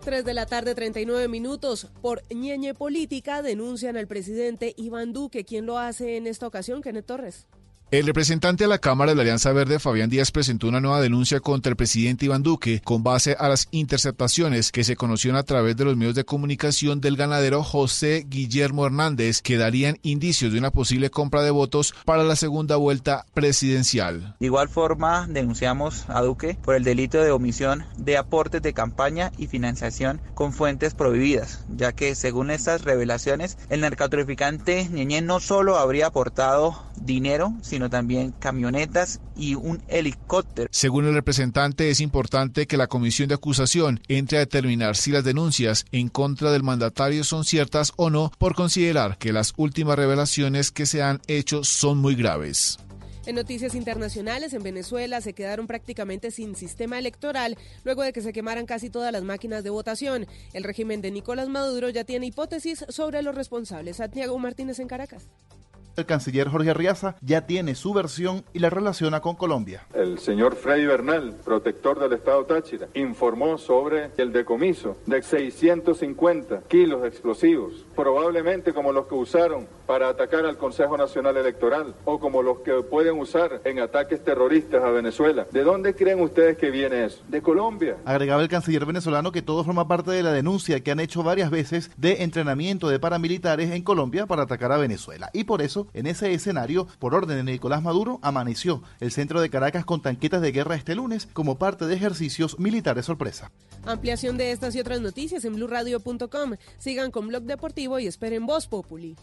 3 de la tarde, 39 minutos. Por ñeñe política denuncian al presidente Iván Duque. ¿Quién lo hace en esta ocasión? Kenneth Torres. El representante de la Cámara de la Alianza Verde, Fabián Díaz, presentó una nueva denuncia contra el presidente Iván Duque con base a las interceptaciones que se conocieron a través de los medios de comunicación del ganadero José Guillermo Hernández, que darían indicios de una posible compra de votos para la segunda vuelta presidencial. De igual forma, denunciamos a Duque por el delito de omisión de aportes de campaña y financiación con fuentes prohibidas, ya que según estas revelaciones, el narcotraficante Ñeñé no solo habría aportado dinero, sino también camionetas y un helicóptero. Según el representante, es importante que la comisión de acusación entre a determinar si las denuncias en contra del mandatario son ciertas o no, por considerar que las últimas revelaciones que se han hecho son muy graves. En noticias internacionales, en Venezuela se quedaron prácticamente sin sistema electoral luego de que se quemaran casi todas las máquinas de votación. El régimen de Nicolás Maduro ya tiene hipótesis sobre los responsables. Santiago Martínez en Caracas. El canciller Jorge Arriaza ya tiene su versión y la relaciona con Colombia. El señor Freddy Bernal, protector del Estado Táchira, informó sobre el decomiso de 650 kilos de explosivos, probablemente como los que usaron para atacar al Consejo Nacional Electoral o como los que pueden usar en ataques terroristas a Venezuela. ¿De dónde creen ustedes que viene eso? De Colombia. Agregaba el canciller venezolano que todo forma parte de la denuncia que han hecho varias veces de entrenamiento de paramilitares en Colombia para atacar a Venezuela. Y por eso, en ese escenario, por orden de Nicolás Maduro, amaneció el centro de Caracas con tanquetas de guerra este lunes como parte de ejercicios militares sorpresa. Ampliación de estas y otras noticias en blurradio.com. Sigan con Blog Deportivo y esperen Voz Populi.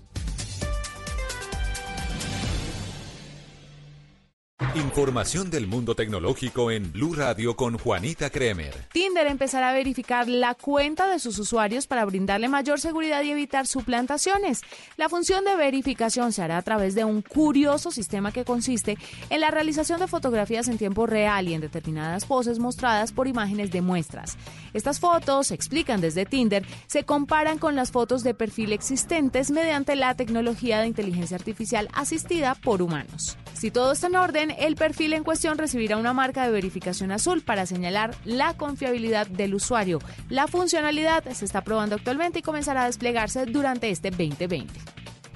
Información del mundo tecnológico en Blue Radio con Juanita Kremer. Tinder empezará a verificar la cuenta de sus usuarios para brindarle mayor seguridad y evitar suplantaciones. La función de verificación se hará a través de un curioso sistema que consiste en la realización de fotografías en tiempo real y en determinadas poses mostradas por imágenes de muestras. Estas fotos, explican desde Tinder, se comparan con las fotos de perfil existentes mediante la tecnología de inteligencia artificial asistida por humanos. Si todo está en orden, el perfil en cuestión recibirá una marca de verificación azul para señalar la confiabilidad del usuario. La funcionalidad se está probando actualmente y comenzará a desplegarse durante este 2020.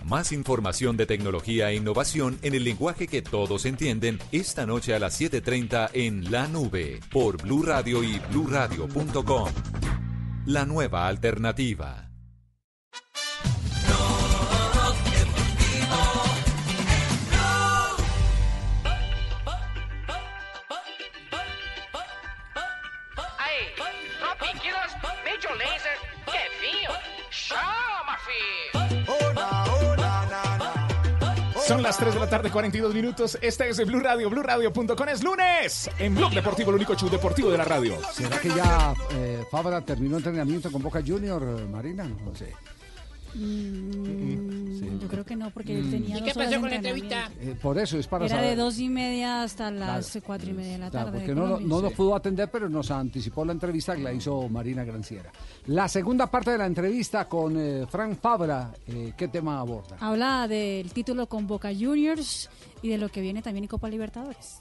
Más información de tecnología e innovación en el lenguaje que todos entienden esta noche a las 7:30 en La Nube por Blue Radio y bluradio.com. La nueva alternativa. Son las 3 de la tarde, 42 minutos. Este es el Blue Radio, BlueRadio.com. Es lunes en Blog Deportivo, el único show deportivo de la radio. ¿Será que ya eh, Fabra terminó entrenamiento con Boca Junior, Marina? No sé. Mm, Yo creo que no, porque él tenía ¿Y dos qué horas pasó de con la entrevista? Eh, por eso es para Era saber. de dos y media hasta las cuatro y media de la Claro, tarde. porque no, no nos pudo atender, pero nos anticipó la entrevista que la hizo Marina Granciera. La segunda parte de la entrevista con eh, Frank Fabra, eh, ¿qué tema aborda? Habla del título con Boca Juniors y de lo que viene también en Copa Libertadores.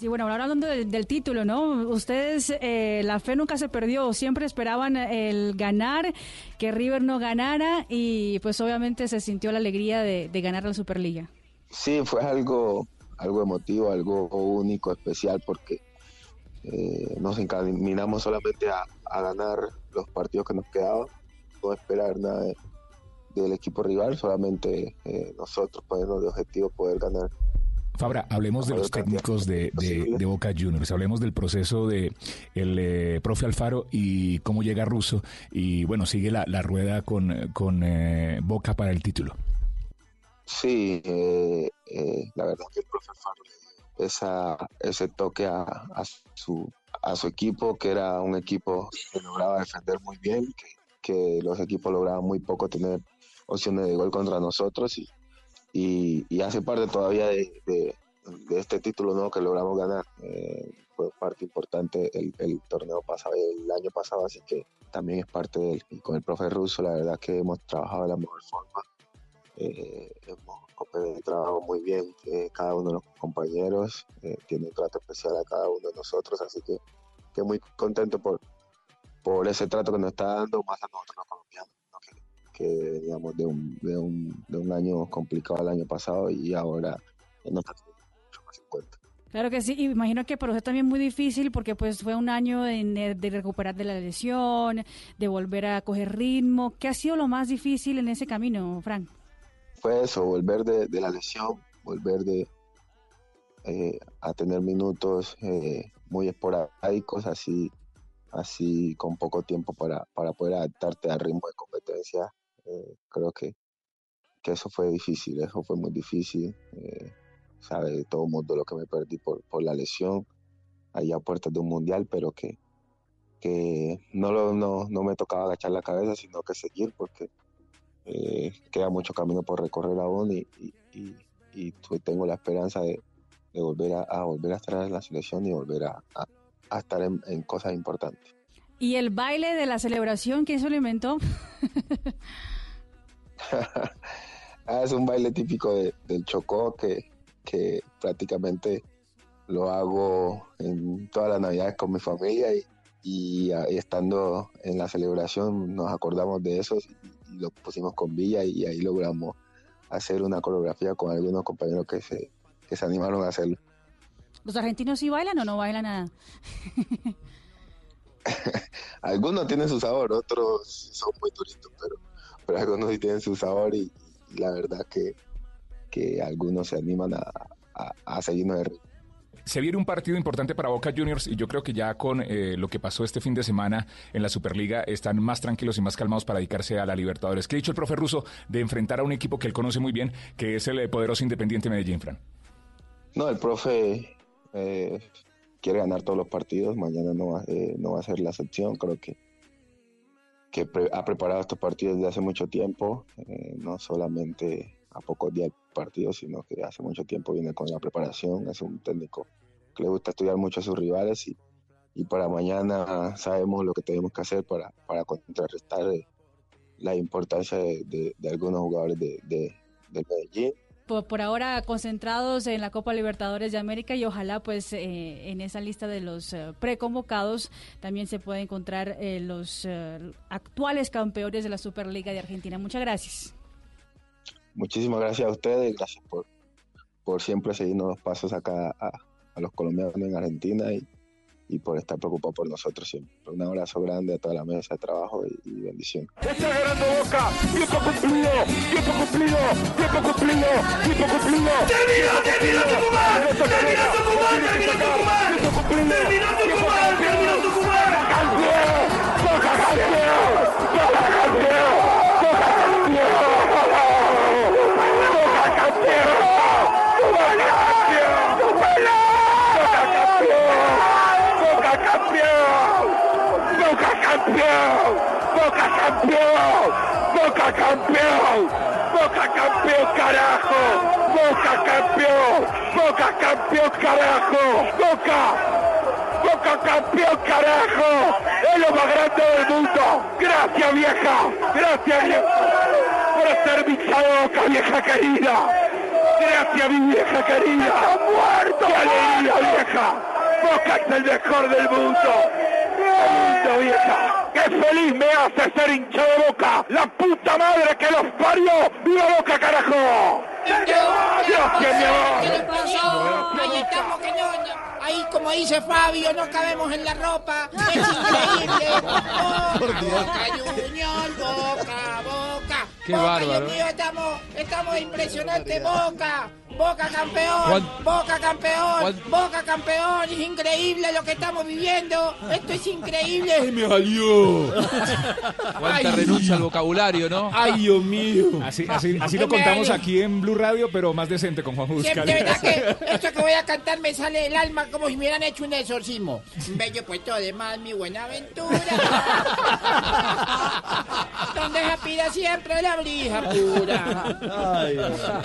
Sí, bueno, ahora hablando del, título, ¿no? Ustedes, eh, la fe nunca se perdió, siempre esperaban el ganar, que River no ganara y pues obviamente se sintió la alegría de, ganar la Superliga. Sí, fue algo, algo emotivo, algo único, especial, porque eh, nos encaminamos solamente a, ganar los partidos que nos quedaban, no esperar nada de- del equipo rival, solamente eh, nosotros ponernos de objetivo poder ganar. Fabra, hablemos de los técnicos de, de- de Boca Juniors, hablemos del proceso de el eh, profe Alfaro y cómo llega Russo y bueno, sigue la, la rueda con, con eh, Boca para el título. Sí, eh, eh, la verdad que el profe Alfaro le dio esa, ese toque a, a su, a su equipo, que era un equipo que lograba defender muy bien, que, que los equipos lograban muy poco tener opciones de gol contra nosotros y, y, hace parte todavía de, este título nuevo que logramos ganar. Eh, fue parte importante el, torneo pasado, el año pasado, así que también es parte de él. Y con el profe Russo, la verdad que hemos trabajado de la mejor forma. Eh, hemos trabajado muy bien cada uno de los compañeros, eh, tiene un trato especial a cada uno de nosotros, así que, que muy contento por, por ese trato que nos está dando, más a nosotros los colombianos, ¿no? Que, veníamos de un, de, un, de un año complicado el año pasado y ahora nos está teniendo mucho más en cuenta. Claro que sí, y me imagino que para usted también muy difícil porque pues fue un año de, de recuperar de la lesión, de volver a coger ritmo. ¿Qué ha sido lo más difícil en ese camino, Frank? fue eso, volver de, de la lesión, volver de eh, a tener minutos eh, muy esporádicos, así, así con poco tiempo para, para poder adaptarte al ritmo de competencia. Eh, creo que, que eso fue difícil, eso fue muy difícil. Eh, sabe todo el mundo lo que me perdí por, por la lesión, allá a puertas de un mundial, pero que, que no, lo, no, no me tocaba agachar la cabeza, sino que seguir, porque eh, queda mucho camino por recorrer aún y, y, y, y tengo la esperanza de, de volver a, a volver a estar en la selección y volver a, a- estar en, en cosas importantes. ¿Y el baile de la celebración, quién se lo inventó? Ah, es un baile típico de- del Chocó que, que prácticamente lo hago en todas las navidades con mi familia y, y, ah, y estando en la celebración nos acordamos de eso y, y lo pusimos con Villa y ahí logramos hacer una coreografía con algunos compañeros que se, que se animaron a hacerlo. ¿Los argentinos sí bailan o no bailan nada? Algunos tienen su sabor, otros son muy turistas, pero, pero algunos sí tienen su sabor y, y la verdad que, que algunos se animan a, a, a seguirnos de ritmo. Se viene un partido importante para Boca Juniors y yo creo que ya con eh, lo que pasó este fin de semana en la Superliga están más tranquilos y más calmados para dedicarse a la Libertadores. ¿Qué ha dicho el profe ruso de enfrentar a un equipo que él conoce muy bien, que es el eh, poderoso Independiente Medellín, Fran? No, el profe eh, quiere ganar todos los partidos, mañana no va, eh, no va a ser la excepción, creo que, que pre- ha preparado estos partidos desde hace mucho tiempo, eh, no solamente a pocos días del partido, sino que hace mucho tiempo viene con la preparación, es un técnico que le gusta estudiar mucho a sus rivales y, y para mañana sabemos lo que tenemos que hacer para, para contrarrestar eh, la importancia de, de- de algunos jugadores de, de, del Medellín. Por, ahora concentrados en la Copa Libertadores de América y ojalá pues eh, en esa lista de los eh, preconvocados también se pueda encontrar eh, los actuales campeones de la Superliga de Argentina. Muchas gracias. Muchísimas gracias a ustedes, gracias por, por siempre seguirnos los pasos acá a, a los colombianos en Argentina y, y por estar preocupados por nosotros siempre. Un abrazo grande a toda la mesa de trabajo y, y bendición. Está ganando Boca. Tiempo cumplido. Tiempo cumplido. Tiempo cumplido. Tiempo cumplido. Terminó, terminó Tucumán. Terminó Tucumán. Terminó Tucumán. Terminó Tucumán. Terminó Tucumán. Campeón. Boca campeón. Boca campeón. Boca campeón. Boca campeón. Boca campeón. Boca campeón. Boca campeón. Boca campeón. Boca campeón. Boca campeón. Boca campeón, carajo. Boca campeón. Boca campeón, carajo. Boca. Boca campeón, carajo. Es lo más grande del mundo. Gracias, vieja. Gracias, vieja. Por ser mi boca, vieja querida. Gracias, mi vieja querida. ¡Está muerto! ¡Qué alegría, vieja! Boca es el mejor del mundo. ¡Qué lindo, vieja! ¡Qué feliz me hace ser hincha de Boca! ¡La puta madre que los parió! ¡Viva Boca, carajo! Estamos, que no- ahí como dice Fabio, no cabemos en la ropa. Es increíble. Boca Junior, Boca, Boca. Qué Boca, bárbaro. Dios mío, estamos, estamos impresionantes, Boca. Boca campeón, Boca campeón, Boca campeón. Es increíble lo que estamos viviendo. Esto es increíble. Me salió. Ay. Cuánta renuncia al vocabulario, ¿no? Ay, Dios mío. Así, así, así lo Me contamos aquí en Blue Radio, pero más decente con Juan Siempre, Buscal. de verdad que esto que voy a cantar me sale del alma como si me hubieran hecho un exorcismo. Bello puesto de más mi buena aventura. Donde se aspira siempre la pura. Ay,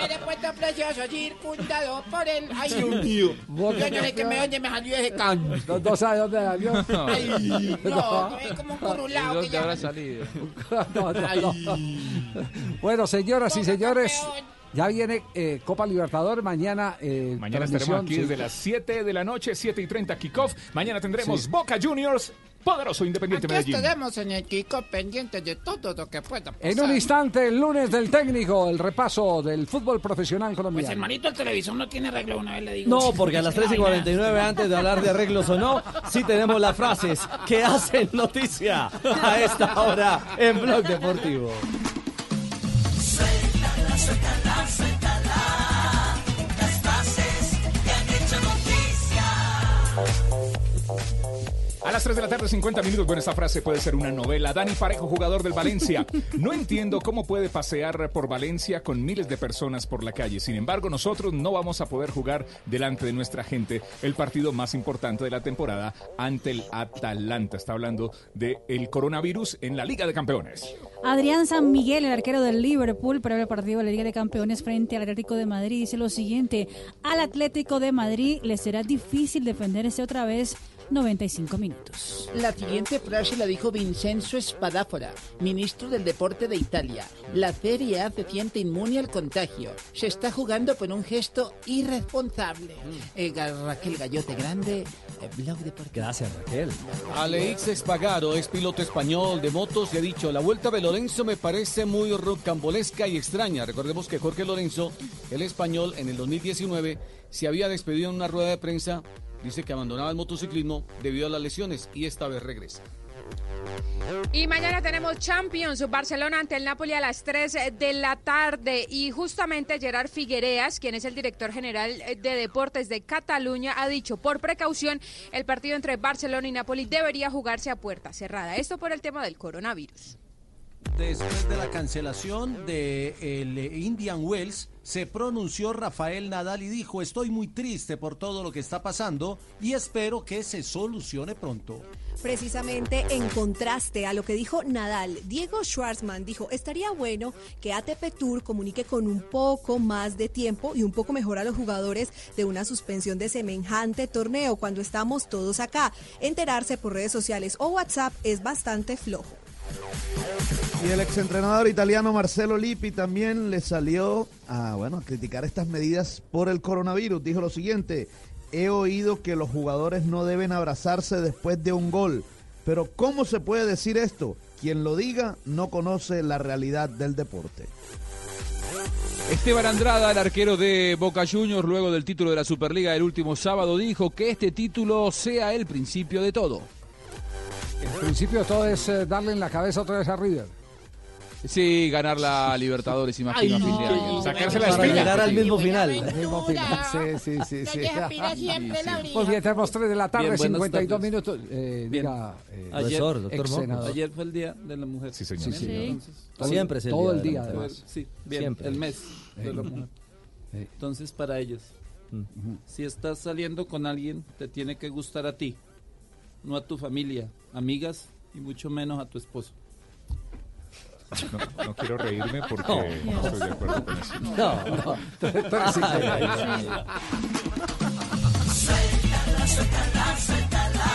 Eres puesto precioso circundado por el... Ay, Dios mío. Yo no sé qué me oye, me salió ese can. No, no sabe dónde salió. Ay, no, es como un curulao que ¿Dónde ya... habrá salido? No, no, no. Bueno, señoras y señores, ya viene eh, Copa Libertadores. Mañana, eh, Mañana estaremos aquí sí. desde las 7 de la noche, 7 y 30 kickoff. Mañana tendremos Boca Juniors, poderoso Independiente Aquí Medellín. estaremos en el Kiko pendientes de todo lo que pueda pasar. En un instante, el lunes del técnico, el repaso del fútbol profesional Pues colombiano. hermanito, el televisor no tiene arreglo una vez le digo. No, porque a las 3 y 49, antes de hablar de arreglos o no, sí tenemos las frases que hacen noticia a esta hora en Blog Deportivo. Suéltala, suéltala, suéltala. Las frases que han hecho noticia. A las 3 de la tarde, 50 minutos. Bueno, esta frase puede ser una novela. Dani Parejo, jugador del Valencia. No entiendo cómo puede pasear por Valencia con miles de personas por la calle. Sin embargo, nosotros no vamos a poder jugar delante de nuestra gente el partido más importante de la temporada ante el Atalanta. Está hablando del coronavirus en la Liga de Campeones. Adrián San Miguel, el arquero del Liverpool, previo al partido de la Liga de Campeones frente al Atlético de Madrid, dice lo siguiente: al Atlético de Madrid le será difícil defenderse otra vez 95 minutos. La siguiente frase la dijo Vincenzo Spadafora, ministro del Deporte de Italia. La Serie A se siente inmune al contagio. Se está jugando por un gesto irresponsable. Eh, Ga- Raquel Gallote Grande, eh, Blog Deportivo. Gracias, Raquel. Alex Espagaro es piloto español de motos y ha dicho, la vuelta de Lorenzo me parece muy rocambolesca y extraña. Recordemos que Jorge Lorenzo, el español, en el 2019 se había despedido en una rueda de prensa, dice que abandonaba el motociclismo debido a las lesiones y esta vez regresa. Y mañana tenemos Champions, Barcelona ante el Napoli a las 3 de la tarde. Y justamente Gerard Figuereas, quien es el director general de deportes de Cataluña, ha dicho, por precaución, el partido entre Barcelona y Napoli debería jugarse a puerta cerrada. Esto por el tema del coronavirus. Después de la cancelación de el Indian Wells, se pronunció Rafael Nadal y dijo, estoy muy triste por todo lo que está pasando y espero que se solucione pronto. Precisamente en contraste a lo que dijo Nadal, Diego Schwartzman dijo, estaría bueno que ATP Tour comunique con un poco más de tiempo y un poco mejor a los jugadores de una suspensión de semejante torneo cuando estamos todos acá. Enterarse por redes sociales o WhatsApp es bastante flojo. Y el exentrenador italiano Marcelo Lippi también le salió a, bueno, a criticar estas medidas por el coronavirus. Dijo lo siguiente, he oído que los jugadores no deben abrazarse después de un gol, pero ¿cómo se puede decir esto? Quien lo diga no conoce la realidad del deporte. Esteban Andrada, el arquero de Boca Juniors, luego del título de la Superliga el último sábado, dijo que este título sea el principio de todo. El principio todo es eh, darle en la cabeza otra vez a River. Sí, ganar la Libertadores, imagino, Ay, a fin de no. año. Sacarse la espina. llegar al mismo final. Al mismo final. Sí, sí, sí. siempre la. Pues bien, tenemos 3 de la tarde, Bien, buenas 52 tardes. minutos. Eh, Bien. diga, eh, ayer, profesor, doctor senador. ayer fue el Día de la Mujer. Sí, señor. Sí, sí. Entonces, Todo- Siempre es el todo Día el de la día, Mujer. además. Sí, bien, Siempre. el mes de la Eh, mujer. eh. Entonces, para ellos, si estás saliendo con alguien, te tiene que gustar a ti, no a tu familia, amigas y mucho menos a tu esposo. No, no quiero reírme porque No. estoy de acuerdo con eso. No, no. Suéltala, suéltala, suéltala.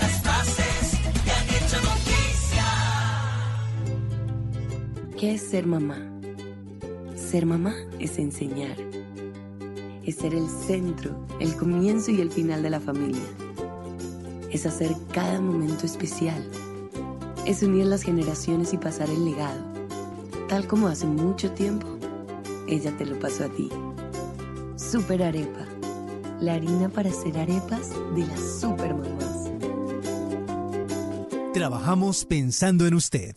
Las frases que han hecho noticia. ¿Qué es ser mamá? Ser mamá es enseñar. Es ser el centro, el comienzo y el final de la familia. Es hacer cada momento especial. Es unir las generaciones y pasar el legado. Tal como hace mucho tiempo, ella te lo pasó a ti. Super Arepa. La harina para hacer arepas de las super mamás. Trabajamos pensando en usted.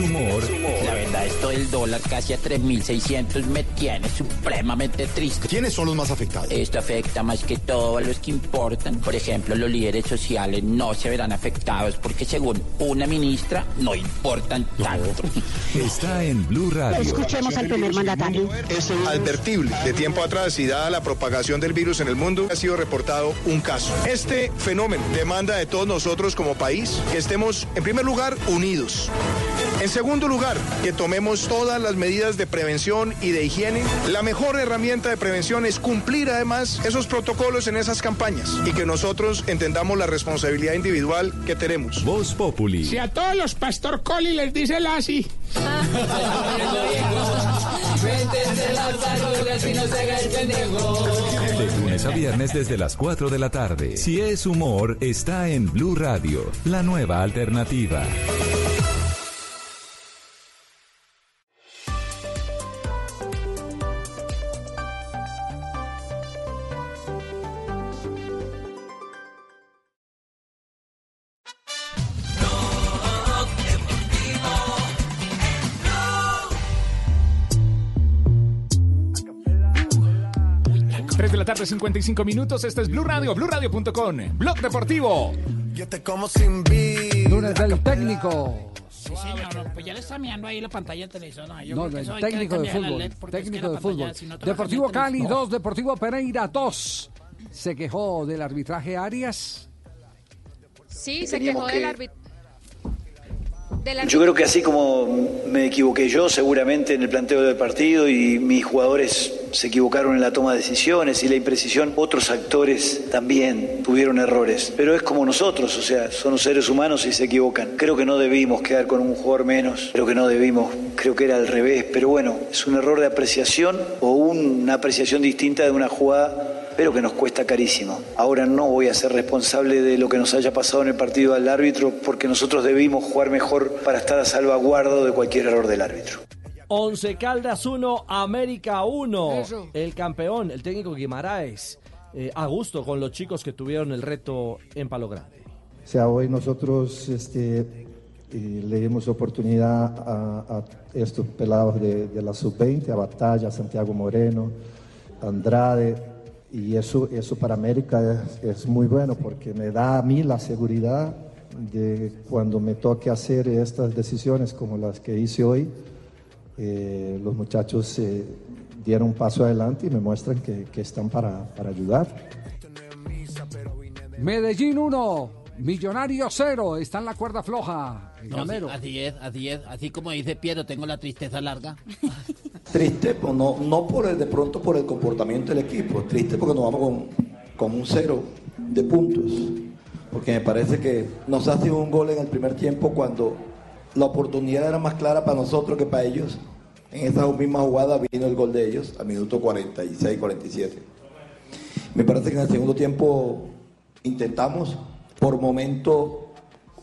Humor, La verdad, esto del dólar casi a 3.600 me tiene supremamente triste. ¿Quiénes son los más afectados? Esto afecta más que todo a los que importan. Por ejemplo, los líderes sociales no se verán afectados porque según una ministra no importan tanto. está en Blue Radio. Escuchemos al primer mandatario. Es advertible. De tiempo atrás y dada la propagación del virus en el mundo, ha sido reportado un caso. Este fenómeno demanda de todos nosotros como país que estemos, en primer lugar, unidos. En segundo lugar, que tomemos todas las medidas de prevención y de higiene. La mejor herramienta de prevención es cumplir además esos protocolos en esas campañas y que nosotros entendamos la responsabilidad individual que tenemos. Voz Populi. Si a todos los pastor coli les dice la así. De lunes a viernes desde las 4 de la tarde. Si es humor, está en Blue Radio, la nueva alternativa. 55 minutos. Este es Blue Radio, BlueRadio.com. Blog Deportivo. Yo te como sin vida. Lunes del técnico. Sí, señor. Pues ya le está mirando ahí la pantalla del televisor. No, yo No, creo que técnico de fútbol. Porque es que Técnico de fútbol. si no Deportivo el Cali televisor. 2, Deportivo Pereira 2. Se quejó del arbitraje Arias. Sí, se quejó que- del árbitro. Yo creo que así como me equivoqué yo seguramente en el planteo del partido y mis jugadores se equivocaron en la toma de decisiones y la imprecisión, otros actores también tuvieron errores. Pero es como nosotros, o sea, son seres humanos y se equivocan. Creo que no debimos quedar con un jugador menos, creo que no debimos, creo que era al revés, pero bueno, es un error de apreciación o una apreciación distinta de una jugada pero que nos cuesta carísimo. Ahora no voy a ser responsable de lo que nos haya pasado en el partido al árbitro porque nosotros debimos jugar mejor para estar a salvaguardo de cualquier error del árbitro. Once Caldas 1, América 1. Eso. El campeón, el técnico Guimaraes, eh, a gusto con los chicos que tuvieron el reto en Palo Grande. O sea, hoy nosotros este, eh, le dimos oportunidad a, a estos pelados de, de la sub-20, a Batalla, a Santiago Moreno, a Andrade, y eso, eso para América es, es muy bueno porque me da a mí la seguridad de cuando me toque hacer estas decisiones como las que hice hoy, eh, los muchachos eh, dieron un paso adelante y me muestran que, que están para, para ayudar. Medellín 1, Millonario 0. Está en la cuerda floja. No, así es, así es. Así como dice Piero, tengo la tristeza larga. Triste, pues no, no por el, de pronto por el comportamiento del equipo, triste porque nos vamos con, con un cero de puntos. Porque me parece que nos hace un gol en el primer tiempo cuando la oportunidad era más clara para nosotros que para ellos. En esa misma jugada vino el gol de ellos a minuto 46, 47. Me parece que en el segundo tiempo intentamos, por momento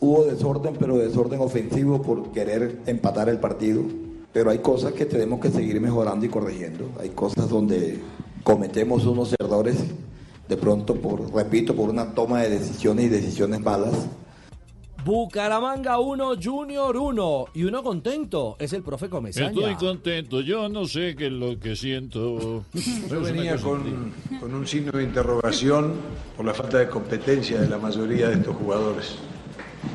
hubo desorden, pero desorden ofensivo por querer empatar el partido. Pero hay cosas que tenemos que seguir mejorando y corrigiendo. Hay cosas donde cometemos unos errores, de pronto, por, repito, por una toma de decisiones y decisiones malas. Bucaramanga 1, Junior 1. Y uno contento es el profe Comesaña. Estoy contento, yo no sé qué es lo que siento. Yo venía con, con un signo de interrogación por la falta de competencia de la mayoría de estos jugadores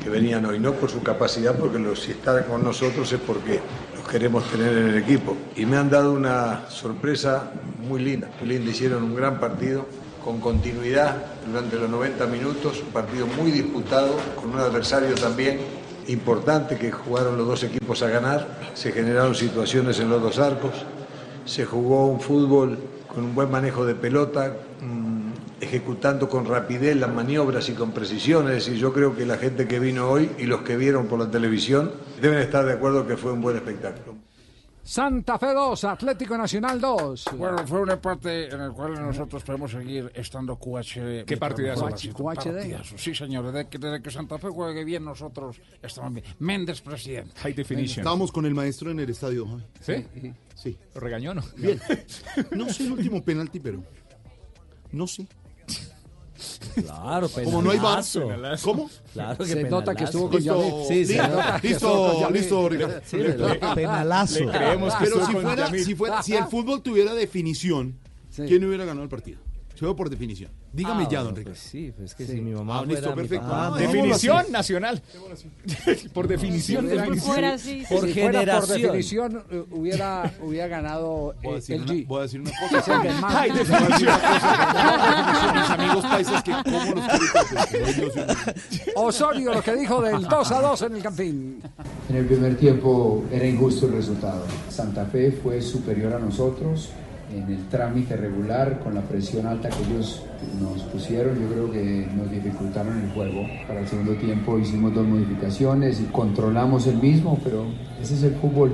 que venían hoy, no por su capacidad, porque los, si están con nosotros es porque los queremos tener en el equipo. Y me han dado una sorpresa muy linda, muy linda, hicieron un gran partido con continuidad durante los 90 minutos, un partido muy disputado, con un adversario también importante que jugaron los dos equipos a ganar, se generaron situaciones en los dos arcos, se jugó un fútbol con un buen manejo de pelota, mm, ejecutando con rapidez las maniobras y con precisión, es decir, yo creo que la gente que vino hoy y los que vieron por la televisión deben estar de acuerdo que fue un buen espectáculo. Santa Fe 2, Atlético Nacional 2. Bueno, fue un empate en el cual nosotros podemos seguir estando QHD. ¿Qué partidazo? QHD. Sí, señor. Desde que, desde que Santa Fe juegue bien, nosotros estamos bien. Méndez, presidente. High definition. Estábamos con el maestro en el estadio. ¿eh? ¿Sí? Sí. ¿Lo regañó no? Bien. No sé el último penalti, pero. No sé. Claro, Como no hay bar. penalazo. ¿Cómo? Claro que Se nota que penalazo. estuvo con Listo. Sí, se listo, listo, Ricardo. Sí, Penalazo. Le creemos que Pero si fuera, si fuera, si el fútbol tuviera definición, Sí. ¿quién hubiera ganado el partido? Juego por definición. Dígame Ah, ya, don pues Ricardo. sí, pues es que si mi mamá Ah, listo, fuera mi perfecto. papá, Ah. Definición nacional. por definición. Si definición. fuera sí, Por si fuera por generación. definición, eh, hubiera, hubiera ganado eh, el una- G. voy a decir una cosa. Ay, Voy a decir una cosa. Mis amigos paisas que como los. Osorio, lo que dijo del 2 a 2 en el Campín. En el primer tiempo era injusto el resultado. Santa Fe fue superior a nosotros en el trámite regular, con la presión alta que ellos nos pusieron, yo creo que nos dificultaron el juego. Para el segundo tiempo hicimos dos modificaciones y controlamos el mismo, pero ese es el fútbol.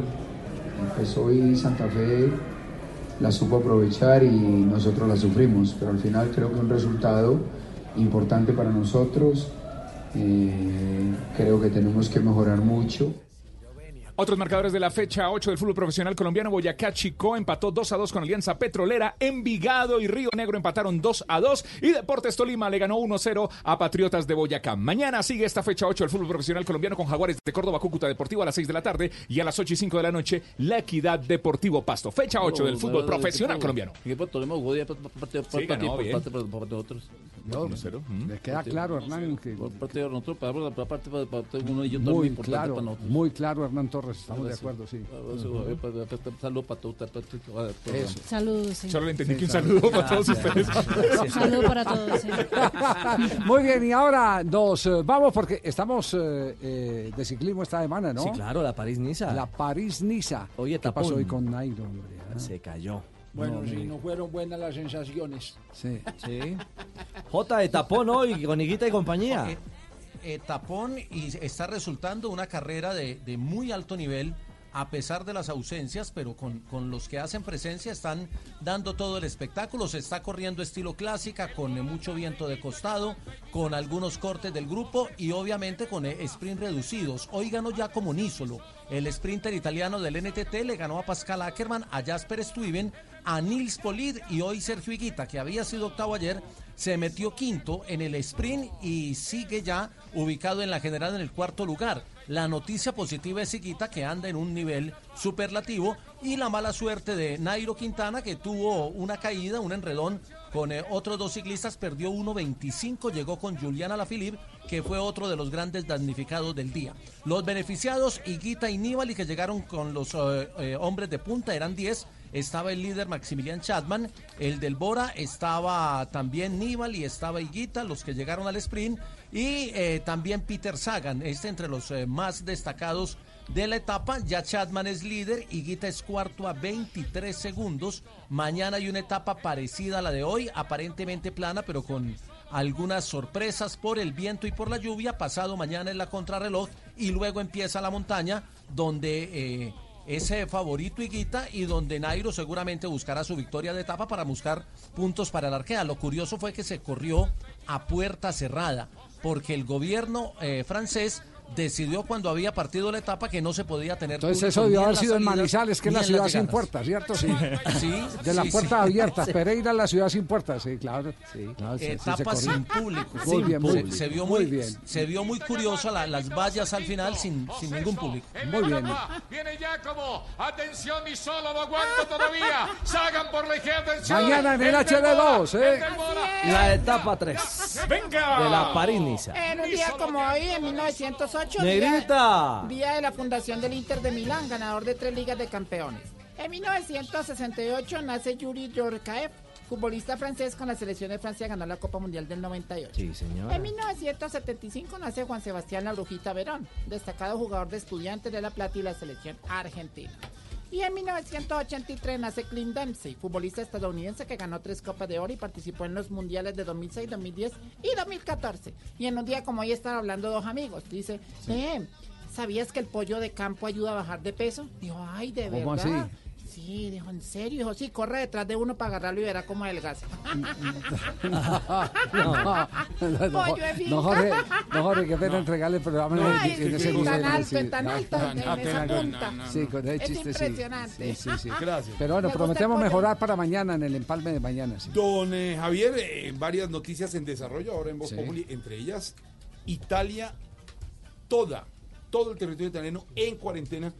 Empezó y Santa Fe la supo aprovechar y nosotros la sufrimos, pero al final creo que un resultado importante para nosotros. Eh, creo que tenemos que mejorar mucho. Otros marcadores de la fecha 8 del fútbol profesional colombiano, Boyacá Chico empató 2 a 2 con Alianza Petrolera, Envigado y Río Negro empataron 2 a 2 y Deportes Tolima le ganó 1 a 0 a Patriotas de Boyacá. Mañana sigue esta fecha 8 del fútbol profesional colombiano con Jaguares de Córdoba, Cúcuta Deportivo a las 6 de la tarde y a las 8 y 5 de la noche La Equidad Deportivo Pasto. Fecha 8 del fútbol profesional colombiano. Sí, ganó bien. No, 1-0. Le queda claro, Hernán. Que... Parte de nosotros, para parte de uno y yo Muy claro, nosotros. muy claro, Hernán Torres. Estamos de acuerdo, sí. Saludos para todos. Saludos, sí. Solo le entendí que un saludo para todos ustedes. Saludo para todos. sí. Muy bien, y ahora nos eh, vamos porque estamos eh, eh, de ciclismo esta semana, ¿no? Sí, claro, la París-Niza. La París-Niza. Oye, ¿Qué pasó hoy con Nairo, hombre? ah? Se cayó. Bueno, No, si no fueron buenas las sensaciones. Sí. Sí. J de tapón hoy con Higuita y compañía. Eh, eh, tapón y está resultando una carrera de, muy alto nivel a pesar de las ausencias, pero con, los que hacen presencia están dando todo el espectáculo. Se está corriendo estilo clásica, con eh, mucho viento de costado, con algunos cortes del grupo y obviamente con eh, sprint reducidos. Hoy ganó Giacomo Nisolo, el sprinter italiano del NTT, le ganó a Pascal Ackermann, a Jasper Stuyven, a Nils Polid y hoy Sergio Higuita, que había sido octavo ayer, se metió quinto en el sprint y sigue ya ubicado en la general en el cuarto lugar. La noticia positiva es Higuita que anda en un nivel superlativo y la mala suerte de Nairo Quintana que tuvo una caída, un enredón con eh, otros dos ciclistas, perdió 1.25, llegó con Juliana Lafilippe que fue otro de los grandes damnificados del día. Los beneficiados, Higuita y Nibali que llegaron con los eh, eh, hombres de punta, eran 10, estaba el líder Maximilian Chapman, el del Bora estaba también Nibali, estaba Higuita, los que llegaron al sprint, y eh, también Peter Sagan, este entre los eh, más destacados de la etapa. Ya Chapman es líder, Higuita es cuarto a 23 segundos. Mañana hay una etapa parecida a la de hoy, aparentemente plana, pero con algunas sorpresas por el viento y por la lluvia. Pasado mañana es la contrarreloj y luego empieza la montaña, donde eh, es eh, favorito Higuita y donde Nairo seguramente buscará su victoria de etapa para buscar puntos para el Arkea. Lo curioso fue que se corrió a puerta cerrada, porque el gobierno eh, francés decidió cuando había partido la etapa que no se podía tener Entonces público eso debió haber sido en Manizales, que es la ciudad sin puertas, ¿cierto? Sí. Sí, De las sí, puertas sí. abiertas. Pereira, la ciudad sin puertas, sí, claro. Se etapa sin público. Muy bien, muy se, bien. se vio Muy muy, bien. se vio muy curioso la- las vallas al final sin, sin ningún público. Muy bien. Viene Giacomo. Atención, y solo no aguanta todavía. Sagan por la izquierda. atención. Mañana en el del Bora, HD2, ¿eh? La etapa 3 Venga. de la París-Niza. En un día como hoy, en 1908, Negrita. Día, día de la fundación del Inter de Milán, ganador de tres ligas de campeones. En 1968 nace Yuri Yorkaev, futbolista francés con la selección de Francia, ganó la Copa Mundial del 98. Sí, señor. En 1975 nace Juan Sebastián La Brujita Verón, destacado jugador de estudiantes de La Plata y la selección argentina. Y en 1983 nace Clint Dempsey, futbolista estadounidense que ganó tres Copas de Oro y participó en los mundiales de 2006, 2010 y 2014. Y en un día como hoy estaban hablando dos amigos. Dice, eh, ¿sabías que el pollo de campo ayuda a bajar de peso? Dijo, ay, de ¿Cómo verdad. así? Sí, dijo, ¿en serio? Dijo, sí, corre detrás de uno para agarrarlo y verá cómo adelgaza. Pollo de finca. No, Jorge, no, Jorge, qué pena entregarle el programa en- Ay, en, ese tan nivel. alto, sí. tan alto, en esa punta. Sí, con ese Es chiste sí. impresionante. Sí, sí, sí. Gracias. Pero bueno, prometemos mejorar para mañana en el empalme de mañana. sí. Don eh, Javier, eh, varias noticias en desarrollo ahora en Voz Sí. Populi, entre ellas Italia, toda, todo el territorio italiano en cuarentena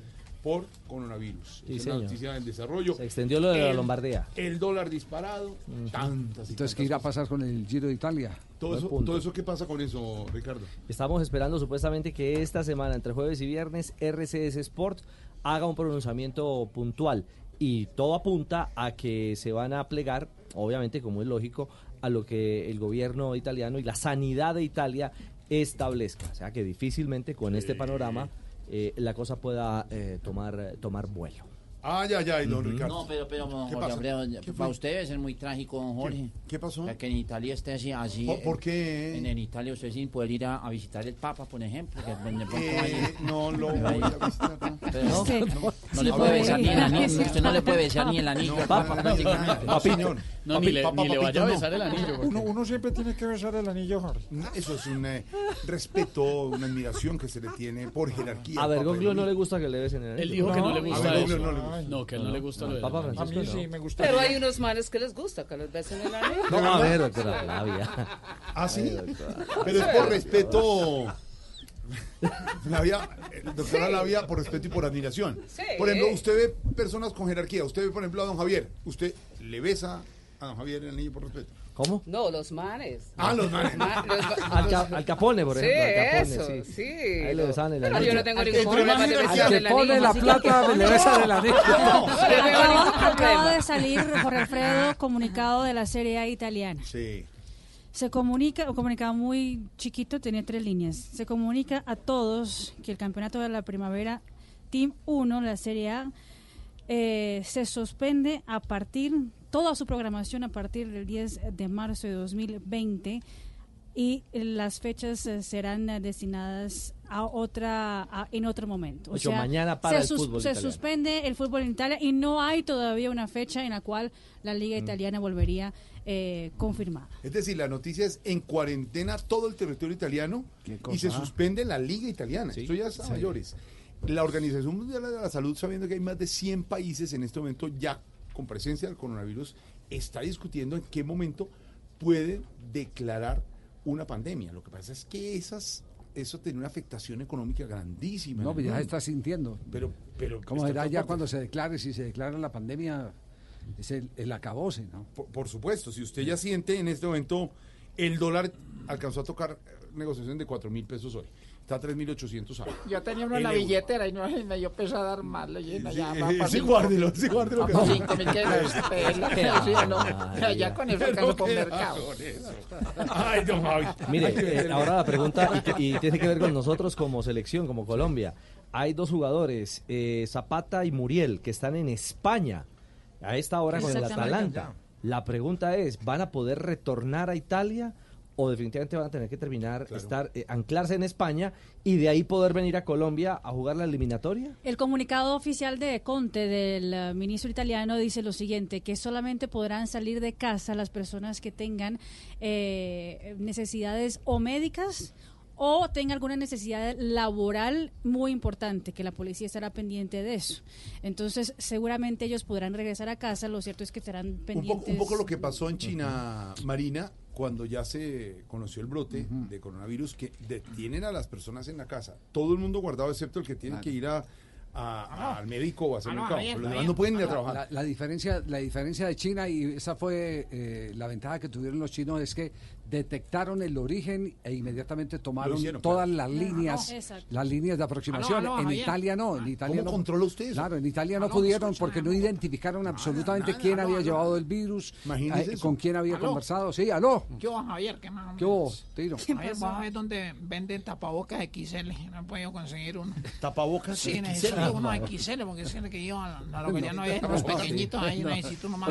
por coronavirus. Sí, es una noticia en desarrollo. Se extendió lo de la Lombardía. El dólar disparado, tantas y Entonces, ¿qué irá a pasar con el Giro de Italia? Todo eso, todo eso, ¿qué pasa con eso, Ricardo? Estamos esperando supuestamente que esta semana, entre jueves y viernes, RCS Sport haga un pronunciamiento puntual. Y todo apunta a que se van a plegar, obviamente, como es lógico, a lo que el gobierno italiano y la sanidad de Italia establezca. O sea que difícilmente con este panorama eh, la cosa pueda eh, tomar, tomar vuelo. Ay, ay, ay, don Ujú. Ricardo. No, pero, pero, don ¿Qué Jorge, para usted debe ser muy trágico, don Jorge. ¿Qué pasó? Que en Italia esté así. así ¿Por- por qué? En, en Italia usted sin poder ir a, a visitar el Papa, por ejemplo. Que Eh, no lo voy a visitar. ¿no? Pero no, Sí. no, Sí no le puede besar ni el anillo. Usted no le puede besar ni el anillo No, al Papa no, prácticamente. no, señor. No, ni le- ni le vaya a besar el anillo, porque- Uno, uno siempre tiene que besar el anillo, Jorge. Eso es un eh, respeto, una admiración que se le tiene por jerarquía. A Bergoglio no le gusta que le besen en el Él dijo que no le gusta eso. No. No, que a él no le gusta lo al de Papa la- A mí Francisco, sí no. me gusta. Pero hay unos manes que les gusta que les besen el anillo. No, a ver, doctora Flavia. ¿Ah, sí? Pero es por respeto. Flavia, eh, doctora Flavia, por respeto y por admiración. Sí. Por ejemplo, usted ve personas con jerarquía. Usted ve, por ejemplo, a don Javier. Usted le besa a don Javier el anillo por respeto. ¿Cómo? No, los manes. Ah, los manes. Ma- los ma- Al, Ca- al Capone, por Sí, ejemplo. al Capone, eso, sí. sí. Ahí le besaban el Pero anillo. yo no tengo ningún problema de al besar que el pone anillo. la plata, le besan el anillo. No, no tengo Acaba, de salir, Jorge Alfredo, comunicado de la Serie A italiana. Sí. Se comunica, un comunicado muy chiquito, tenía tres líneas. Se comunica a todos que el campeonato de la primavera, Team 1, la Serie A, eh, se suspende a partir, toda su programación a partir del 10 de marzo de 2020 y las fechas eh, serán eh, destinadas a otra a- en otro momento. Ocho, mañana para se, el sus- fútbol se italiano. suspende el fútbol en Italia y no hay todavía una fecha en la cual la liga Mm. italiana volvería eh, confirmada. Es decir, la noticia es en cuarentena todo el territorio italiano y se suspende la liga italiana. Esto ya es a Sí. mayores. La Organización Mundial de la Salud, sabiendo que hay más de 100 países en este momento ya con presencia del coronavirus, está discutiendo en qué momento puede declarar una pandemia. Lo que pasa es que esas eso tiene una afectación económica grandísima. No, en pues ya se está sintiendo. Pero, pero ¿Cómo será ya cuando se declare? Si se declara la pandemia, es el, el acabose, ¿no? Por, por supuesto, si usted ya siente en este momento, el dólar alcanzó a tocar negociación de 4 mil pesos hoy. Está a 3.800 algo. Yo tenía uno en la euro. billetera y no me dio peso a dar más leyenda. Ya, Sí, sí, guárdelo, sí, guárdelo que mil que sí, no. Ya con eso alcanzo mercado. con eso. Ay, don Javi. Mire, eh, ahora la pregunta, y, tiene que ver con nosotros como selección, como Colombia. Hay dos jugadores, eh, Zapata y Muriel, que están en España a esta hora con el. Atalanta. La pregunta es, ¿van a poder retornar a Italia o definitivamente van a tener que terminar, estar, eh, anclarse en España y de ahí poder venir a Colombia a jugar la eliminatoria? El comunicado oficial de Conte, del eh, ministro italiano, dice lo siguiente, que solamente podrán salir de casa las personas que tengan eh, necesidades o médicas o tengan alguna necesidad laboral muy importante, que la policía estará pendiente de eso. Entonces, seguramente ellos podrán regresar a casa, lo cierto es que estarán Un poco, pendientes. un poco lo que pasó en China, Marina, cuando ya se conoció el brote de coronavirus, que detienen a las personas en la casa. Todo el mundo guardado, excepto el que tiene que ir a, a- al médico o a hacer Ah, no, mercado. bien, Pero los demás no pueden ir a trabajar. La, la diferencia, la diferencia de China, y esa fue eh, la ventaja que tuvieron los chinos, es que detectaron el origen e inmediatamente tomaron hicieron, todas claro. las líneas, las líneas de aproximación. Aló, en Javier. Italia no, en Italia ¿Cómo no. controla usted eso? Claro, en Italia no Aló, pudieron porque no identificaron absolutamente nada, quién aló, había aló. llevado el virus, Imagínese eh, con quién había Aló. conversado. Sí, aló. ¿Qué hubo, Javier? ¿Qué más? ¿Qué hubo, Tiro? Javier, vamos a ver dónde venden tapabocas XL. No he podido conseguir uno. ¿Tapabocas? Sí, XL? necesito uno XL porque es el que yo a la localidad no había los pequeñitos ahí, No. necesito uno más.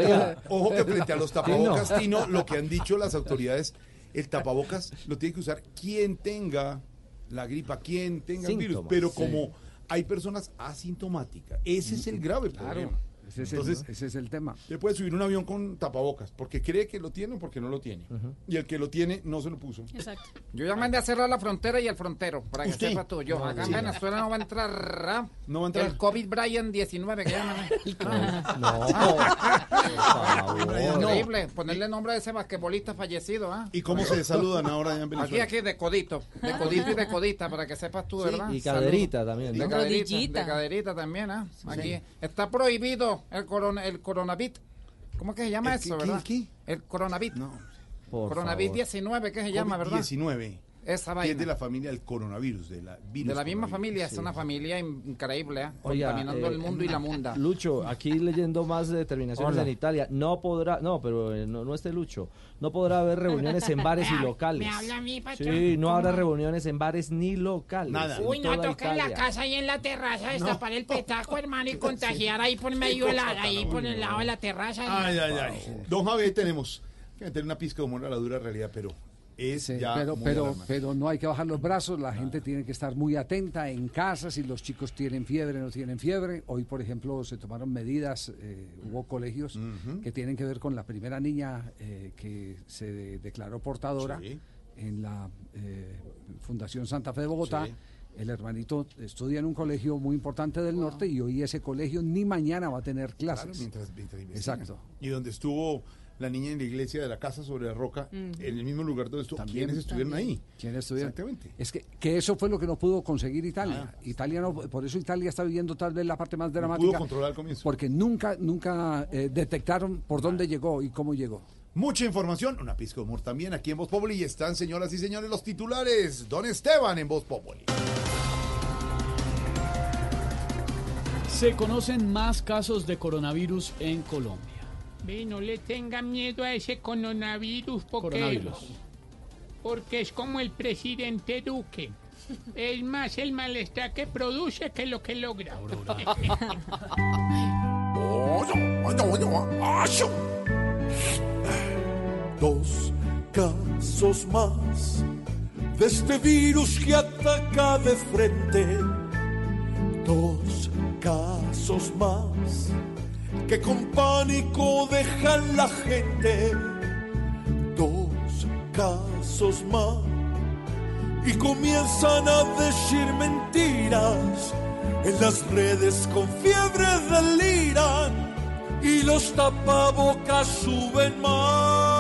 Ojo que frente a los tapabocas, Tino, lo que han dicho las autoridades, el tapabocas lo tiene que usar quien tenga la gripa, quien tenga el virus. Pero sí. como hay personas asintomáticas, ese es el grave Claro. problema. Ese es, el, Entonces, ese es el tema. le puede subir un avión con tapabocas, porque cree que lo tiene o porque no lo tiene. Y el que lo tiene no se lo puso. Exacto. Yo ya mandé a cerrar la frontera y el frontero, para que ¿Usted? sepa tú. Yo, No, acá sí. en Venezuela no va a entrar. ¿ah? No va a entrar. El COVID Brian 19, que llaman. No, Increíble, ponerle nombre a ese basquetbolista fallecido, ¿ah? ¿Y cómo se saludan ahora allá en Aquí, Venezuela? aquí, de codito. De codito y de codita, para que sepas tú, Sí, ¿verdad? y caderita también, De ¿no? caderita, de caderita también, ¿ah? Aquí. Sí. Está prohibido el, corona, el coronavit. ¿Cómo que se llama ¿El eso, qué, verdad? qué, El coronavit. No. Por Coronavit favor. 19, ¿qué se llama, verdad? 19. Esa Que es de la familia del coronavirus, de la virus De la misma familia, es una familia in- increíble, ¿eh? Oiga, Contaminando eh, el mundo y la munda. Lucho, aquí leyendo más determinaciones Hola. en Italia, no podrá, no, pero eh, no, no este Lucho, no podrá haber reuniones en bares y locales. me habla a mí, patrón. Sí, no habrá reuniones en bares ni locales. Nada. Uy, no, toca en la casa y en la terraza destapar el petaco, hermano, y contagiar ahí por medio de la, ahí por el lado de la terraza. Ay, ay, ay. Don Javier, tenemos que meter una pizca de humor a la dura realidad, pero es Sí, ya pero, muy pero, pero no hay que bajar los brazos, la gente tiene que estar muy atenta en casa, si los chicos tienen fiebre, no tienen fiebre. Hoy, por ejemplo, se tomaron medidas, eh, hubo colegios que tienen que ver con la primera niña eh, que se de- declaró portadora Sí. en la eh, Fundación Santa Fe de Bogotá. Sí. El hermanito estudia en un colegio muy importante del norte y hoy ese colegio ni mañana va a tener clases. Claro, mientras, mientras investigan. Exacto. Y donde estuvo la niña en la iglesia de la casa sobre la roca, en el mismo lugar donde estuvo. También. ¿Quiénes estuvieron ahí? ¿Quiénes estuvieron? Exactamente. Es que, que eso fue lo que no pudo conseguir Italia. Ah. Italia no, por eso Italia está viviendo tal vez la parte más No dramática. pudo controlar al comienzo. Porque nunca, nunca eh, detectaron por dónde llegó y cómo llegó. Mucha información, una pizca de humor también aquí en Voz Populi. Y están, señoras y señores, los titulares. Don Esteban en Voz Populi. Se conocen más casos de coronavirus en Colombia. Ve, no le tenga miedo a ese coronavirus porque, Coronavirus. porque es como el presidente Duque. Es más el malestar que produce que lo que logra. Dos casos más de este virus que ataca de frente. Dos casos más que con pánico dejan la gente. Dos casos más y comienzan a decir mentiras. En las redes con fiebre deliran y los tapabocas suben más.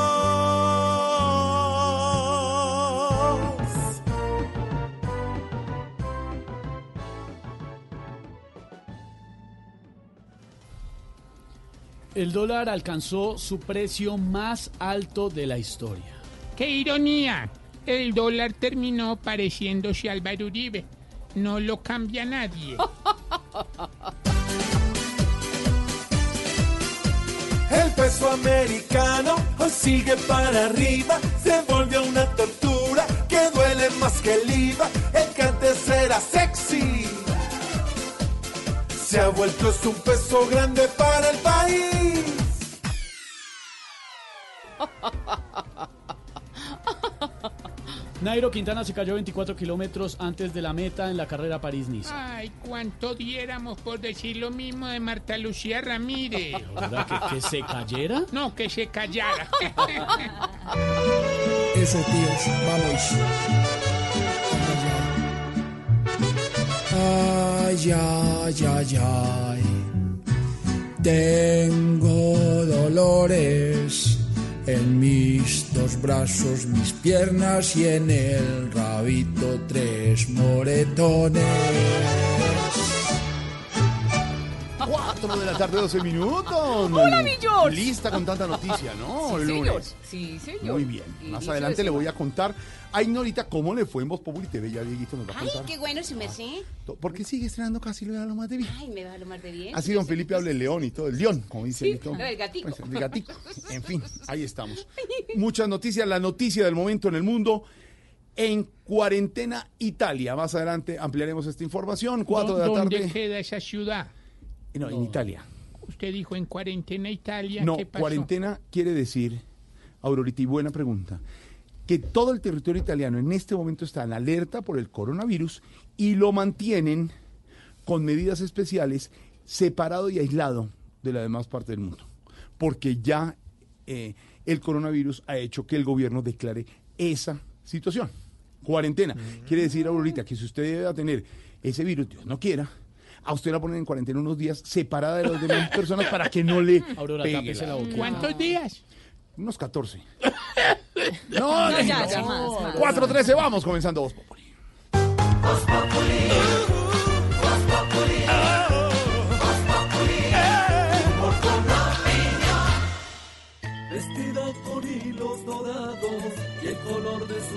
El dólar alcanzó su precio más alto de la historia. ¡Qué ironía! El dólar terminó pareciéndose a Álvaro Uribe. No lo cambia nadie. El peso americano hoy sigue para arriba, se volvió una tortura que duele más que el IVA. El que antes era sexy se ha vuelto es un peso grande para el país. Nairo Quintana se cayó 24 kilómetros antes de la meta en la carrera París-Niza. Ay, cuánto diéramos por decir lo mismo de Marta Lucía Ramírez. ¿Verdad que, que se cayera? No, que se callara. Eso, tíos, vamos. Ay, ay, ay. Tengo dolores en mis dos brazos, mis piernas y en el rabito tres moretones. 4 de la tarde, 12 minutos. Hola, mi George. Lista con tanta noticia, ¿no? Sí, El señor. lunes. Sí, señor. Muy bien. Más adelante de le voy a contar a Ignorita cómo le fue en Voz Populi TV. Ya Dieguito nos va a Ay, contar. qué bueno, su merced. ¿Por qué sigue estrenando casi lo de lo más de bien? Ay, me va a lo más de bien. Así don Felipe habla el león y todo, el león, como dice Sí, el Lito. lo del gatico. Pues, el gatico. En fin, ahí estamos. Muchas noticias, la noticia del momento en el mundo. En cuarentena Italia. Más adelante ampliaremos esta información. 4 de la ¿Dónde tarde. queda esa ciudad? No, en Italia. Usted dijo en cuarentena Italia. No, ¿Qué pasó? cuarentena quiere decir, Aurorita, y buena pregunta, que todo el territorio italiano en este momento está en alerta por el coronavirus y lo mantienen con medidas especiales separado y aislado de la demás parte del mundo. Porque ya eh, el coronavirus ha hecho que el gobierno declare esa situación. Cuarentena. Quiere decir, Aurorita, que si usted a tener ese virus, Dios no quiera, a usted la ponen en cuarentena unos días separada de las demás personas para que no le Aurora, pegue la boca. ¿Cuántos días? Unos 14. No, No, ya, no. ya, más, más. 4.13, vamos comenzando Voz Populi. Vestida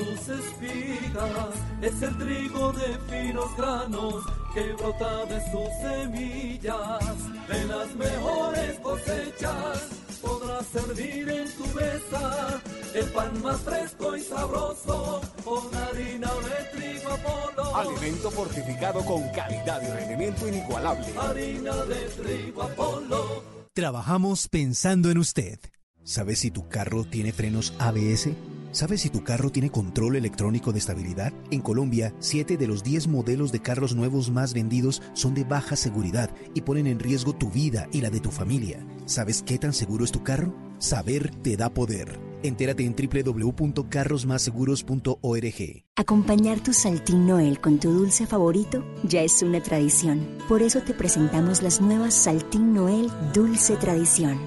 sus espigas es el trigo de finos granos que brota de sus semillas. De las mejores cosechas podrás servir en tu mesa el pan más fresco y sabroso con harina de trigo Apolo. Alimento fortificado con calidad y rendimiento inigualable. Harina de trigo Apolo. Trabajamos pensando en usted. ¿Sabes si tu carro tiene frenos ABS? ¿Sabes si tu carro tiene control electrónico de estabilidad? En Colombia, 7 de los 10 modelos de carros nuevos más vendidos son de baja seguridad y ponen en riesgo tu vida y la de tu familia. ¿Sabes qué tan seguro es tu carro? Saber te da poder. Entérate en www.carrosmásseguros.org. Acompañar tu Saltín Noel con tu dulce favorito ya es una tradición. Por eso te presentamos las nuevas Saltín Noel Dulce Tradición.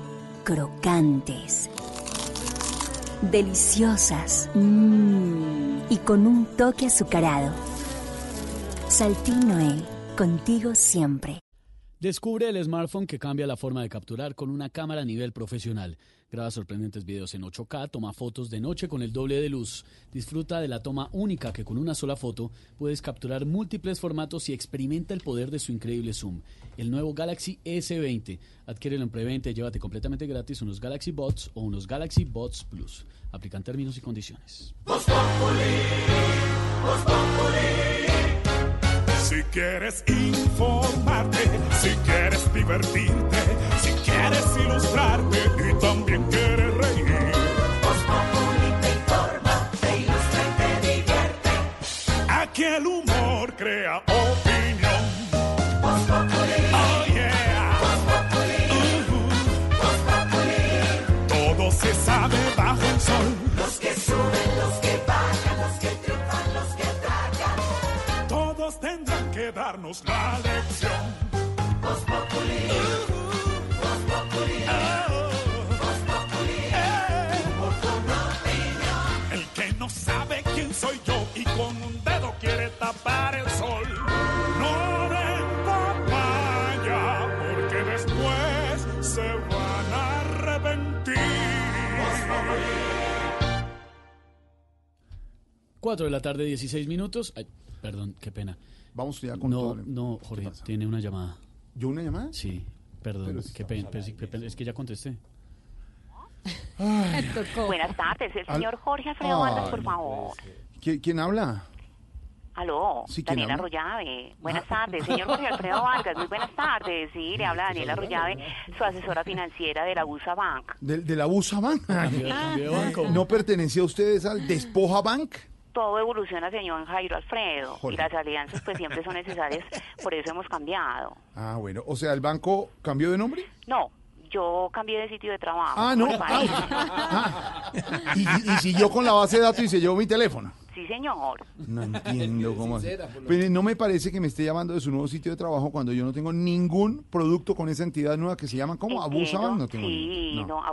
Crocantes. Deliciosas. mmm, y con un toque azucarado. Saltín Noel, contigo siempre. Descubre el smartphone que cambia la forma de capturar con una cámara a nivel profesional. Graba sorprendentes videos en 8K, toma fotos de noche con el doble de luz. Disfruta de la toma única que con una sola foto puedes capturar múltiples formatos y experimenta el poder de su increíble zoom. El nuevo Galaxy S20. Adquiérelo en preventa y llévate completamente gratis unos Galaxy Bots o unos Galaxy Bots Plus. Aplican términos y condiciones. Si quieres informarte, si quieres divertirte, si quieres ilustrarte y también quieres reír. Voz te informa, te ilustra y te divierte. Aquí el humor crea opinión. Voz. Oh yeah. Voz Populi. Todo se sabe bajo el sol. La lección. Voz Populi. El que no sabe quién soy yo y con un dedo quiere tapar el sol. No papaya porque después se van a arrepentir. Voz Populi. 4 de la tarde, 16 minutos. Ay, perdón, qué pena. Vamos ya con No, todo el- no, Jorge, tiene una llamada. ¿Yo una llamada? Sí, perdón, Pero si qué pena, pero sí, qué pena, es que ya contesté. Buenas tardes, el señor Jorge Alfredo Vargas, por favor. ¿Qui- ¿Quién habla? Aló, Sí, ¿quién Daniela? Arroyave. Buenas tardes, señor Jorge Alfredo Vargas. Muy buenas tardes. Sí, le habla Daniela Arroyave, su asesora financiera de la USA Bank. ¿De, de la Busa Bank? ¿No pertenecía a ustedes al Despoja Bank? Todo evoluciona, señor Jairo Alfredo. Y las alianzas pues siempre son necesarias, por eso hemos cambiado. Ah, bueno. O sea, ¿el banco cambió de nombre? No, yo cambié de sitio de trabajo. Ah, ¿cómo no. parece? Y, y- y siguió con la base de datos y se llevó mi teléfono. Sí, señor. No entiendo cómo sincera, lo Pero no me parece que me esté llamando de su nuevo sitio de trabajo cuando yo no tengo ningún producto con esa entidad nueva que se llama ¿cómo? Abusa Entiendo, Bank. No tengo Sí, no.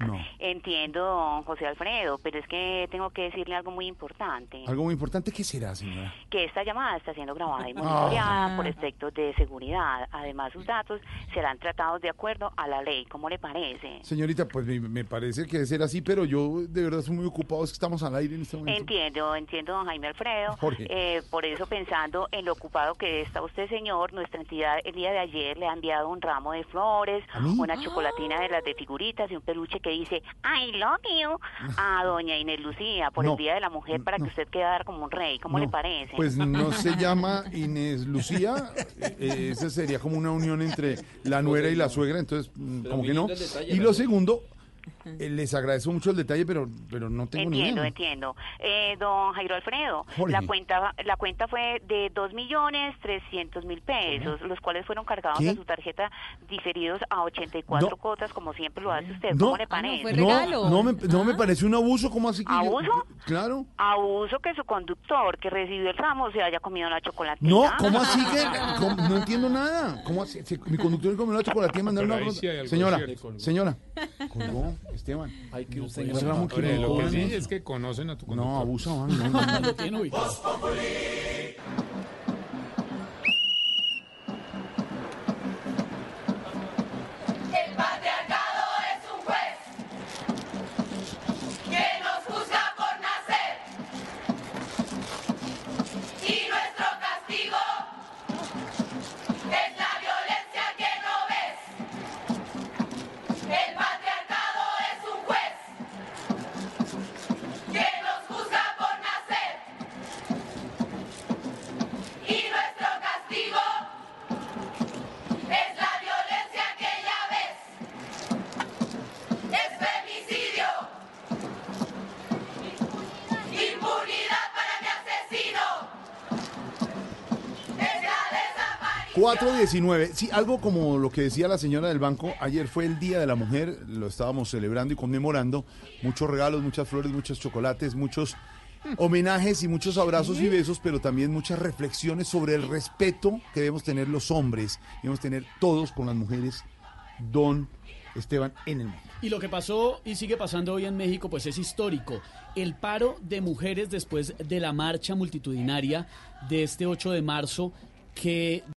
No. Entiendo, don José Alfredo, pero es que tengo que decirle algo muy importante. Algo muy importante, ¿qué será, señora? Que esta llamada está siendo grabada y monitoreada Ah. por efectos de seguridad. Además, sus datos serán tratados de acuerdo a la ley. ¿Cómo le parece? Señorita, pues me, me parece que debe ser así, pero yo de verdad soy muy ocupado, es que estamos al aire en este momento. Entiendo, entiendo, don Jaime Alfredo. Eh, por eso, pensando en lo ocupado que está usted, señor, nuestra entidad el día de ayer le ha enviado un ramo de flores, una chocolatina de las de figuritas y un peluche que dice I love you a doña Inés Lucía por No, el Día de la Mujer para que usted quedara como un rey. ¿Cómo le parece? Pues no se llama Inés Lucía, eh, eh, esa sería como una unión entre la nuera y la suegra, entonces mm, como que no. Y lo segundo, eh, les agradezco mucho el detalle, pero, pero no tengo ni Entiendo, idea. entiendo. Eh, don Jairo Alfredo, Jorge. la cuenta la cuenta fue de dos millones trescientos mil pesos, los cuales fueron cargados ¿Qué? a su tarjeta diferidos a 84 No. cuotas, como siempre lo hace usted. No, ¿Cómo le parece? no, no me, no me parece un abuso, ¿cómo así que yo- ¿Abuso? claro. Abuso que su conductor que recibió el ramo se haya comido la chocolatina. No, ¿cómo así que? ¿Cómo? No entiendo nada. ¿Cómo así? Si mi conductor comió la chocolate y mandaron una Señora, señora. Colgó, Esteban. Hay que usar Hombre, no Lo que sí es que conocen a tu No, conductor. abusaban. No, no, no. Lo tiene ubicado. Sí, algo como lo que decía la señora del banco, ayer fue el Día de la Mujer, lo estábamos celebrando y conmemorando. Muchos regalos, muchas flores, muchos chocolates, muchos homenajes y muchos abrazos y besos, pero también muchas reflexiones sobre el respeto que debemos tener los hombres, debemos tener todos con las mujeres, don Esteban, en el mundo. Y lo que pasó y sigue pasando hoy en México, pues es histórico. El paro de mujeres después de la marcha multitudinaria de este 8 de marzo que...